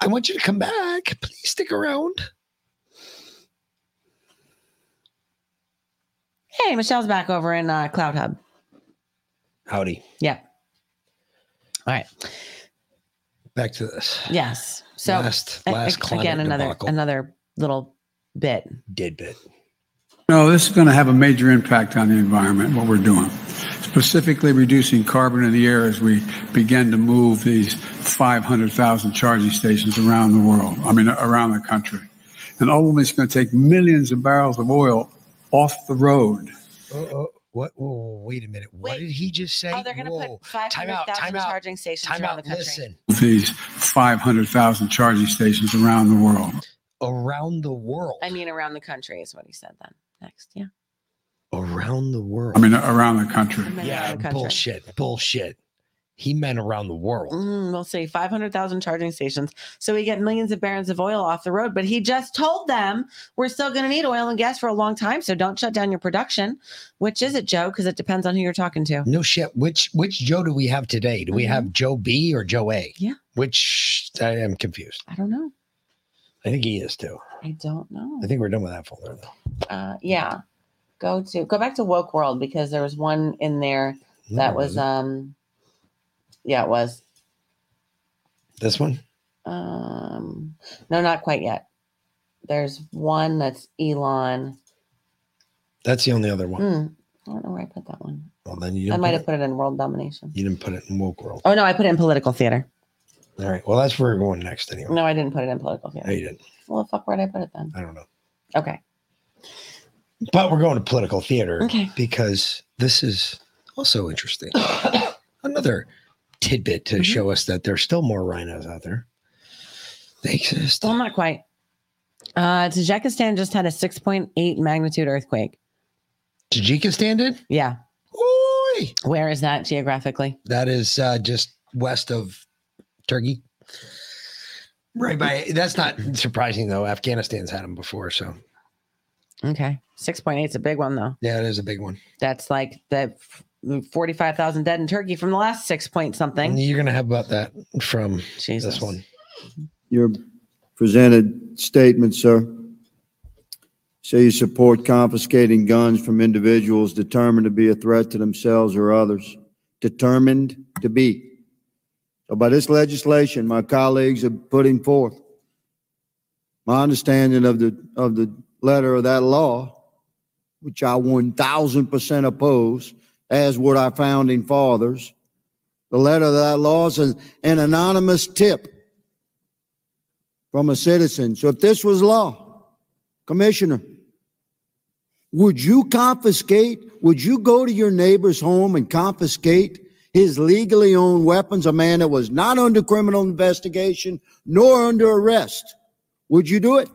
S7: I want you to come back. Please stick around.
S4: Hey, Michelle's back over in uh, CloutHub.
S7: Howdy.
S4: Yep. All right.
S7: Back to this.
S4: Yes. So
S7: Last- last
S4: again, another
S7: debacle.
S4: another little bit.
S7: Did bit.
S29: No, this is going to have a major impact on the environment, what we're doing. Specifically reducing carbon in the air as we begin to move these 500,000 charging stations around the world, I mean, around the country. And ultimately, it's going to take millions of barrels of oil off the road.
S7: Oh, oh, what? Whoa, wait a minute. What did he just say?
S4: Oh, they're going to put five
S7: Time
S4: hundred
S7: out. Time
S4: thousand
S7: out.
S4: charging stations
S7: Time
S4: around
S7: out.
S4: the country.
S7: Listen.
S29: These 500,000 charging stations around the world.
S7: Around the world.
S4: I mean, around the country is what he said. Then next, yeah.
S7: Around the world.
S29: I mean, around the country.
S4: meant
S7: yeah,
S4: the country.
S7: bullshit. Bullshit. He meant around the world.
S4: Mm, we'll say 500,000 charging stations. So we get millions of barrels of oil off the road. But he just told them we're still going to need oil and gas for a long time. So don't shut down your production. Which is it, Joe? Because it depends on who you're talking to.
S7: No shit. Which which Joe do we have today? Do we have Joe B or Joe A?
S4: Mm-hmm. Yeah.
S7: Which I am confused.
S4: I don't know.
S7: I think he is too.
S4: I don't know.
S7: I think we're done with that folder though.
S4: Uh, yeah. Go to go back to woke world because there was one in there
S7: No,
S4: that
S7: it
S4: was
S7: wasn't.
S4: um yeah it was
S7: This one?
S4: um no not quite yet there's one that's elon
S7: That's the only other one.
S4: Hmm, i don't know where i put that one
S7: Well, then you
S4: i might have put it in world domination
S7: you didn't put it in woke world.
S4: oh no i put it in political theater
S7: All right. Well, that's where we're going next anyway.
S4: no i didn't put it in political
S7: No,
S4: theater
S7: you didn't.
S4: well fuck where did i put it then
S7: I don't know.
S4: okay
S7: But we're going to political theater
S4: Okay.
S7: because this is also interesting. [COUGHS] Another tidbit
S4: Mm-hmm.
S7: to show us that there's still more RINOs out there. They exist.
S4: well not quite uh tajikistan just had a 6.8 magnitude earthquake
S7: Tajikistan did?
S4: yeah
S7: Oi!
S4: where is that geographically
S7: That is uh, just west of Turkey. Right by that's not surprising though. Afghanistan's had them before, so
S4: okay 6.8 is a big one though
S7: yeah, it is a big one.
S4: That's like the f- 45,000 dead in Turkey from the last six point something.
S7: And you're gonna have about that from
S4: Jesus.
S7: this one.
S30: Your presented statement, sir. Say you support confiscating guns from individuals determined to be a threat to themselves or others. determined to be. So by this legislation, my colleagues are putting forth my understanding of the of the letter of that law, which I one thousand percent oppose, as would our founding fathers. The letter of that law is an, an anonymous tip from a citizen. So if this was law, Commissioner, would you confiscate? Would you go to your neighbor's home and confiscate his legally owned weapons, a man that was not under criminal investigation nor under arrest? Would you do it?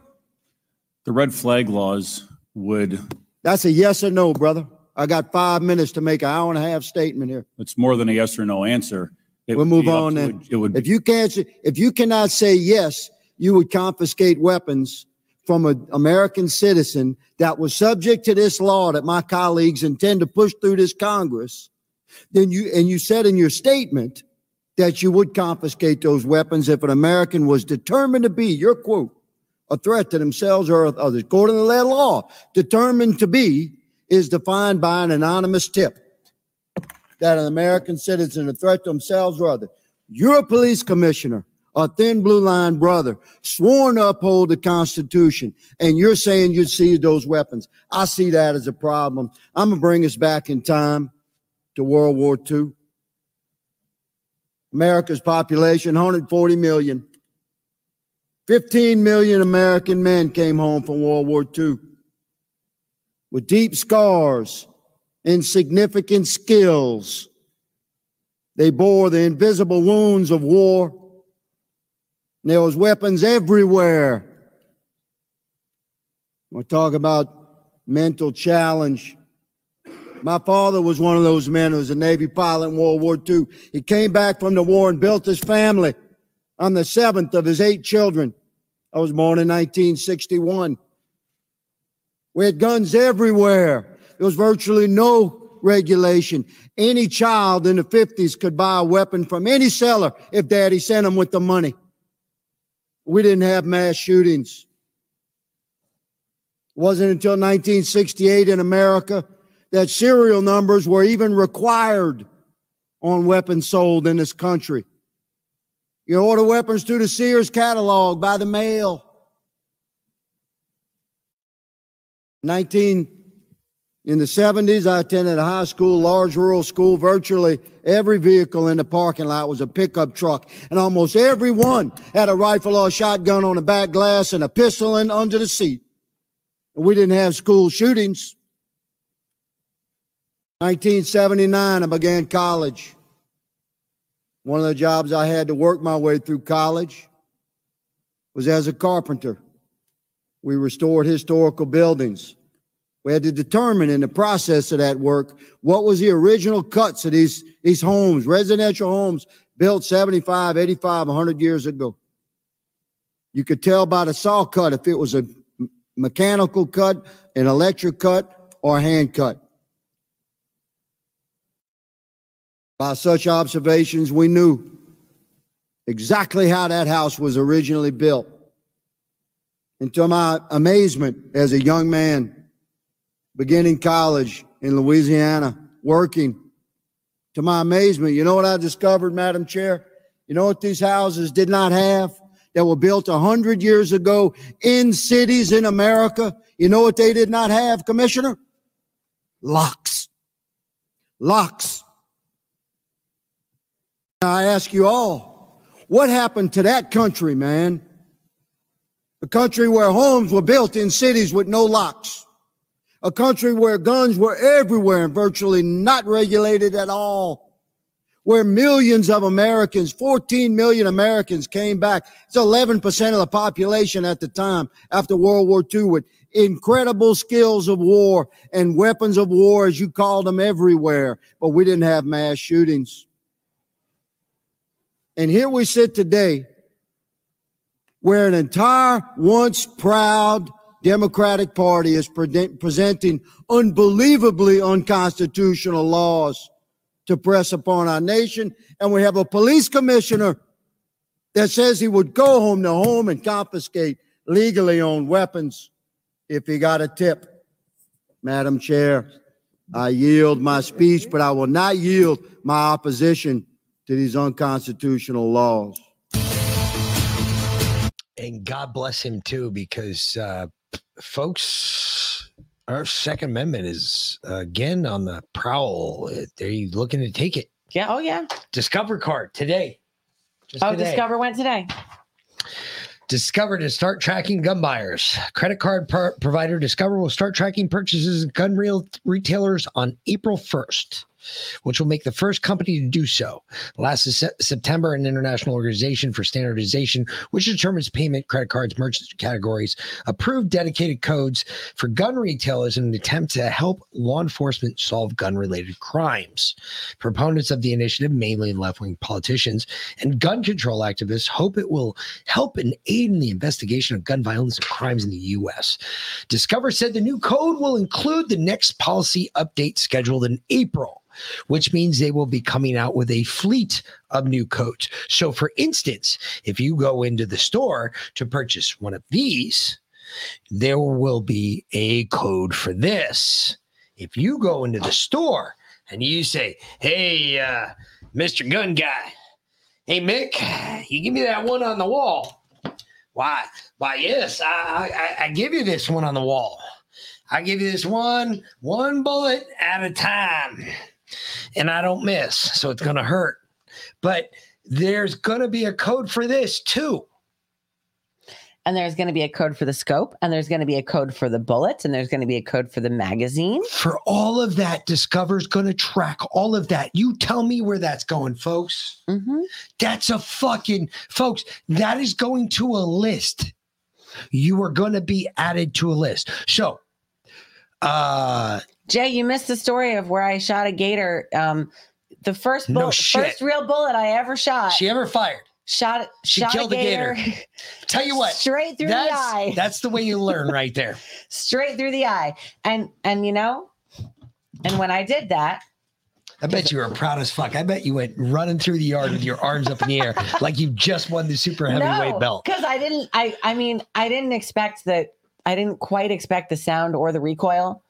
S31: The red flag laws would,
S30: That's a yes or no, brother. I got five minutes to make an hour and a half statement here.
S31: it's more than a yes or no answer. It
S30: We'll move on
S31: to-
S30: then.
S31: It would,
S30: If you can't, if you cannot say yes, you would confiscate weapons from an American citizen that was subject to this law that my colleagues intend to push through this Congress, then you, and you said in your statement that you would confiscate those weapons if an American was determined to be, your quote, a threat to themselves or others. According to that law, determined to be is defined by an anonymous tip that an American citizen, a threat to themselves or others. You're a police commissioner, a thin blue line brother, sworn to uphold the Constitution, and you're saying you'd seize those weapons. I see that as a problem. I'm gonna bring us back in time to World War II. America's population, 140 million. 15 million American men came home from World War II with deep scars and significant skills. They bore the invisible wounds of war. There was weapons everywhere. We'll talk about mental challenge. My father was one of those men who was a Navy pilot in World War II. He came back from the war and built his family. I'm the seventh of his eight children. I was born in 1961. We had guns everywhere. There was virtually no regulation. Any child in the 50s could buy a weapon from any seller if daddy sent them with the money. We didn't have mass shootings. It wasn't until 1968 in America that serial numbers were even required on weapons sold in this country. You order weapons through the Sears catalog by the mail. 19 in the 70s, I attended a high school, large rural school. Virtually every vehicle in the parking lot was a pickup truck, and almost every one had a rifle or a shotgun on the back glass and a pistol in under the seat. We didn't have school shootings. 1979, I began college. One of the jobs I had to work my way through college was as a carpenter. We restored historical buildings. We had to determine in the process of that work what was the original cuts of these, these homes, residential homes built 75, 85, 100 years ago. You could tell by the saw cut if it was a mechanical cut, an electric cut, or a hand cut. By such observations, we knew exactly how that house was originally built. And to my amazement as a young man, beginning college in Louisiana, working, to my amazement, you know what I discovered, Madam Chair? You know what these houses did not have that were built a hundred years ago in cities in America? You know what they did not have, Commissioner? Locks. Locks. I ask you all, what happened to that country, man? A country where homes were built in cities with no locks. A country where guns were everywhere and virtually not regulated at all. Where millions of Americans, 14 million Americans came back. It's 11% of the population at the time after World War II with incredible skills of war and weapons of war, as you called them, everywhere. But we didn't have mass shootings. And here we sit today where an entire once proud Democratic Party is pre- presenting unbelievably unconstitutional laws to press upon our nation. And we have a police commissioner that says he would go home to home and confiscate legally owned weapons if he got a tip. Madam Chair, I yield my speech, but I will not yield my opposition to these unconstitutional laws.
S7: and God bless him too, because uh, folks, our Second Amendment is uh, again on the prowl. Uh, They're looking to take it.
S4: Yeah. Oh, yeah.
S7: Discover card today. Just
S4: oh,
S7: today.
S4: Discover went today.
S7: Discover to start tracking gun buyers. Credit card par- provider Discover will start tracking purchases of gun real retailers on April 1st, which will make the first company to do so. Last Se- September, an international organization for standardization, which determines payment, credit cards, merchant categories, approved dedicated codes for gun retailers in an attempt to help law enforcement solve gun related crimes. Proponents of the initiative, mainly left wing politicians and gun control activists, hope it will help and aid in the investigation of gun violence and crimes in the U.S. Discover said the new code will include the next policy update scheduled in April, which means they will be coming out with a fleet of new coats. So, for instance, if you go into the store to purchase one of these, there will be a code for this. If you go into the store and you say, Hey, uh, Mr. Gun Guy, hey, Mick, you give me that one on the wall. Why? Why, yes, I, I, I give you this one on the wall. I give you this one, one bullet at a time, and I don't miss. So it's going to hurt. But there's going to be a code for this too.
S4: And there's going to be a code for the scope, and there's going to be a code for the bullets, and there's going to be a code for the magazine.
S7: For all of that, Discover's going to track all of that. You tell me where that's going, folks.
S4: Mm-hmm.
S7: That's a fucking, folks, that is going to a list. You are going to be added to a list. So, uh,
S4: Jay, you missed the story of where I shot a gator. Um, the first bullet,
S7: shit.
S4: first real bullet I ever shot.
S7: she ever fired.
S4: shot.
S7: It, she
S4: shot
S7: killed a gator. [LAUGHS] Tell you what,
S4: straight through the eye.
S7: That's the way you learn right there. [LAUGHS]
S4: straight through the eye. And and you know, and when I did that,
S7: I bet you were proud as fuck. I bet you went running through the yard with your arms up in the air [LAUGHS] like you just won the super heavyweight belt.
S4: Because I didn't. I I mean, I didn't expect that. I didn't quite expect the sound or the recoil.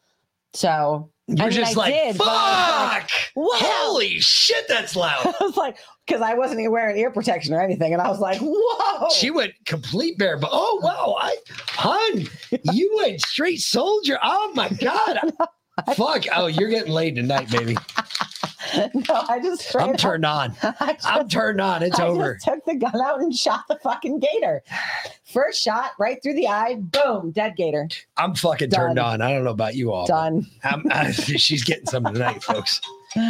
S4: So
S7: You're
S4: I mean,
S7: just
S4: I
S7: like,
S4: did,
S7: fuck!
S4: was like, wow.
S7: Holy shit, that's loud. [LAUGHS]
S4: I was like, because I wasn't even wearing ear protection or anything, and I was like, whoa.
S7: She went complete bare, but oh wow, I hun, [LAUGHS] you went straight soldier. Oh my god. [LAUGHS] Fuck. Oh, you're getting laid tonight, baby. [LAUGHS]
S4: no, I just
S7: I'm turned on. [LAUGHS]
S4: Just-
S7: I'm turned on. It's
S4: I
S7: over.
S4: Took the gun out and [LAUGHS] shot the fucking gator. First shot, right through the eye. Boom, dead gator.
S7: I'm fucking turned on. I don't know about you all.
S4: Done.
S7: I, she's getting some tonight, folks. [SIGHS]
S4: All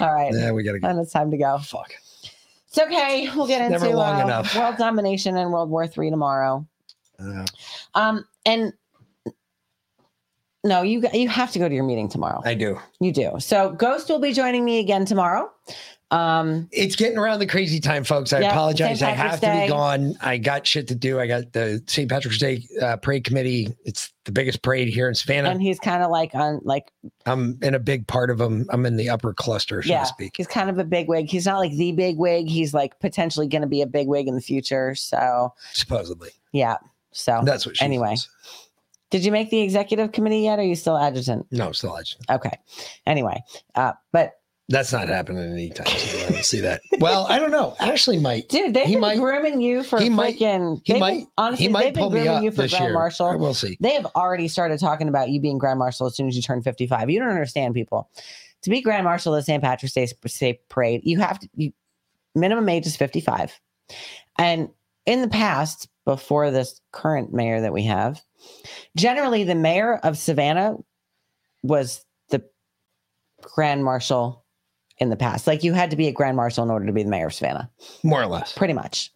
S4: right.
S7: Yeah, we gotta go.
S4: And it's time to go.
S7: Fuck.
S4: It's okay. We'll get into
S7: long
S4: uh,
S7: enough.
S4: world domination and World War Three tomorrow.
S7: Uh,
S4: Um, and no, you you have to go to your meeting tomorrow.
S7: I do.
S4: You do. So Ghost will be joining me again tomorrow. Um,
S7: It's getting around the crazy time, folks. I
S4: Yeah,
S7: apologize. I have
S4: Patrick's
S7: to be gone. I got shit to do. I got the St. Patrick's Day uh, parade committee. It's the biggest parade here in Savannah.
S4: and he's kind of like on like
S7: I'm in a big part of them. I'm in the upper cluster, so
S4: yeah,
S7: to speak.
S4: he's kind of a big wig. He's not like the big wig. He's like potentially going to be a big wig in the future. So
S7: Supposedly.
S4: yeah. So
S7: That's what she
S4: anyway.
S7: says.
S4: Did you make the executive committee yet? Or are you still adjutant?
S7: No, still adjutant.
S4: Okay. Anyway, uh, but
S7: That's not happening anytime soon. I don't see that. Well, I don't know. Ashley might. [LAUGHS]
S4: dude, they've
S7: He
S4: been
S7: might-
S4: grooming you for
S7: he might-
S4: freaking.
S7: he might-
S4: been- honestly,
S7: he might
S4: they've been grooming you for grand
S7: year.
S4: marshal.
S7: We'll see.
S4: They have already started talking about you being grand marshal as soon as you turn 55. You don't understand, people. To be grand marshal of the St. Patrick's Day Parade, you have to. You, minimum age is 55, and in the past, before this current mayor that we have, generally the mayor of Savannah was the grand marshal in the past. Like you had to be a grand marshal in order to be the mayor of Savannah,
S7: More or less.
S4: pretty much.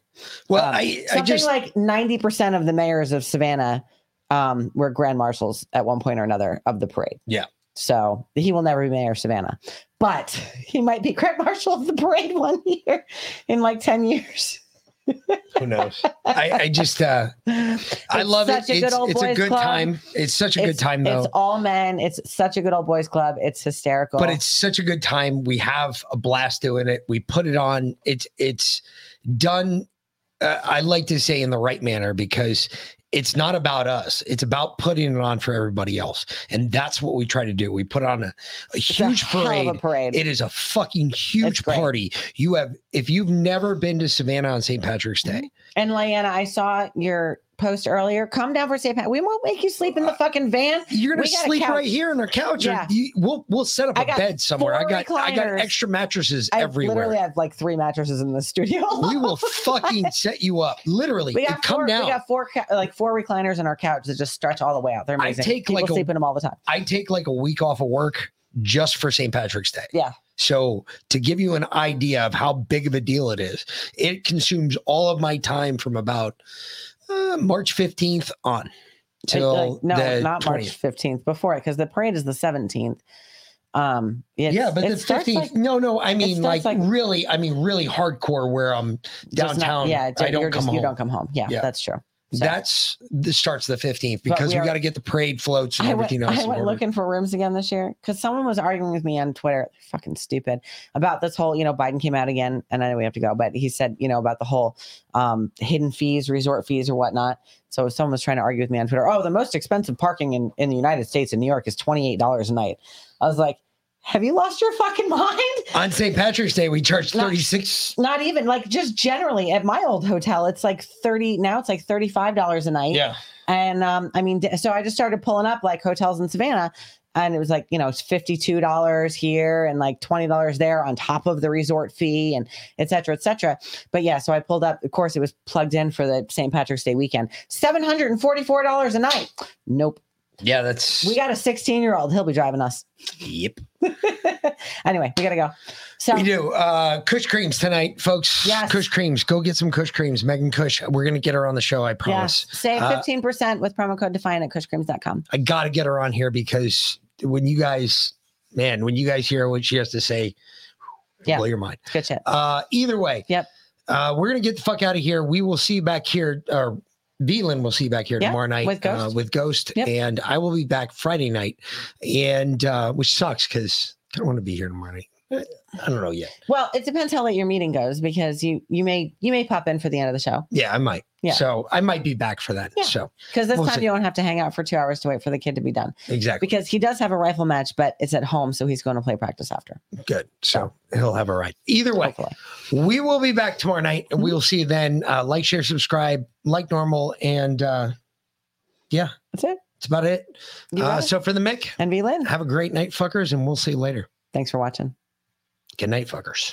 S7: Well,
S4: Um,
S7: I, I
S4: something
S7: just
S4: like 90% of the mayors of Savannah um, were grand marshals at one point or another of the parade.
S7: yeah.
S4: So he will never be mayor of Savannah, but [LAUGHS] he might be grand marshal of the parade [LAUGHS] one year in like 10 years.
S7: Who knows? I, I just uh I
S4: It's
S7: love it.
S4: a good
S7: It's, it's a good
S4: club.
S7: time. It's such a good time though.
S4: It's all men. It's such a good old boys club. It's hysterical.
S7: but it's such a good time. We have a blast doing it. We put it on. It's it's done. Uh, I like to say in the right manner because it's not about us. It's about putting it on for everybody else. And that's what we try to do. We put on a, a
S4: a
S7: huge
S4: hell of a
S7: parade.
S4: parade.
S7: It is a fucking huge party. You have, if you've never been to Savannah on St. Patrick's Day, mm-hmm.
S4: And Leanna, I saw your post earlier. Come down for a Pat. We won't make you sleep in the fucking van.
S7: you're gonna
S4: a
S7: sleep right here on our couch.
S4: Yeah.
S7: you- we'll we'll set up a bed somewhere. I got I got extra mattresses
S4: I
S7: everywhere.
S4: literally have like three mattresses in the studio.
S7: we will fucking [LAUGHS] set you up. Literally,
S4: We got
S7: come
S4: four,
S7: down.
S4: We got four, like four recliners in our couch that just stretch all the way out. They're
S7: I
S4: amazing.
S7: take
S4: People
S7: like a-
S4: sleep in them all the time.
S7: I take like a week off of work just for St. Patrick's Day.
S4: Yeah.
S7: So to give you an idea of how big of a deal it is, it consumes all of my time from about uh, March 15th on till
S4: Like, no, not
S7: 20th.
S4: March 15th. Before it, because the parade is the 17th. Um, it's-
S7: yeah, but the 15th.
S4: like-
S7: no, no, I mean like,
S4: like-
S7: really, I mean really hardcore where I'm
S4: just not-
S7: downtown.
S4: yeah,
S7: I don't come
S4: just,
S7: home.
S4: You don't come home. Yeah,
S7: Yeah.
S4: that's true. So-
S7: That's this starts the 15th because
S4: we
S7: we, got to get the parade floats and
S4: I went,
S7: everything else.
S4: I went
S7: order.
S4: looking for rooms again this year because someone was arguing with me on Twitter, fucking stupid, about this whole, you know, Biden came out again, and I know we have to go, but he said, you know, about the whole um, hidden fees, resort fees, or whatnot. So someone was trying to argue with me on Twitter. Oh, the most expensive parking in, in the United States in New York is twenty eight dollars a night. I was like, have you lost your fucking [LAUGHS] mind?
S7: On St. Patrick's Day, we charge 36.
S4: Not even like just generally at my old hotel, it's like 30 now it's like $35 a night.
S7: Yeah.
S4: And um, I mean, so I just started pulling up like hotels in Savannah and it was like, you know, it's $52 here and like $20 there on top of the resort fee and et cetera, et cetera. But yeah, so I pulled up, of course, it was plugged in for the St. Patrick's Day weekend, $744 a night. Nope.
S7: Yeah, that's.
S4: We got a 16 year old. He'll be driving us.
S7: Yep. [LAUGHS]
S4: Anyway, we got to go. So
S7: we do. Uh, Kush creams tonight, folks.
S4: Yes.
S7: Kush creams. Go get some Kush creams. Megan Kush. We're gonna get her on the show. I promise.
S4: Yes. Save
S7: Uh,
S4: 15% with promo code Defiant at kushcreams.com.
S7: I got to get her on here because when you guys, man, when you guys hear what she has to say,
S4: Yeah.
S7: blow your mind.
S4: Good shit.
S7: Uh, either way,
S4: yep.
S7: Uh, we're gonna get the fuck out of here. We will see you back here. Or Veland will see you back here
S4: Yeah,
S7: tomorrow night
S4: with Ghost.
S7: Uh, with Ghost, and I will be back Friday night, and uh, which sucks because I don't want to be here tomorrow night. I don't know yet.
S4: Well, it depends how late your meeting goes because you you may you may pop in for the end of the show
S7: Yeah, I might.
S4: Yeah.
S7: So I might be back for that. So
S4: because this
S7: we'll
S4: time
S7: see.
S4: you don't have to hang out for two hours to wait for the kid to be done.
S7: Exactly.
S4: Because he does have a rifle match, but it's at home, so he's going to play practice after.
S7: Good. So he'll have a right. Either way, we will be back tomorrow night and we will see you then. Uh, like, share, subscribe, like normal. And uh, yeah,
S4: that's it.
S7: That's about it. Uh,
S4: it.
S7: so for the Mick
S4: and V Lynn,
S7: have a great night, fuckers, and we'll see you later.
S4: Thanks for watching.
S7: Good night, fuckers.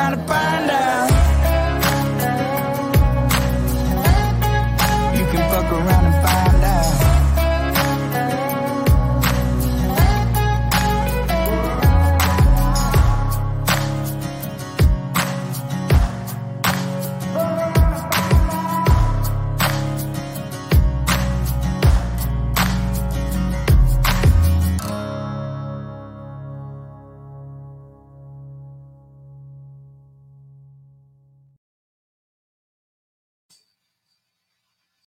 S15: can fuck